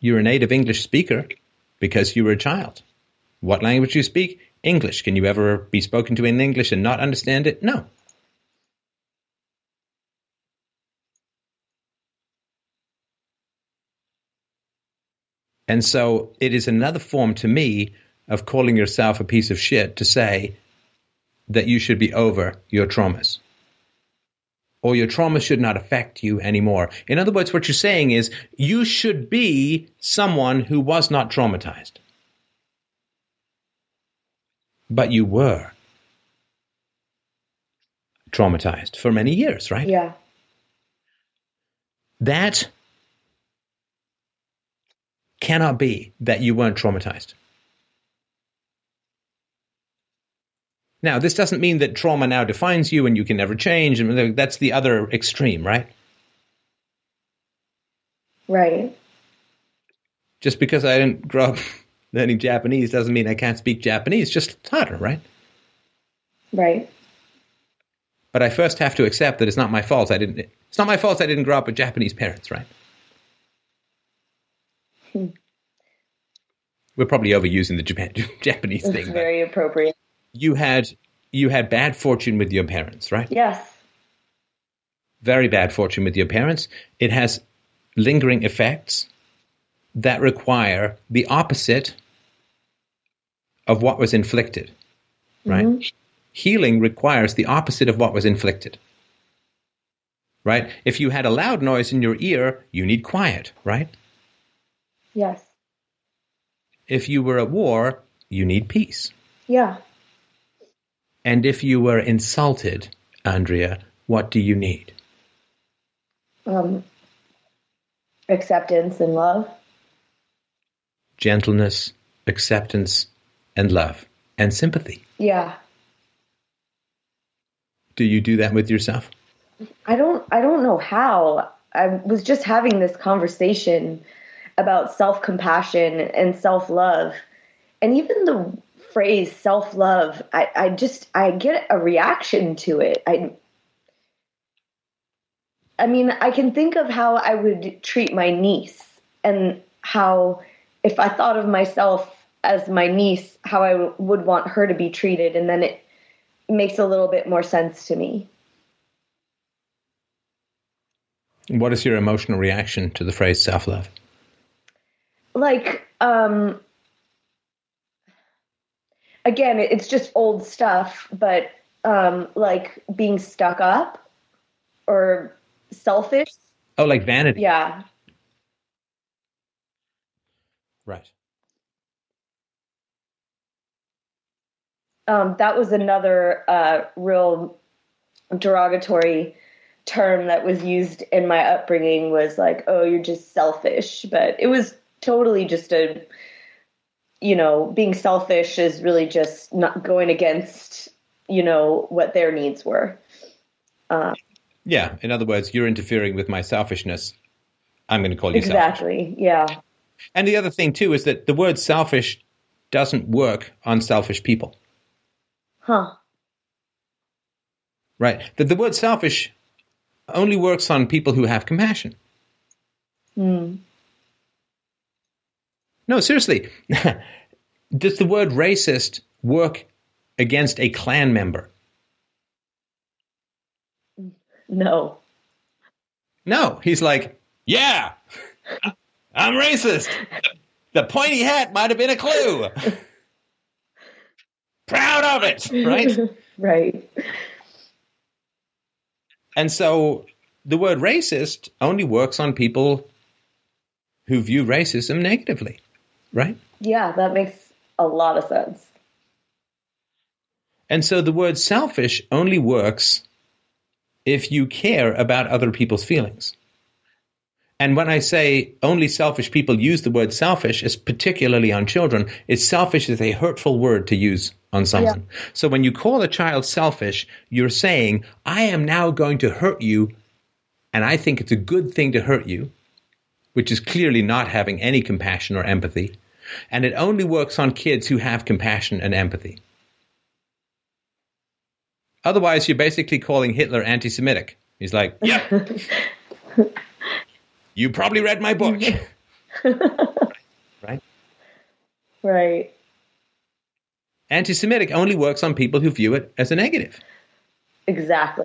You're a native English speaker because you were a child. What language do you speak? English. Can you ever be spoken to in English and not understand it? No. And so it is another form to me of calling yourself a piece of shit to say that you should be over your traumas. Or your trauma should not affect you anymore. In other words, what you're saying is you should be someone who was not traumatized. But you were traumatized for many years, right? Yeah. That cannot be that you weren't traumatized. Now, this doesn't mean that trauma now defines you and you can never change. and That's the other extreme, right? Right. Just because I didn't grow up learning Japanese doesn't mean I can't speak Japanese. Just harder, right? Right. But I first have to accept that it's not my fault. I didn't. It's not my fault. I didn't grow up with Japanese parents, right? Hmm. We're probably overusing the Japan, Japanese It's thing. very appropriate. You had you had bad fortune with your parents, right? Yes. Very bad fortune with your parents. It has lingering effects that require the opposite of what was inflicted, right? Mhm. Healing requires the opposite of what was inflicted. Right? If you had a loud noise in your ear, you need quiet, right? Yes. if you were at war, you need peace. Yeah. And if you were insulted, Andrea, what do you need? Um, acceptance and love. Gentleness, acceptance, and love, and sympathy. Yeah. Do you do that with yourself? I don't I don't know how. I was just having this conversation about self-compassion and self-love. And even the phrase self-love, I, I just I get a reaction to it. I I mean, I can think of how I would treat my niece and how if I thought of myself as my niece, how I would want her to be treated and then it makes a little bit more sense to me. What is your emotional reaction to the phrase self love? Like, um, again, it's just old stuff, but um, like being stuck up or selfish. Oh, like vanity. Yeah. Right. Um, that was another uh, real derogatory term that was used in my upbringing was like, oh, you're just selfish. But it was totally just a, you know, being selfish is really just not going against, you know, what their needs were. Uh, Yeah. In other words, you're interfering with my selfishness. I'm going to call you selfish. exactly. Yeah. And the other thing, too, is that the word selfish doesn't work on selfish people. Huh. Right. That the word selfish only works on people who have compassion. Hmm. No, seriously. Does the word racist work against a Klan member? No. No. He's like, yeah, I'm racist. The pointy hat might have been a clue. Proud of it, right? Right. And so the word racist only works on people who view racism negatively, right? Yeah, that makes a lot of sense. And so the word selfish only works if you care about other people's feelings. And when I say only selfish people use the word selfish, it's particularly on children. It's selfish is a hurtful word to use on someone. So when you call a child selfish, you're saying, I am now going to hurt you, and I think it's a good thing to hurt you, which is clearly not having any compassion or empathy. And it only works on kids who have compassion and empathy. Otherwise, you're basically calling Hitler anti Semitic. He's like, yep. you probably read my book. right? Right. Anti Semitic only works on people who view it as a negative. Exactly.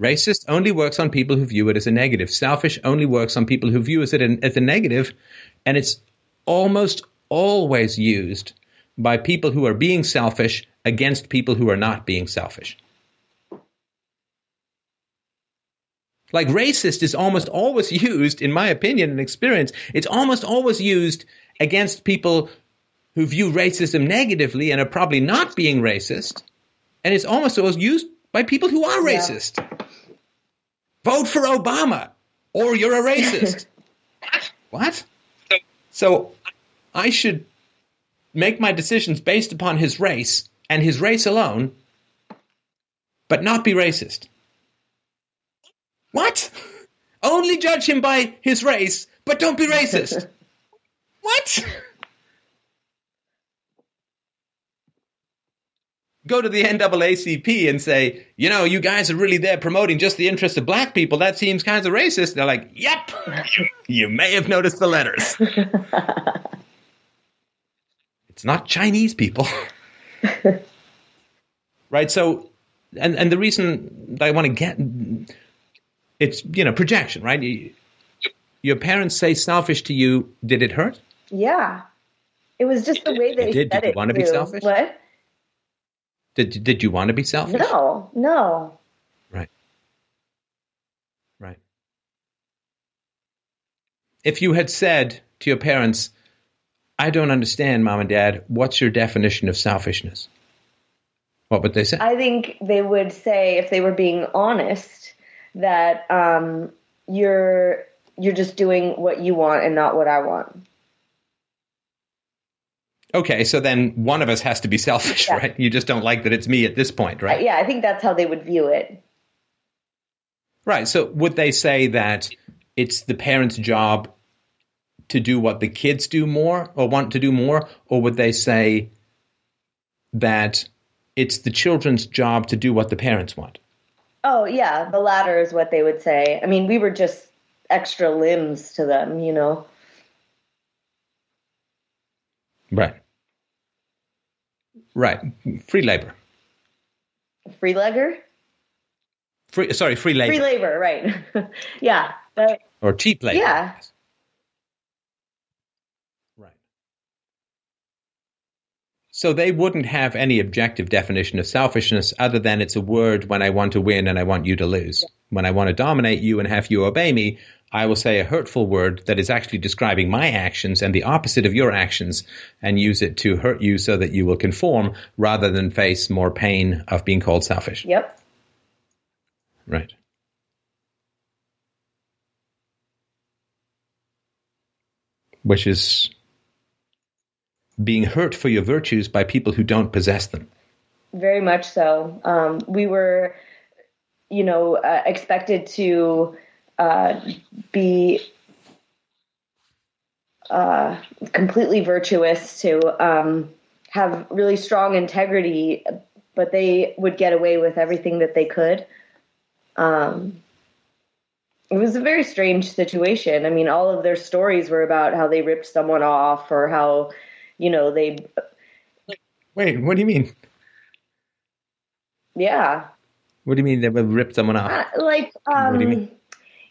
Racist only works on people who view it as a negative. Selfish only works on people who view it as a negative. And it's almost always used by people who are being selfish against people who are not being selfish. Like racist is almost always used, in my opinion and experience, it's almost always used against people who view racism negatively and are probably not being racist. And it's almost always used by people who are Yeah. racist. Vote for Obama or you're a racist. what? What? So I should make my decisions based upon his race and his race alone, but not be racist. What? Only judge him by his race, but don't be racist. what? Go to the NAACP and say, you know, you guys are really there promoting just the interests of black people. That seems kind of racist. They're like, yep, you may have noticed the letters. it's not Chinese people. right? So, and, and the reason that I want to get it's you know projection, right? You- Your parents say selfish to you. Did it hurt? Yeah. It was just the way they did. said Did you it. wanna be too. selfish? What? Did did you want to be selfish? No, no. Right. Right. If you had said to your parents, I don't understand, mom and dad. What's your definition of selfishness? What would they say? I think they would say, if they were being honest, that um, you're you're just doing what you want and not what I want. Okay, so then one of us has to be selfish, Yeah. right? You just don't like that it's me at this point, right? Yeah, I think that's how they would view it. Right. So would they say that it's the parents' job to do what the kids do more or want to do more? Or would they say that it's the children's job to do what the parents want? Oh yeah, the latter is what they would say. I mean, we were just extra limbs to them, you know. Right. Right. Free labor. Free legger? Free, sorry, free labor. Free labor, right. yeah. But or cheap labor. Yeah. Right. So they wouldn't have any objective definition of selfishness other than it's a word when I want to win and I want you to lose. When I want to dominate you and have you obey me, I will say a hurtful word that is actually describing my actions and the opposite of your actions and use it to hurt you so that you will conform rather than face more pain of being called selfish. yep. Right. Which is being hurt for your virtues by people who don't possess them. Very much so. Um, we were, you know, uh, expected to uh, be uh, completely virtuous, to um, have really strong integrity, but they would get away with everything that they could. Um, it was a very strange situation. I mean, all of their stories were about how they ripped someone off or how, you know, they, Wait, what do you mean? yeah, What do you mean they would rip someone off? Uh, like um, What do you mean?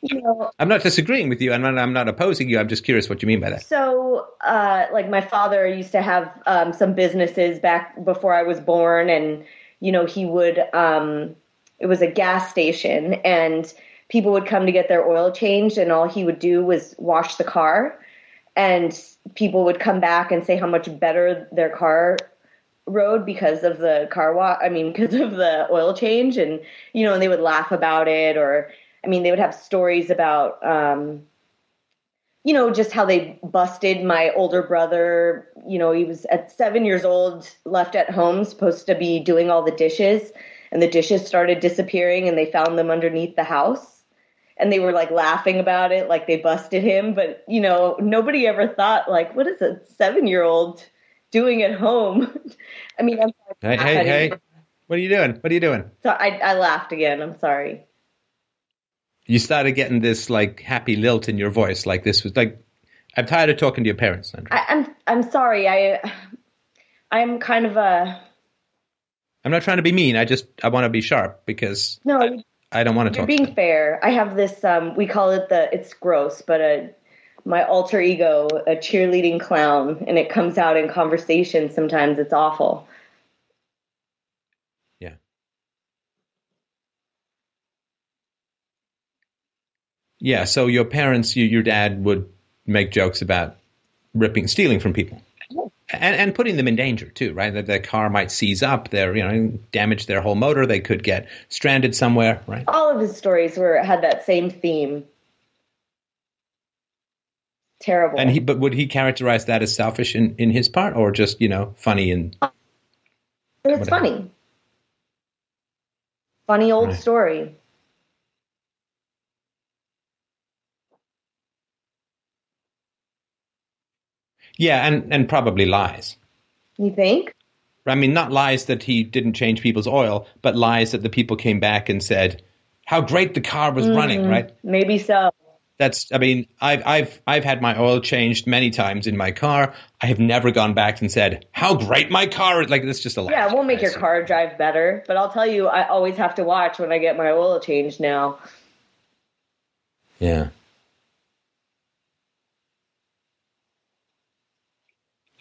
you know, I'm not disagreeing with you. I'm not, I'm not opposing you. I'm just curious what you mean by that. so uh, like my father used to have um, some businesses back before I was born, and you know he would. Um, it was a gas station, and people would come to get their oil changed, and all he would do was wash the car, and people would come back and say how much better their car rode because of the car wash. I mean, because of the oil change, and you know, and they would laugh about it, or I mean, they would have stories about. Um, you know, just how they busted my older brother. You know, he was at seven years old, left at home, supposed to be doing all the dishes, and the dishes started disappearing, and they found them underneath the house. And they were like laughing about it, like they busted him. But, you know, nobody ever thought, like, what is a seven year old doing at home? I mean, I'm Hey, hey, hey. What are you doing? What are you doing? So I, I laughed again. I'm sorry. You started getting this like happy lilt in your voice. Like this was like, I'm tired of talking to your parents, Sandra. I, I'm I'm sorry. I I'm kind of a I'm not trying to be mean. I just, I want to be sharp because no. I don't want to You're talk. being fair. I have this. Um, we call it the. It's gross, but a my alter ego, a cheerleading clown, and it comes out in conversation. Sometimes it's awful. Yeah. Yeah. So your parents, you, your dad would make jokes about ripping, stealing from people, and and putting them in danger too, right? That their car might seize up, their you know damage their whole motor. They could get stranded somewhere, right? All of his stories were had that same theme. Terrible. And he, but would he characterize that as selfish in, in his part, or just you know funny and And it's funny. Funny old Right. story. Yeah, and and probably lies. You think? I mean, not lies that he didn't change people's oil, but lies that the people came back and said how great the car was running, mm-hmm. right? Maybe so. That's, I mean, I've, I've, I've had my oil changed many times in my car. I have never gone back and said, how great my car is. Like, that's just a lie. Yeah, it won't make your car drive better, but I'll tell you, I always have to watch when I get my oil changed now. Yeah.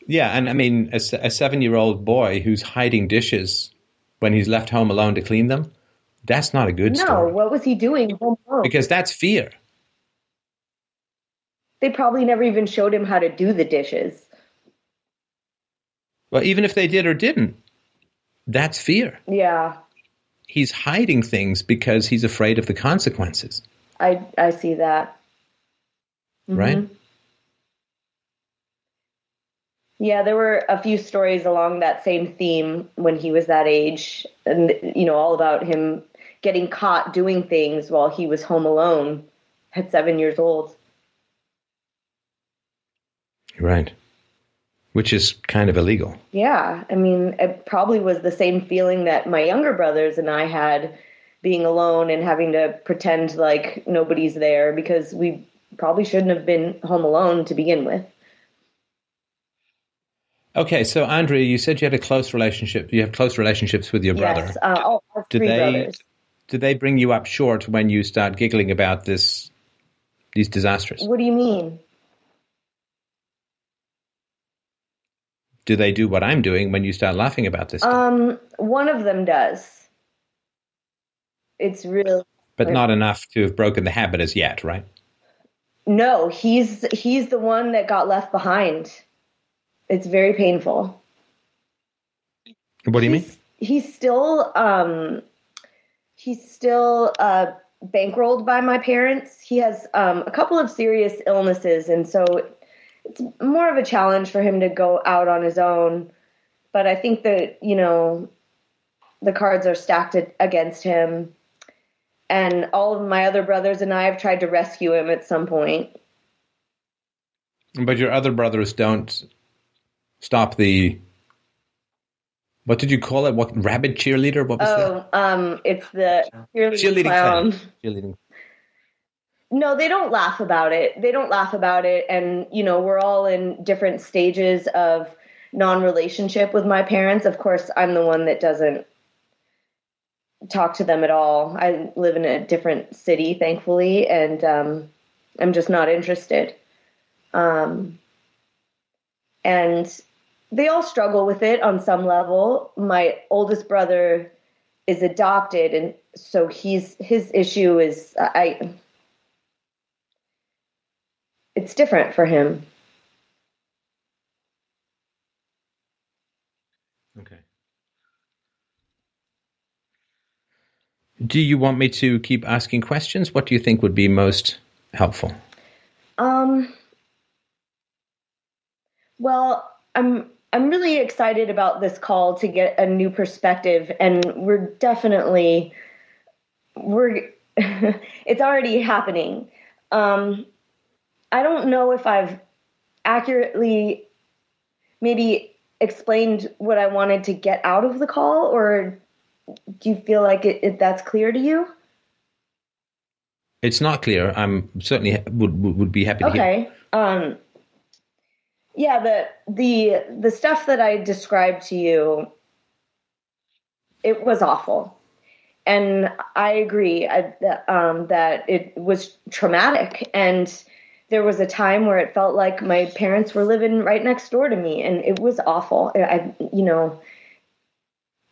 Yeah, and I mean, a, a seven year old boy who's hiding dishes when he's left home alone to clean them, that's not a good No, story. what was he doing home alone? Because that's fear. They probably never even showed him how to do the dishes. Well, even if they did or didn't, that's fear. Yeah, He's hiding things because he's afraid of the consequences, I I see that. Mm-hmm. right? Yeah, there were a few stories along that same theme when he was that age, and you know, all about him getting caught doing things while he was home alone at seven years old. Right. Which is kind of illegal. Yeah, I mean, it probably was the same feeling that my younger brothers and I had being alone and having to pretend like nobody's there because we probably shouldn't have been home alone to begin with. Okay, so Andrea, you said you had a close relationship. You have close relationships with your brother. Yes, uh, all all Do three they brothers. do they bring you up short when you start giggling about this these disasters? What do you mean? Do they do what I'm doing when you start laughing about this stuff? Um, one of them does. It's real. but not enough to have broken the habit as yet, right? No, he's he's the one that got left behind. It's very painful. What do you mean? He's, he's still um, he's still uh, bankrolled by my parents. He has um, a couple of serious illnesses, and so it's more of a challenge for him to go out on his own. But I think that you know the cards are stacked against him, and all of my other brothers and I have tried to rescue him at some point. But your other brothers don't stop the. What did you call it? What rabbit cheerleader? What was Oh, um, it's the cheerleading Cheerleading clown. clown. Cheerleading. No, they don't laugh about it. They don't laugh about it. And, you know, we're all in different stages of non relationship with my parents. Of course, I'm the one that doesn't talk to them at all. I live in a different city, thankfully, and um, I'm just not interested. Um, and they all struggle with it on some level. My oldest brother is adopted, and so he's his issue is I it's different for him. Okay. Do you want me to keep asking questions? What do you think would be most helpful? Um well, I'm I'm really excited about this call to get a new perspective and we're definitely we're it's already happening. Um I don't know if I've accurately maybe explained what I wanted to get out of the call or do you feel like it, it that's clear to you? It's not clear. I'm certainly would would be happy to hear. Okay. Um yeah, the the the stuff that I described to you it was awful. And I agree I, that, um, that it was traumatic and there was a time where it felt like my parents were living right next door to me and it was awful. I you know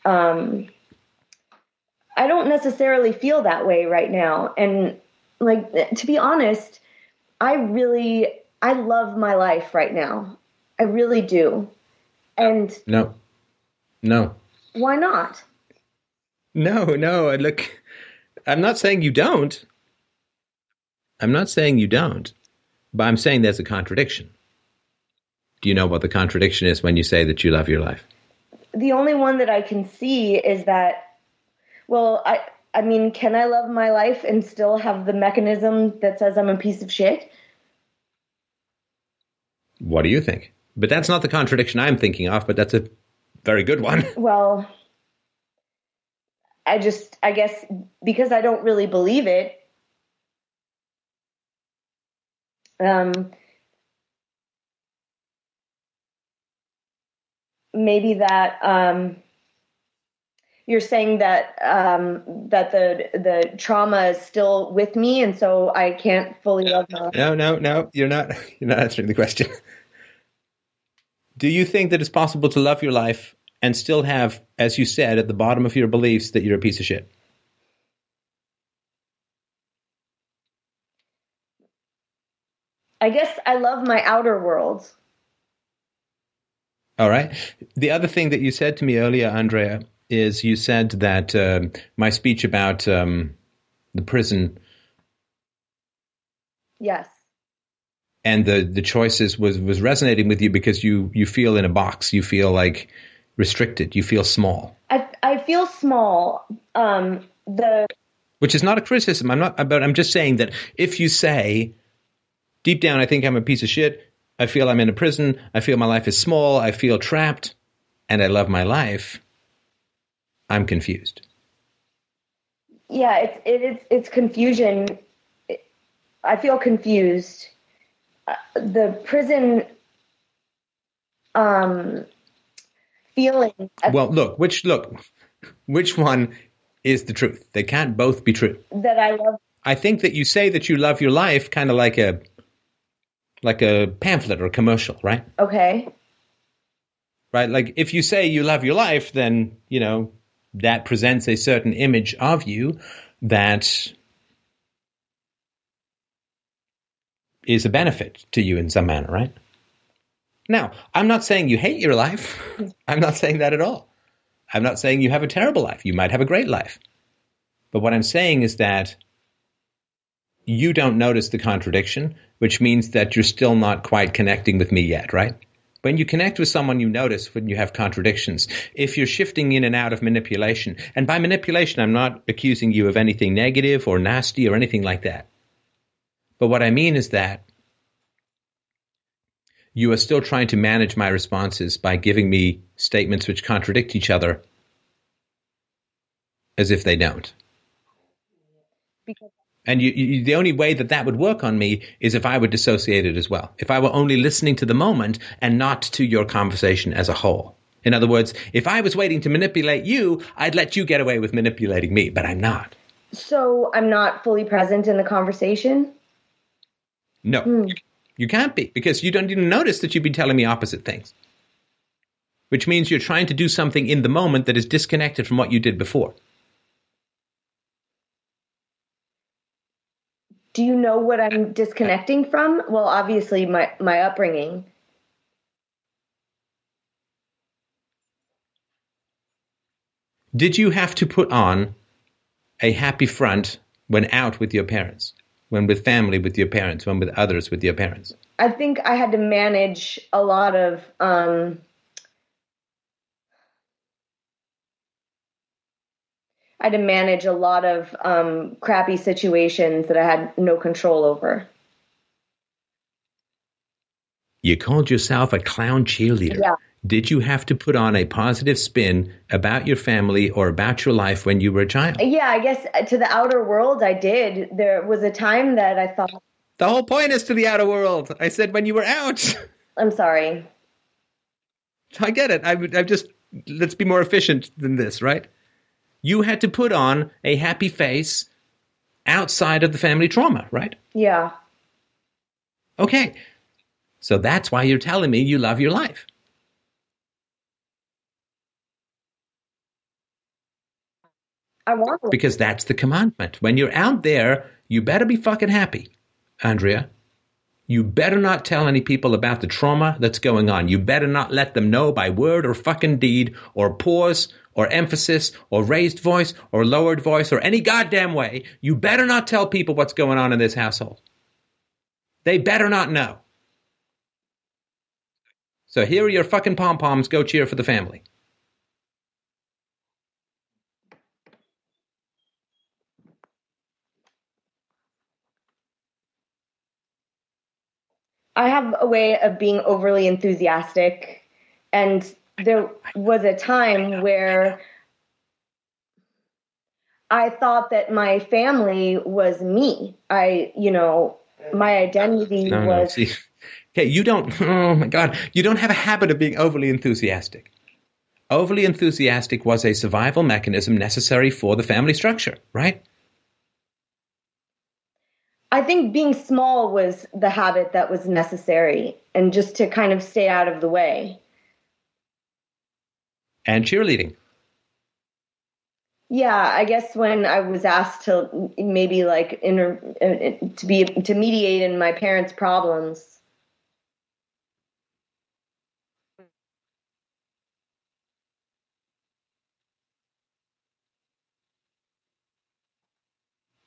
um I don't necessarily feel that way right now and like to be honest, I really I love my life right now. I really do. And No, no, why not? no, no. I Look, I'm not saying you don't. I'm not saying you don't, but I'm saying there's a contradiction. Do you know what the contradiction is when you say that you love your life? The only one that I can see is that well, I I mean, can I love my life and still have the mechanism that says I'm a piece of shit? What do you think? But that's not the contradiction I'm thinking of, but that's a very good one. Well, I just I guess because I don't really believe it um maybe that um you're saying that um that the the trauma is still with me and so I can't fully love my No, no, no. You're not. You're not answering the question. Do you think that it's possible to love your life and still have, as you said, at the bottom of your beliefs that you're a piece of shit? I guess I love my outer world. All right. The other thing that you said to me earlier, Andrea, is you said that um, my speech about um, the prison Yes. and the the choices was was resonating with you because you you feel in a box. You feel like restricted. You feel small, I I feel small. Um, the which is not a criticism. I'm not. But I'm just saying that if you say deep down, I think I'm a piece of shit. I feel I'm in a prison. I feel my life is small. I feel trapped, and I love my life. I'm confused. yeah, it's it is it's confusion. I feel confused. Uh, the prison um feeling Well, look, which look, which one is the truth? They can't both be true. that I love I think that you say that you love your life kind of like a like a pamphlet or a commercial, right? okay. Right? Like if you say you love your life, then, you know, that presents a certain image of you that is a benefit to you in some manner, right? Now, I'm not saying you hate your life. I'm not saying that at all. I'm not saying you have a terrible life. You might have a great life. But what I'm saying is that you don't notice the contradiction, which means that you're still not quite connecting with me yet, right? When you connect with someone, you notice when you have contradictions. If you're shifting in and out of manipulation, and by manipulation, I'm not accusing you of anything negative or nasty or anything like that. But what I mean is that you are still trying to manage my responses by giving me statements which contradict each other as if they don't. Because And you, you, the only way that that would work on me is if I were dissociated as well. If I were only listening to the moment and not to your conversation as a whole. In other words, if I was waiting to manipulate you, I'd let you get away with manipulating me, but I'm not. so I'm not fully present in the conversation. No, you, you can't be because you don't even notice that you've been telling me opposite things. Which means you're trying to do something in the moment that is disconnected from what you did before. Do you know what I'm disconnecting from? Well, obviously my my upbringing. Did you have to put on a happy front when out with your parents? When with family with your parents? When with others with your parents? I think I had to manage a lot of um I had to manage a lot of um, crappy situations that I had no control over. You called yourself a clown cheerleader. Yeah. Did you have to put on a positive spin about your family or about your life when you were a child? Yeah, I guess uh, to the outer world, I did. There was a time that I thought, The whole point is to the outer world. I said when you were out. I'm sorry. I get it. I would. I just let's be more efficient than this, right? You had to put on a happy face outside of the family trauma, right? Yeah. Okay. So that's why you're telling me you love your life. I want to. Because that's the commandment. When you're out there, you better be fucking happy, Andrea. You better not tell any people about the trauma that's going on. You better not let them know by word or fucking deed or pause or emphasis or raised voice or lowered voice or any goddamn way. You better not tell people what's going on in this household. They better not know. So here are your fucking pom poms. Go cheer for the family. I have a way of being overly enthusiastic, and there was a time where I thought that my family was me. I, you know, my identity No, no, was. see. Okay, you don't, oh my God, you don't have a habit of being overly enthusiastic. Overly enthusiastic was a survival mechanism necessary for the family structure, right? I think being small was the habit that was necessary, and just to kind of stay out of the way. And cheerleading. Yeah, I guess when I was asked to maybe like inter, uh, to be to mediate in my parents' problems,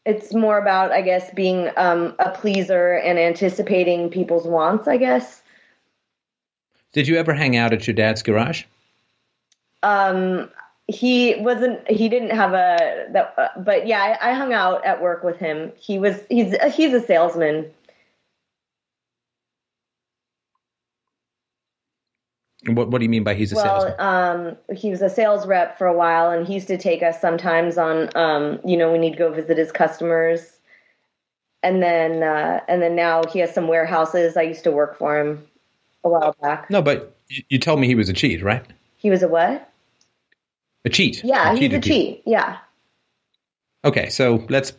It's more about, I guess, being um, a pleaser and anticipating people's wants. I guess. Did you ever hang out at your dad's garage? Um, he wasn't. He didn't have a. That, uh, but yeah, I, I hung out at work with him. He was. He's. He's a salesman. What What do you mean by he's a well, salesman? um, he was a sales rep for a while, and he used to take us sometimes on, um, you know, we need to go visit his customers, and then, uh, and then now he has some warehouses. I used to work for him a while back. No, but you, you told me he was a cheat, right? He was a what? A cheat. Yeah, he's a people. cheat. Yeah, Okay, so let's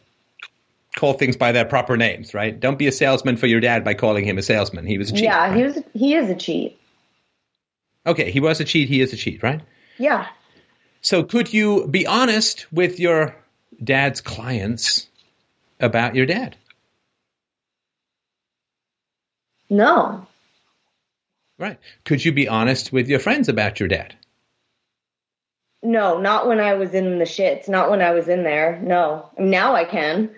call things by their proper names, right? Don't be a salesman for your dad by calling him a salesman. He was a cheat. yeah, right? he was. He is a cheat. Okay, he was a cheat. He is a cheat, right? Yeah. So could you be honest with your dad's clients about your dad? No. Right. Could you be honest with your friends about your dad? No, not when I was in the shits. Not when I was in there. No. Now I can.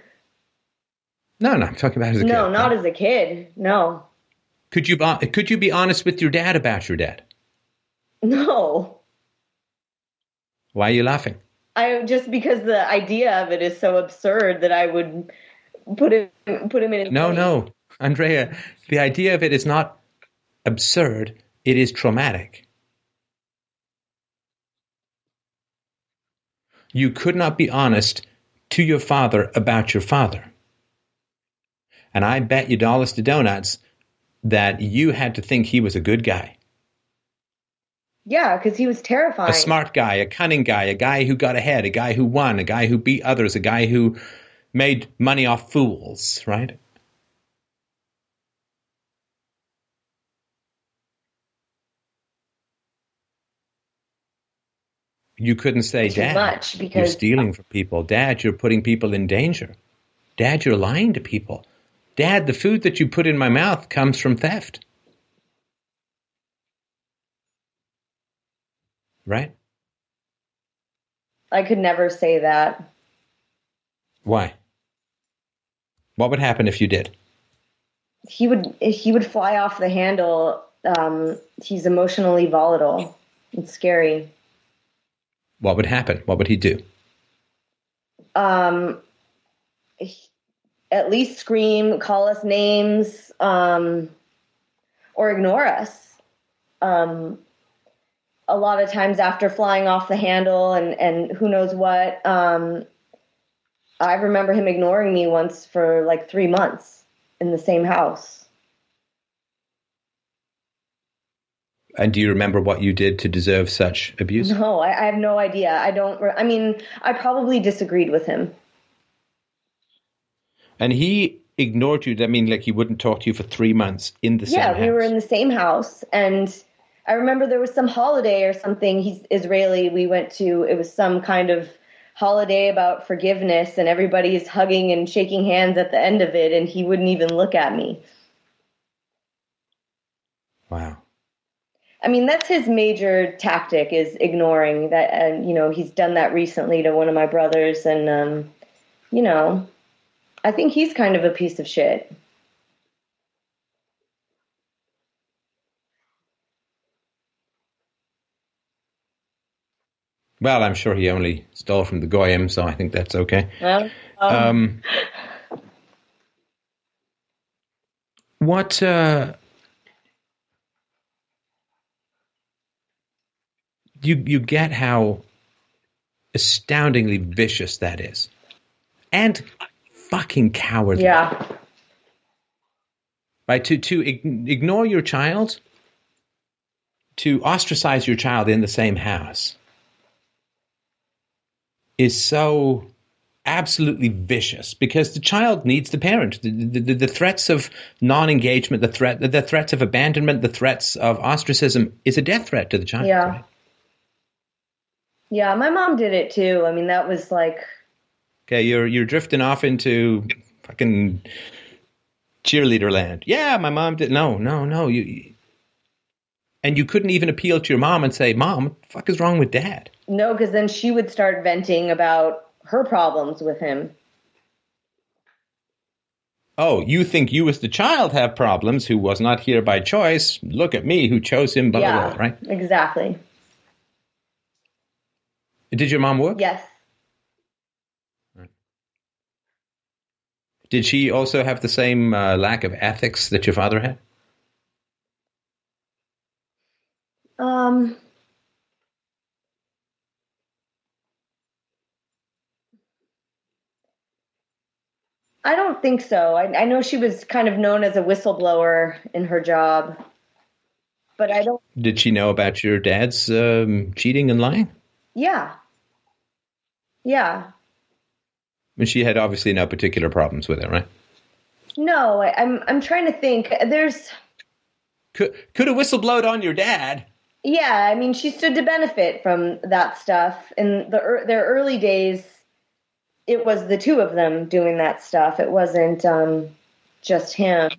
No, no, I'm talking about as a No, kid. No, not as a kid. No. Could you could you be honest with your dad about your dad? No. Why are you laughing? I just because the idea of it is so absurd that I would put him put him in. No, no, Andrea. The idea of it is not absurd. It is traumatic. You could not be honest to your father about your father. And I bet you dollars to donuts that you had to think he was a good guy. Yeah, because he was terrifying. A smart guy, a cunning guy, a guy who got ahead, a guy who won, a guy who beat others, a guy who made money off fools, right? You couldn't say, Too Dad, much, you're stealing from people. Dad, you're putting people in danger. Dad, you're lying to people. Dad, the food that you put in my mouth comes from theft. Right? I could never say that. Why? What would happen if you did? He would he would fly off the handle. Um, he's emotionally volatile. It's scary. What would happen? What would he do? Um, he- at least scream, call us names, um, or ignore us. Um, a lot of times after flying off the handle and, and who knows what, um, I remember him ignoring me once for like three months in the same house. And do you remember what you did to deserve such abuse? No, I, I have no idea. I don't. Re- I mean, I probably disagreed with him. And he ignored you. I mean, like he wouldn't talk to you for three months in the yeah, same house yeah we were in the same house, and I remember there was some holiday or something. He's Israeli. We went to. It was some kind of holiday about forgiveness, and everybody's hugging and shaking hands at the end of it, and he wouldn't even look at me. Wow. I mean, that's his major tactic is ignoring that. And, you know, he's done that recently to one of my brothers. And, um, you know, I think he's kind of a piece of shit. Well, I'm sure he only stole from the Goyim, so I think that's okay. Well, um, Um, what? Uh, you you get how astoundingly vicious that is, and fucking cowardly. yeah. Right? To to ignore your child, to ostracize your child in the same house, is so absolutely vicious because the child needs the parent. The, the, the, threats of non-engagement, the threat, the threats of abandonment, the threats of ostracism is a death threat to the child. Yeah. right? Yeah, my mom did it too. I mean, that was like, Okay, you're you're drifting off into fucking cheerleader land. Yeah, my mom did. No, no, no. You, you and you couldn't even appeal to your mom and say, "Mom, what the fuck is wrong with dad?" no, because then she would start venting about her problems with him. Oh, you think you as the child have problems who was not here by choice. Look at me who chose him, blah, blah, yeah, blah, right? exactly. Did your mom work? Yes. Did she also have the same uh, lack of ethics that your father had? Um, I don't think so. I, I know she was kind of known as a whistleblower in her job, but I don't. Did she know about your dad's um, cheating and lying? Yeah. Yeah. And she had obviously no particular problems with it, right? No, I, I'm I'm trying to think. There's Could could have whistleblowed on your dad. Yeah. I mean, she stood to benefit from that stuff in the their early days. It was the two of them doing that stuff. It wasn't um, just him.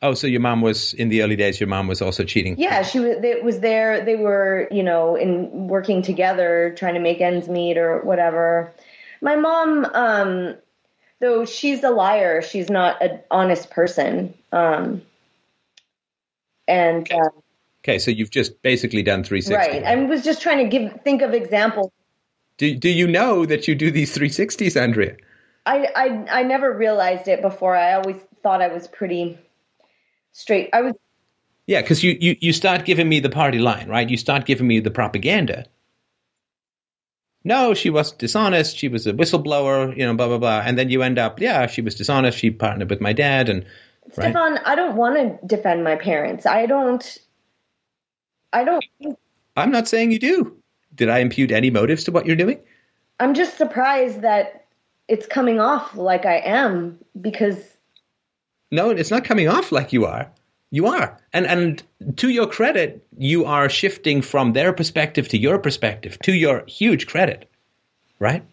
Oh, so your mom was in the early days. Your mom was also cheating. Yeah, she was. It was there. They were, you know, in working together, trying to make ends meet or whatever. My mom, um, though she's a liar, she's not an honest person. Um, and uh, Okay, so you've just basically done 360. right, I was just trying to give think of examples. Do do you know that you do these 360s, Andrea? I I I never realized it before. I always thought I was pretty straight. I was Yeah, because you, you you start giving me the party line, right? You start giving me the propaganda. No, she was dishonest. She was a whistleblower, you know, blah blah blah. And then you end up, yeah, she was dishonest. She partnered with my dad, and right. Stefan. I don't want to defend my parents. I don't. I don't. I'm not saying you do. Did I impute any motives to what you're doing? I'm just surprised that it's coming off like I am because No, it's not coming off like you are. You are. And and to your credit, you are shifting from their perspective to your perspective, to your huge credit. Right?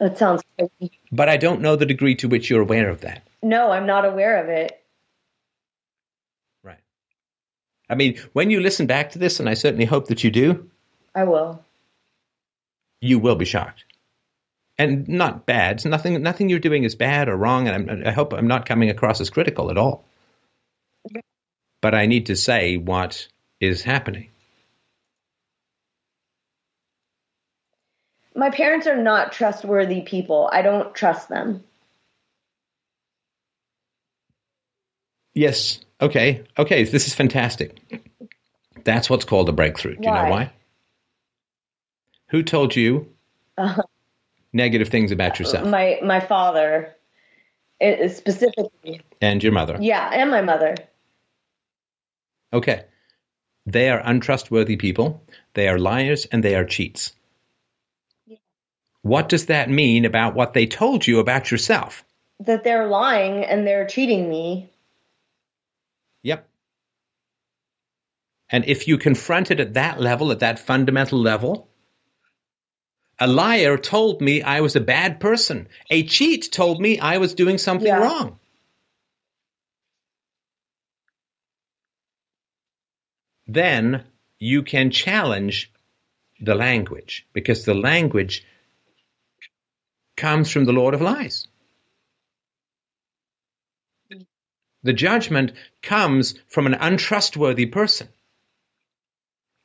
that sounds crazy. But I don't know the degree to which you're aware of that. No, I'm not aware of it. Right. I mean, when you listen back to this, and I certainly hope that you do, I will. you will be shocked. And not bad. It's nothing nothing you're doing is bad or wrong, and I'm, I hope I'm not coming across as critical at all. But I need to say what is happening. My parents are not trustworthy people. I don't trust them. Yes. Okay. Okay. This is fantastic. That's what's called a breakthrough. Do you know Why? why? Who told you Uh, negative things about yourself my my father, it, it specifically. and your mother? Yeah, and my mother. Okay. They are untrustworthy people. They are liars and they are cheats. Yeah. What does that mean about what they told you about yourself? That they're lying and they're cheating me. And if you confront it at that level, at that fundamental level, a liar told me I was a bad person. A cheat told me I was doing something Yeah. wrong. Then you can challenge the language because the language comes from the Lord of lies. The judgment comes from an untrustworthy person.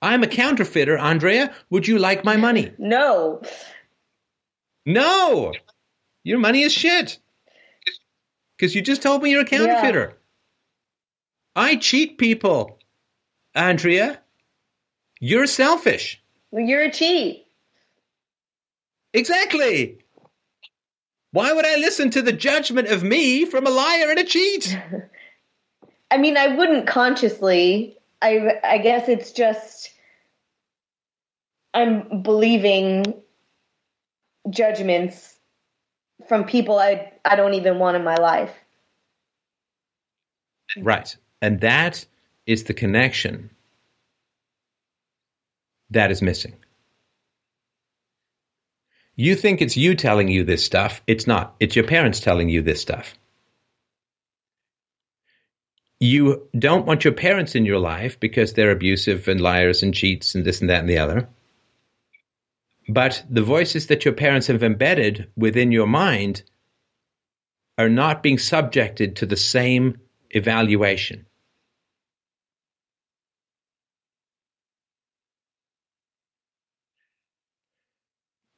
I'm a counterfeiter, Andrea. Would you like my money? No. No! Your money is shit. Because you just told me you're a counterfeiter. I cheat people, Andrea. You're selfish. Well, You're a cheat. Exactly. Why would I listen to the judgment of me from a liar and a cheat? I mean, I wouldn't consciously. I I guess it's just I'm believing judgments from people I I don't even want in my life. Right. And that is the connection that is missing. You think it's you telling you this stuff. It's not. It's your parents telling you this stuff. You don't want your parents in your life because they're abusive and liars and cheats and this and that and the other. But the voices that your parents have embedded within your mind are not being subjected to the same evaluation.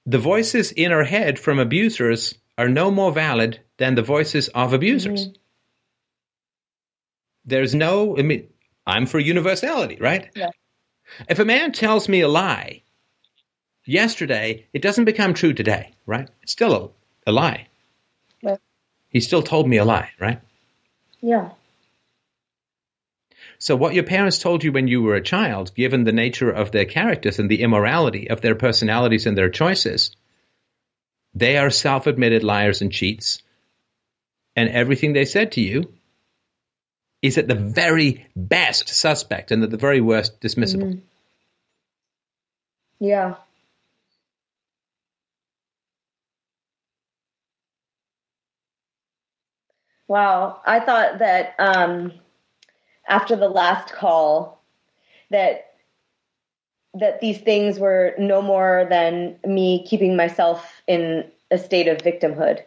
The voices in our head from abusers are no more valid than the voices of abusers. Mm-hmm. There's no, I mean, I'm for universality, right? Yeah. If a man tells me a lie yesterday, it doesn't become true today, right? It's still a, a lie. Yeah. He still told me a lie, right? Yeah. So, what your parents told you when you were a child, given the nature of their characters and the immorality of their personalities and their choices, they are self admitted liars and cheats. And everything they said to you is at the very best suspect and at the very worst dismissible. Yeah. Wow. I thought that um, after the last call that that these things were no more than me keeping myself in a state of victimhood.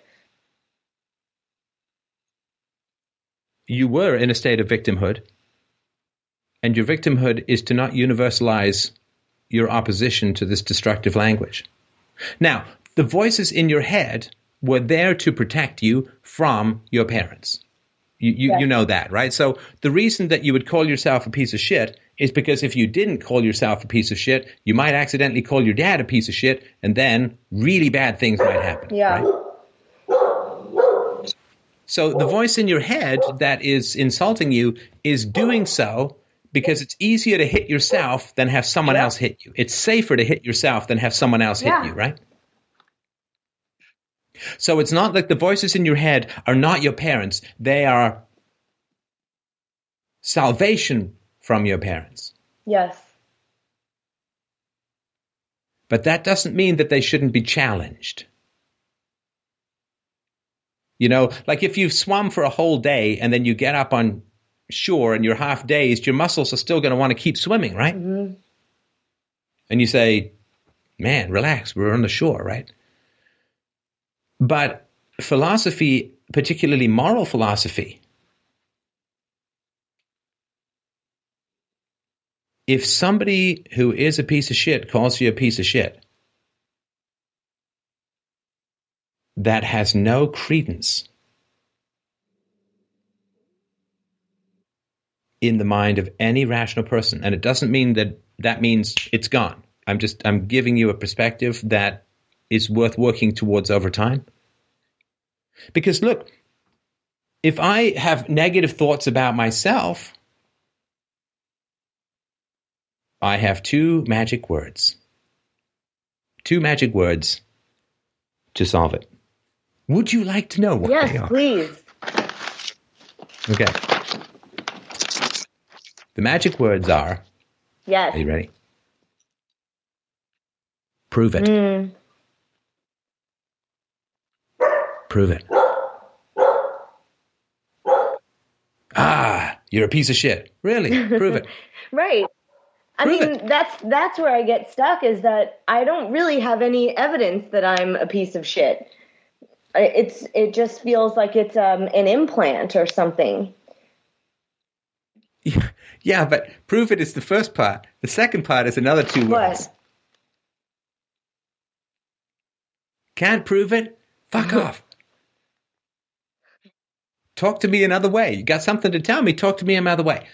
You were in a state of victimhood, and your victimhood is to not universalize your opposition to this destructive language. Now, the voices in your head were there to protect you from your parents. You, you, Yes. you know that, right? So the reason that you would call yourself a piece of shit is because if you didn't call yourself a piece of shit, you might accidentally call your dad a piece of shit, and then really bad things might happen. Yeah. right? So the voice in your head that is insulting you is doing so because it's easier to hit yourself than have someone else hit you. It's safer to hit yourself than have someone else Yeah. hit you, right? So it's not like the voices in your head are not your parents. They are salvation from your parents. Yes. But that doesn't mean that they shouldn't be challenged. You know, like if you've swum for a whole day and then you get up on shore and you're half dazed, your muscles are still going to want to keep swimming, right? Mhm. And you say, man, relax, we're on the shore, right? But philosophy, particularly moral philosophy, if somebody who is a piece of shit calls you a piece of shit, that has no credence in the mind of any rational person. And it doesn't mean that that means it's gone. I'm just, I'm giving you a perspective that is worth working towards over time. Because look, if I have negative thoughts about myself, I have two magic words. Two magic words to solve it. Would you like to know what they Yes, are? please. Okay. The magic words are, Yes. are you ready? Prove it. Mm. Prove it. Ah, you're a piece of shit. Really? Prove it. Right. I Prove mean, that's that's where I get stuck is that I don't really have any evidence that I'm a piece of shit. It's it just feels like it's um, an implant or something. Yeah, but prove it is the first part. The second part is another two words. What? Can't prove it? Fuck off. Talk to me another way. You got something to tell me? Talk to me another way.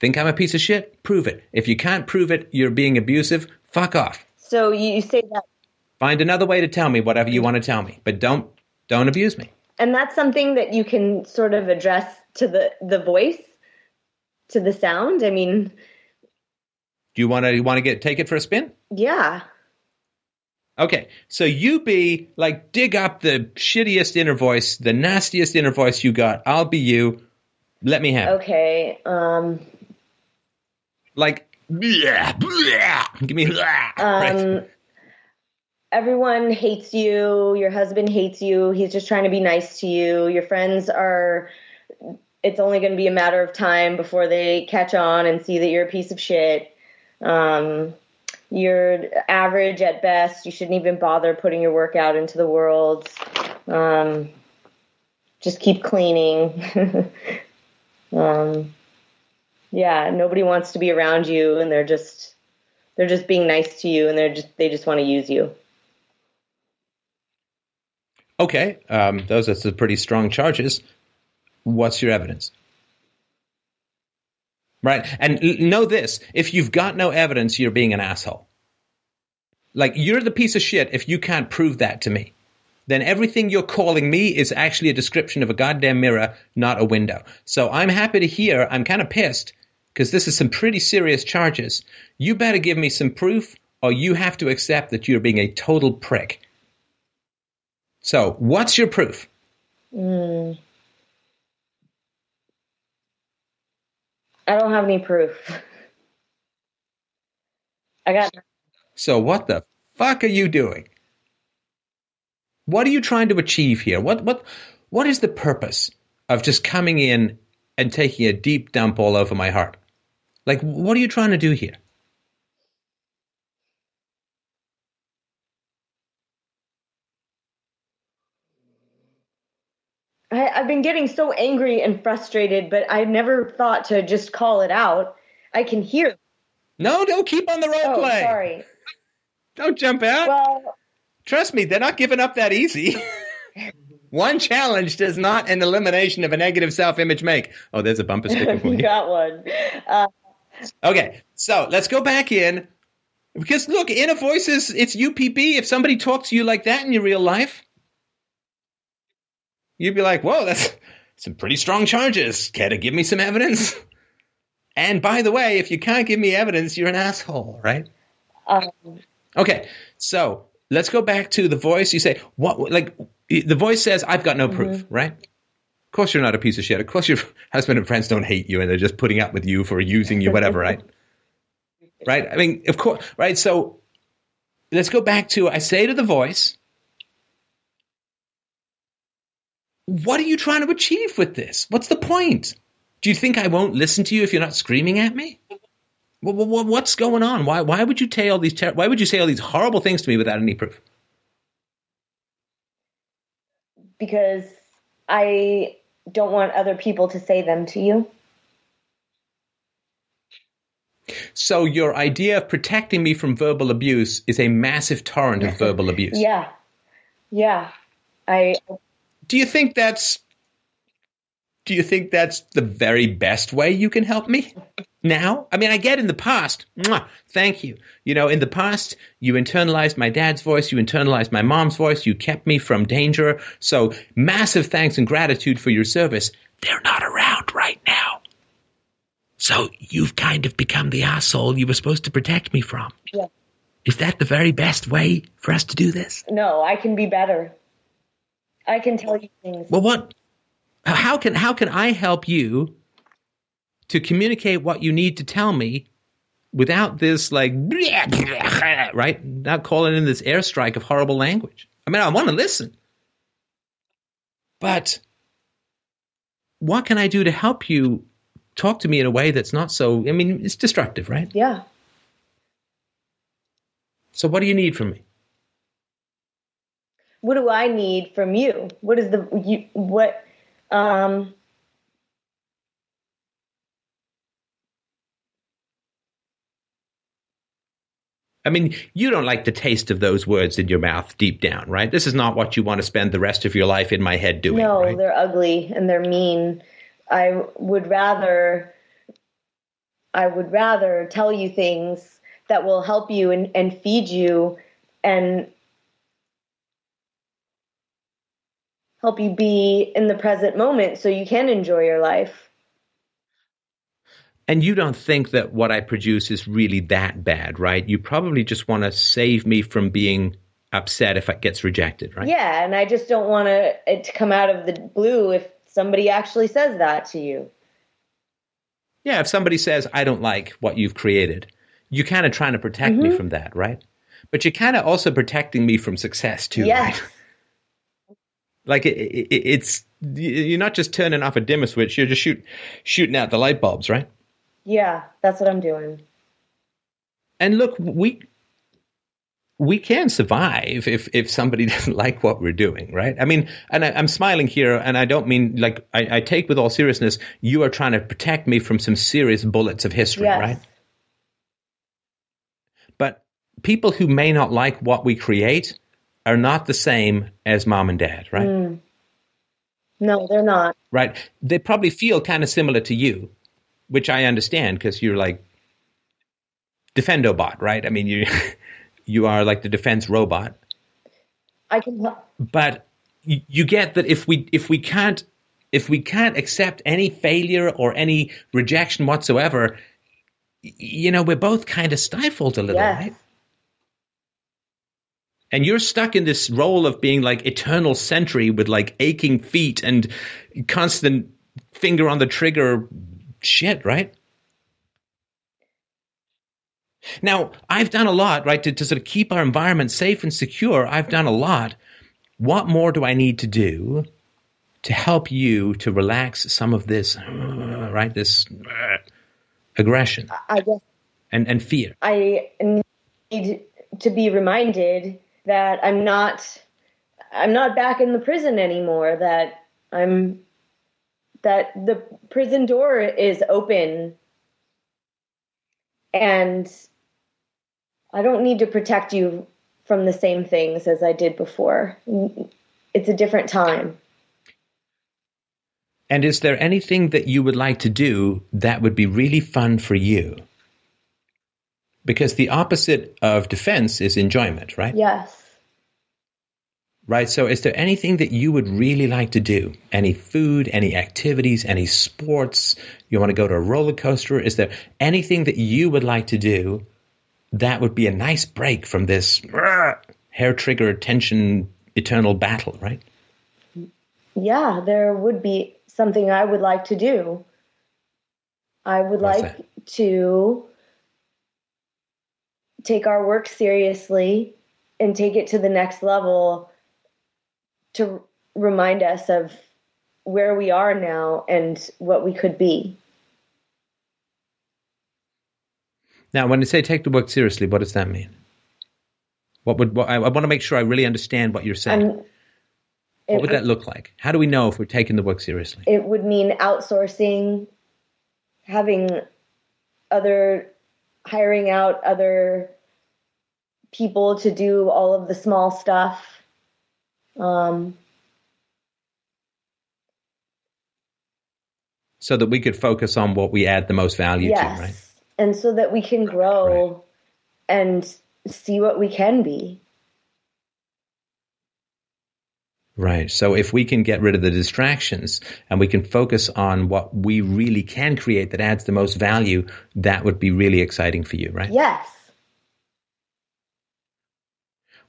Think I'm a piece of shit? Prove it. If you can't prove it, you're being abusive. Fuck off. So you say that, Find another way to tell me whatever you want to tell me, but don't don't abuse me. and that's something that you can sort of address to the the voice, to the sound. I mean, Do you want to you want to get take it for a spin? yeah. Okay, so you be like dig up the shittiest inner voice, the nastiest inner voice you got. I'll be you. Let me have it. Okay. Um. like bleh, bleh, give me bleh, right? Everyone hates you. Your husband hates you. He's just trying to be nice to you. Your friends are. It's only going to be a matter of time before they catch on and see that you're a piece of shit. Um, you're average at best. You shouldn't even bother putting your work out into the world. Um, just keep cleaning. um, yeah, nobody wants to be around you, and they're just they're just being nice to you, and they're just they just want to use you. Okay, um, those are some pretty strong charges. What's your evidence? Right, and know this: if you've got no evidence, you're being an asshole. Like you're the piece of shit if you can't prove that to me. Then everything you're calling me is actually a description of a goddamn mirror, not a window. So I'm happy to hear. I'm kind of pissed because this is some pretty serious charges. You better give me some proof, or you have to accept that you're being a total prick. So, what's your proof? Mm. I don't have any proof. I got So, what the fuck are you doing? What are you trying to achieve here? What what what is the purpose of just coming in and taking a deep dump all over my heart? Like, what are you trying to do here? I, I've been getting so angry and frustrated, but I never thought to just call it out. I can hear. No, don't keep on the role Oh, play. sorry. Don't jump out. Well, Trust me, they're not giving up that easy. One challenge does not an elimination of a negative self-image make. Oh, there's a bumper sticker for you you. got one. Uh, Okay, so let's go back in. Because look, inner voices, it's UPB. If somebody talks to you like that in your real life, you'd be like, whoa, that's some pretty strong charges. Care to give me some evidence? And by the way, if you can't give me evidence, you're an asshole, right? um, Okay, so let's go back to the voice. You say, what, like, the voice says, I've got no proof, right? Of course, you're not a piece of shit. Of course, your husband and friends don't hate you and they're just putting up with you for using you, whatever, right? Right? I mean, of course, right? So let's go back to I say to the voice, what are you trying to achieve with this? What's the point? Do you think I won't listen to you if you're not screaming at me? Wha- wha- wha- What's going on? Why, why would you say all these ter- why would you say all these horrible things to me without any proof? because I don't want other people to say them to you. So your idea of protecting me from verbal abuse is a massive torrent of verbal abuse. Yeah. Yeah. I Do you think that's do you think that's the very best way you can help me now? I mean, I get in the past. Thank you. You know, in the past, you internalized my dad's voice, you internalized my mom's voice, you kept me from danger. So, massive thanks and gratitude for your service. They're not around right now. So, you've kind of become the asshole you were supposed to protect me from. Yeah. Is that the very best way for us to do this? no, I can be better. I can tell you things. Well, what? How can how can I help you to communicate what you need to tell me without this like right? Not calling in this airstrike of horrible language. I mean, I want to listen, but what can I do to help you talk to me in a way that's not so? I mean, it's destructive, right? Yeah. So, what do you need from me? What do I need from you? What is the you what um I mean, you don't like the taste of those words in your mouth deep down, right? This is not what you want to spend the rest of your life in my head doing, no, right? they're ugly and they're mean. I would rather I would rather tell you things that will help you and, and feed you and help you be in the present moment so you can enjoy your life. And you don't think that what I produce is really that bad, right? You probably just want to save me from being upset if it gets rejected, right? Yeah, and I just don't want to, it to come out of the blue if somebody actually says that to you. Yeah, if somebody says, I don't like what you've created, you're kind of trying to protect me Mm-hmm. from that, right? But you're kind of also protecting me from success too, Yes. right? Like it, it, it's you're not just turning off a dimmer switch; you're just shoot, shooting out the light bulbs, right? Yeah, that's what I'm doing. And look, we. we can survive if if somebody doesn't like what we're doing, right? I mean, and I, am smiling here, and I don't mean like I, I, take with all seriousness. You are trying to protect me from some serious bullets of history, yes. right? But people who may not like what we create are not the same as mom and dad, right? Mm. No, they're not. Right? They probably feel kind of similar to you, which I understand because you're like Defendobot, right? I mean, you you are like the defense robot. I can. But you, you get that if we if we can't if we can't accept any failure or any rejection whatsoever, you know, we're both kind of stifled a little, yes. right? And you're stuck in this role of being like eternal sentry with like aching feet and constant finger on the trigger shit, right? Now, I've done a lot, right, to, to sort of keep our environment safe and secure. I've done a lot. What more do I need to do to help you to relax some of this, right, this aggression I guess and, and fear? I need to be reminded that I'm not I'm not back in the prison anymore that I'm that the prison door is open and I don't need to protect you from the same things as I did before. It's a different time. And is there anything that you would like to do that would be really fun for you? Because the opposite of defense is enjoyment, right? Yes. Right. So, is there anything that you would really like to do? Any food, any activities, any sports? You want to go to a roller coaster? Is there anything that you would like to do that would be a nice break from this hair trigger tension eternal battle, right? Yeah, there would be something I would like to do. I would What's like that? to take our work seriously and take it to the next level to remind us of where we are now and what we could be. Now, when you say take the work seriously, what does that mean? What would what, I, I, want to make sure I really understand what you're saying. Um, what would that look like? How do we know if we're taking the work seriously? It would mean outsourcing, having other, hiring out other people to do all of the small stuff. Um, so that we could focus on what we add the most value yes. to, right? and so that we can grow right. and see what we can be. Right. So if we can get rid of the distractions and we can focus on what we really can create that adds the most value, that would be really exciting for you, right? Yes.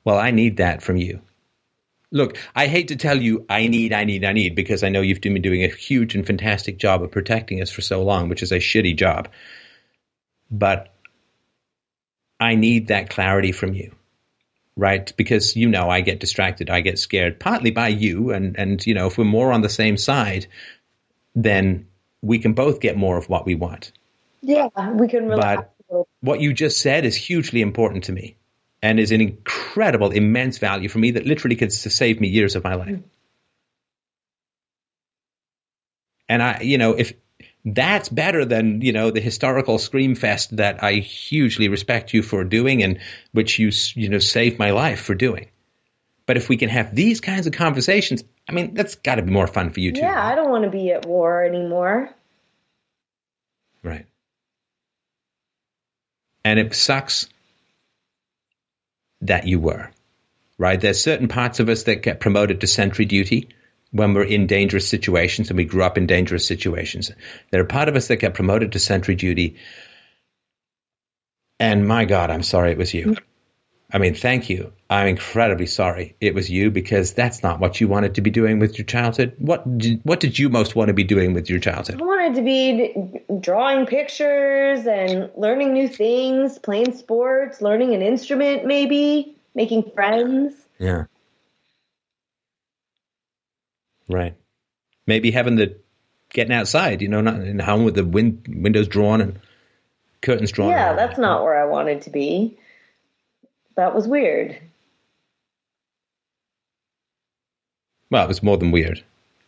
Well, I need that from you. Look, I hate to tell you I need, I need, I need, because I know you've been doing a huge and fantastic job of protecting us for so long, which is a shitty job but I need that clarity from you, right? Because you know I get distracted, I get scared, partly by you, and and you know if we're more on the same side, then we can both get more of what we want. Yeah, we can relax. But what you just said is hugely important to me, and is an incredible, immense value for me that literally could save me years of my life. Mm. And I, you know, if that's better than you know the historical scream fest that I hugely respect you for doing and which you you know saved my life for doing. But if we can have these kinds of conversations, I mean, that's got to be more fun for you too. Yeah, I don't want to be at war anymore. Right. And it sucks that you were. Right? There's certain parts of us that get promoted to sentry duty when we're in dangerous situations and we grew up in dangerous situations. There are part of us that get promoted to sentry duty. And my God, I'm sorry it was you. I mean, thank you. I'm incredibly sorry it was you because that's not what you wanted to be doing with your childhood. What did, what did you most want to be doing with your childhood? I wanted to be drawing pictures and learning new things, playing sports, learning an instrument, maybe making friends. Yeah. Right. Maybe having the getting outside, you know, not in the home with the win- windows drawn and curtains drawn. Yeah, that's not where I wanted to be. that was weird. Well, it was more than weird.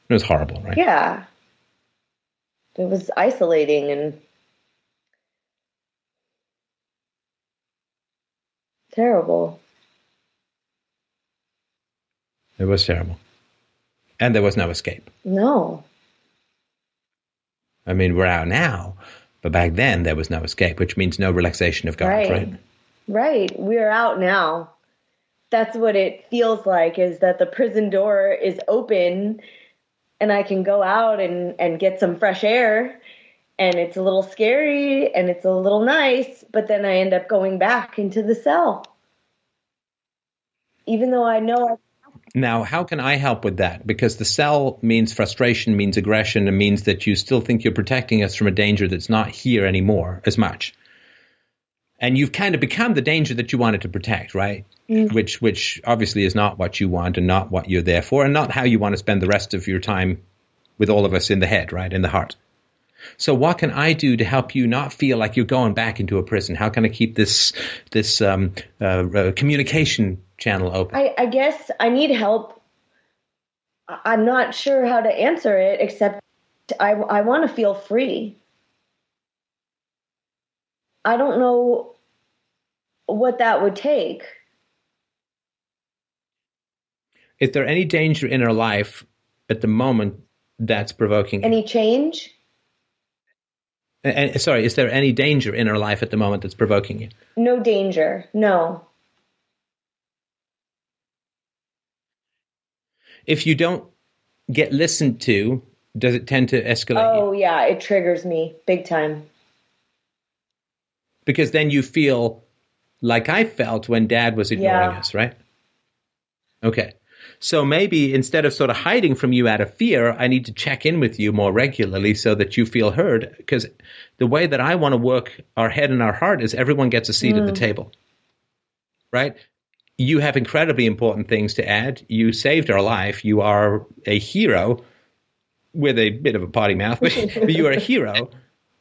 It was horrible, right? Yeah. It was isolating and terrible. It was terrible. And there was no escape. No. I mean, we're out now, but back then there was no escape, which means no relaxation of guard, Right. right? Right. We're out now. That's what it feels like is that the prison door is open and I can go out and, and get some fresh air. And it's a little scary and it's a little nice, but then I end up going back into the cell. Even though I know Now, how can I help with that? Because the cell means frustration, means aggression, and means that you still think you're protecting us from a danger that's not here anymore as much. And you've kind of become the danger that you wanted to protect, right? Which, which obviously is not what you want and not what you're there for, and not how you want to spend the rest of your time with all of us in the head, right, in the heart. So, what can I do to help you not feel like you're going back into a prison? How can I keep this this um, uh, uh, communication channel open? I, I guess I need help. I'm not sure how to answer it, except I, I want to feel free. I don't know what that would take. Is there any danger in our life at the moment that's provoking? Any change? and- sorry, is there any danger in our life at the moment that's provoking you? No danger. No. If you don't get listened to, does it tend to escalate? you? Oh, yeah, it triggers me big time. Because then you feel like I felt when Dad was ignoring Yeah. us, right? Okay. So maybe instead of sort of hiding from you out of fear, I need to check in with you more regularly so that you feel heard. Because the way that I want to work our head and our heart is everyone gets a seat at the mm. table, right? You have incredibly important things to add. You saved our life. You are a hero with a bit of a potty mouth, but, but you are a hero,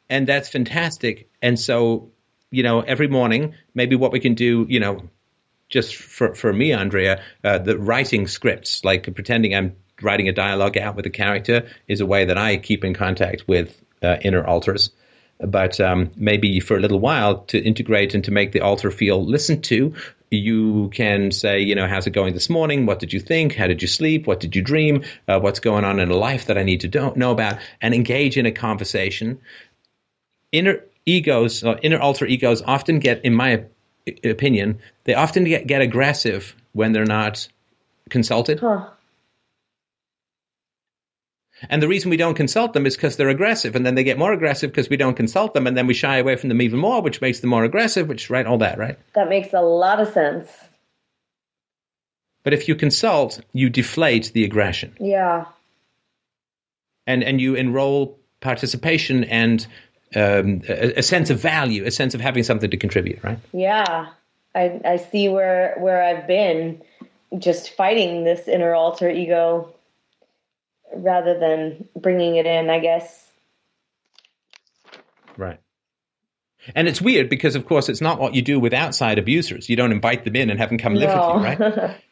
and that's fantastic. And so, you know, every morning, maybe what we can do, you know, just for, for me, Andrea, uh, the writing scripts, like pretending I'm writing a dialogue out with a character, is a way that I keep in contact with uh, inner alters. But um, maybe for a little while to integrate and to make the alter feel listened to, you can say, you know, how's it going this morning? What did you think? How did you sleep? What did you dream? Uh, what's going on in a life that I need to don't know about? And engage in a conversation inner egos or inner alter egos often get in my opinion they often get, get aggressive when they're not consulted Huh. And the reason we don't consult them is because they're aggressive and then they get more aggressive because we don't consult them and then we shy away from them even more which makes them more aggressive which right all that right That makes a lot of sense. but if you consult you deflate the aggression Yeah. and and you enroll participation and um, a, a sense of value a sense of having something to contribute right Yeah. I, I see where, where I've been just fighting this inner alter ego rather than bringing it in, I guess. Right. And it's weird because, of course, it's not what you do with outside abusers. You don't invite them in and have them come live No. with you, right?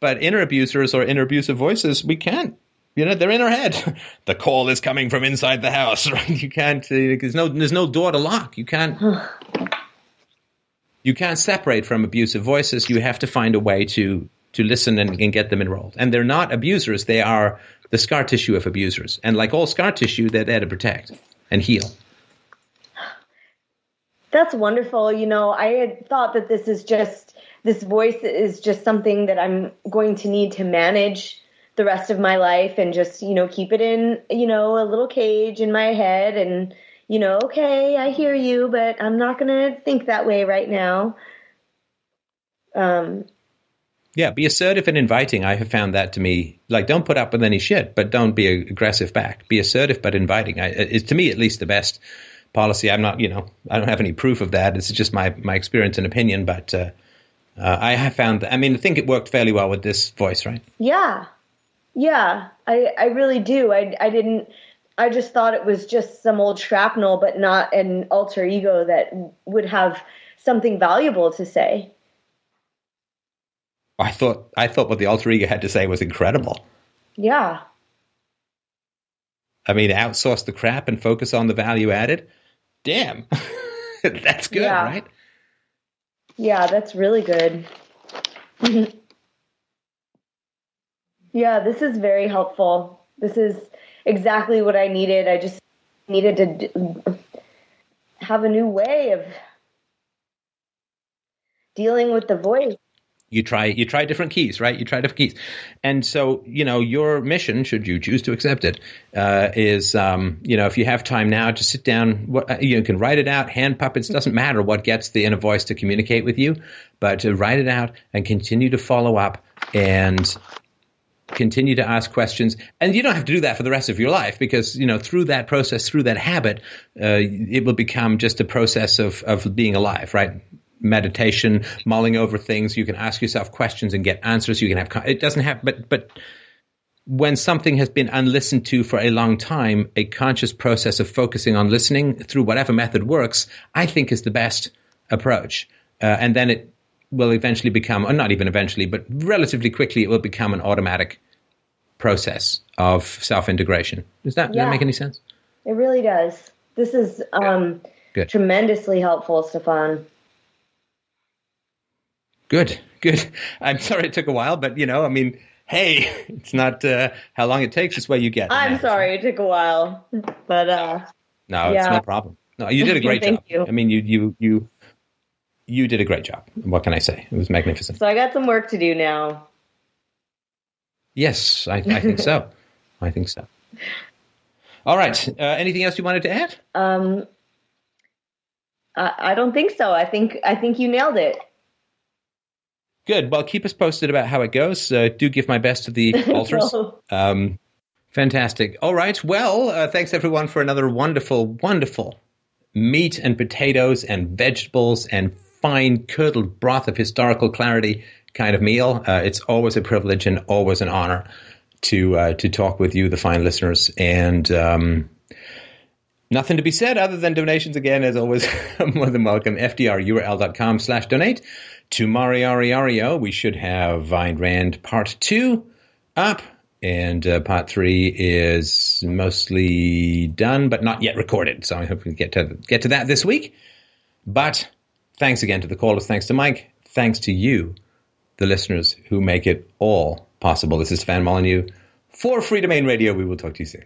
But inner abusers or inner abusive voices, we can't. You know, they're in our head. the call is coming from inside the house, right? You can't. Uh, there's no. There's no door to lock. You can't. you can't separate from abusive voices. You have to find a way to to listen and, get them enrolled. And they're not abusers. They are the scar tissue of abusers. And like all scar tissue, they're there to protect and heal. That's wonderful. You know, I had thought that this is just this voice is just something that I'm going to need to manage the rest of my life and just, you know, keep it in, you know, a little cage in my head and, you know, okay, I hear you, but I'm not going to think that way right now. Um, Yeah, be assertive and inviting. I have found that to me, like, don't put up with any shit, but don't be aggressive back. Be assertive but inviting. I, it's to me at least the best policy. I'm not, you know, I don't have any proof of that. It's just my my experience and opinion. But uh, uh, I have found that. I mean, I think it worked fairly well with this voice, right? yeah. Yeah, I, I really do. I, I didn't, I just thought it was just some old shrapnel, but not an alter ego that would have something valuable to say. I thought I thought what the alter ego had to say was incredible. Yeah. I mean, outsource the crap and focus on the value added. Damn, that's good, Yeah. right? Yeah, that's really good. yeah, this is very helpful. This is exactly what I needed. I just needed to d- have a new way of dealing with the voice. You try you try different keys right? You try different keys. And so you know your mission should you choose to accept it uh, is um, you know if you have time now to sit down what, uh, you can write it out hand puppets doesn't matter what gets the inner voice to communicate with you but to write it out and continue to follow up and continue to ask questions. And you don't have to do that for the rest of your life because you know through that process through that habit uh, it will become just a process of of being alive right meditation mulling over things. You can ask yourself questions and get answers. You can have it doesn't have but but when something has been unlistened to for a long time a conscious process of focusing on listening through whatever method works i think is the best approach. Uh, and then it will eventually become or not even eventually but relatively quickly it will become an automatic process of self-integration. Does that, does Yeah. that make any sense? It really does. This is um, tremendously helpful, Stefan. Good, good. I'm sorry it took a while, but you know, I mean, hey, it's not uh, how long it takes; it's what you get. I'm sorry it took a while, but uh, No, it's no problem. No, you did a great job. you. I mean, you you you you did a great job. What can I say? It was magnificent. so I got some work to do now. Yes, I, I think so. I think so. All right. Uh, anything else you wanted to add? Um, I, I don't think so. I think I think you nailed it. Good. Well, keep us posted about how it goes. Uh, do give my best to the alters. Um, fantastic. All right. Well, uh, thanks everyone for another wonderful, wonderful meat and potatoes and vegetables and fine curdled broth of historical clarity kind of meal. Uh, it's always a privilege and always an honor to uh, to talk with you, the fine listeners. And um, nothing to be said other than donations again, as always, more than welcome. FDRURL.com slash donate. To Mariariario, we should have Ayn Rand Part 2 up. And uh, part three is mostly done, but not yet recorded. So I hope we get to get to that this week. But thanks again to the callers. Thanks to Mike. Thanks to you, the listeners who make it all possible. This is Stefan Molyneux for Freedomain Radio. We will talk to you soon.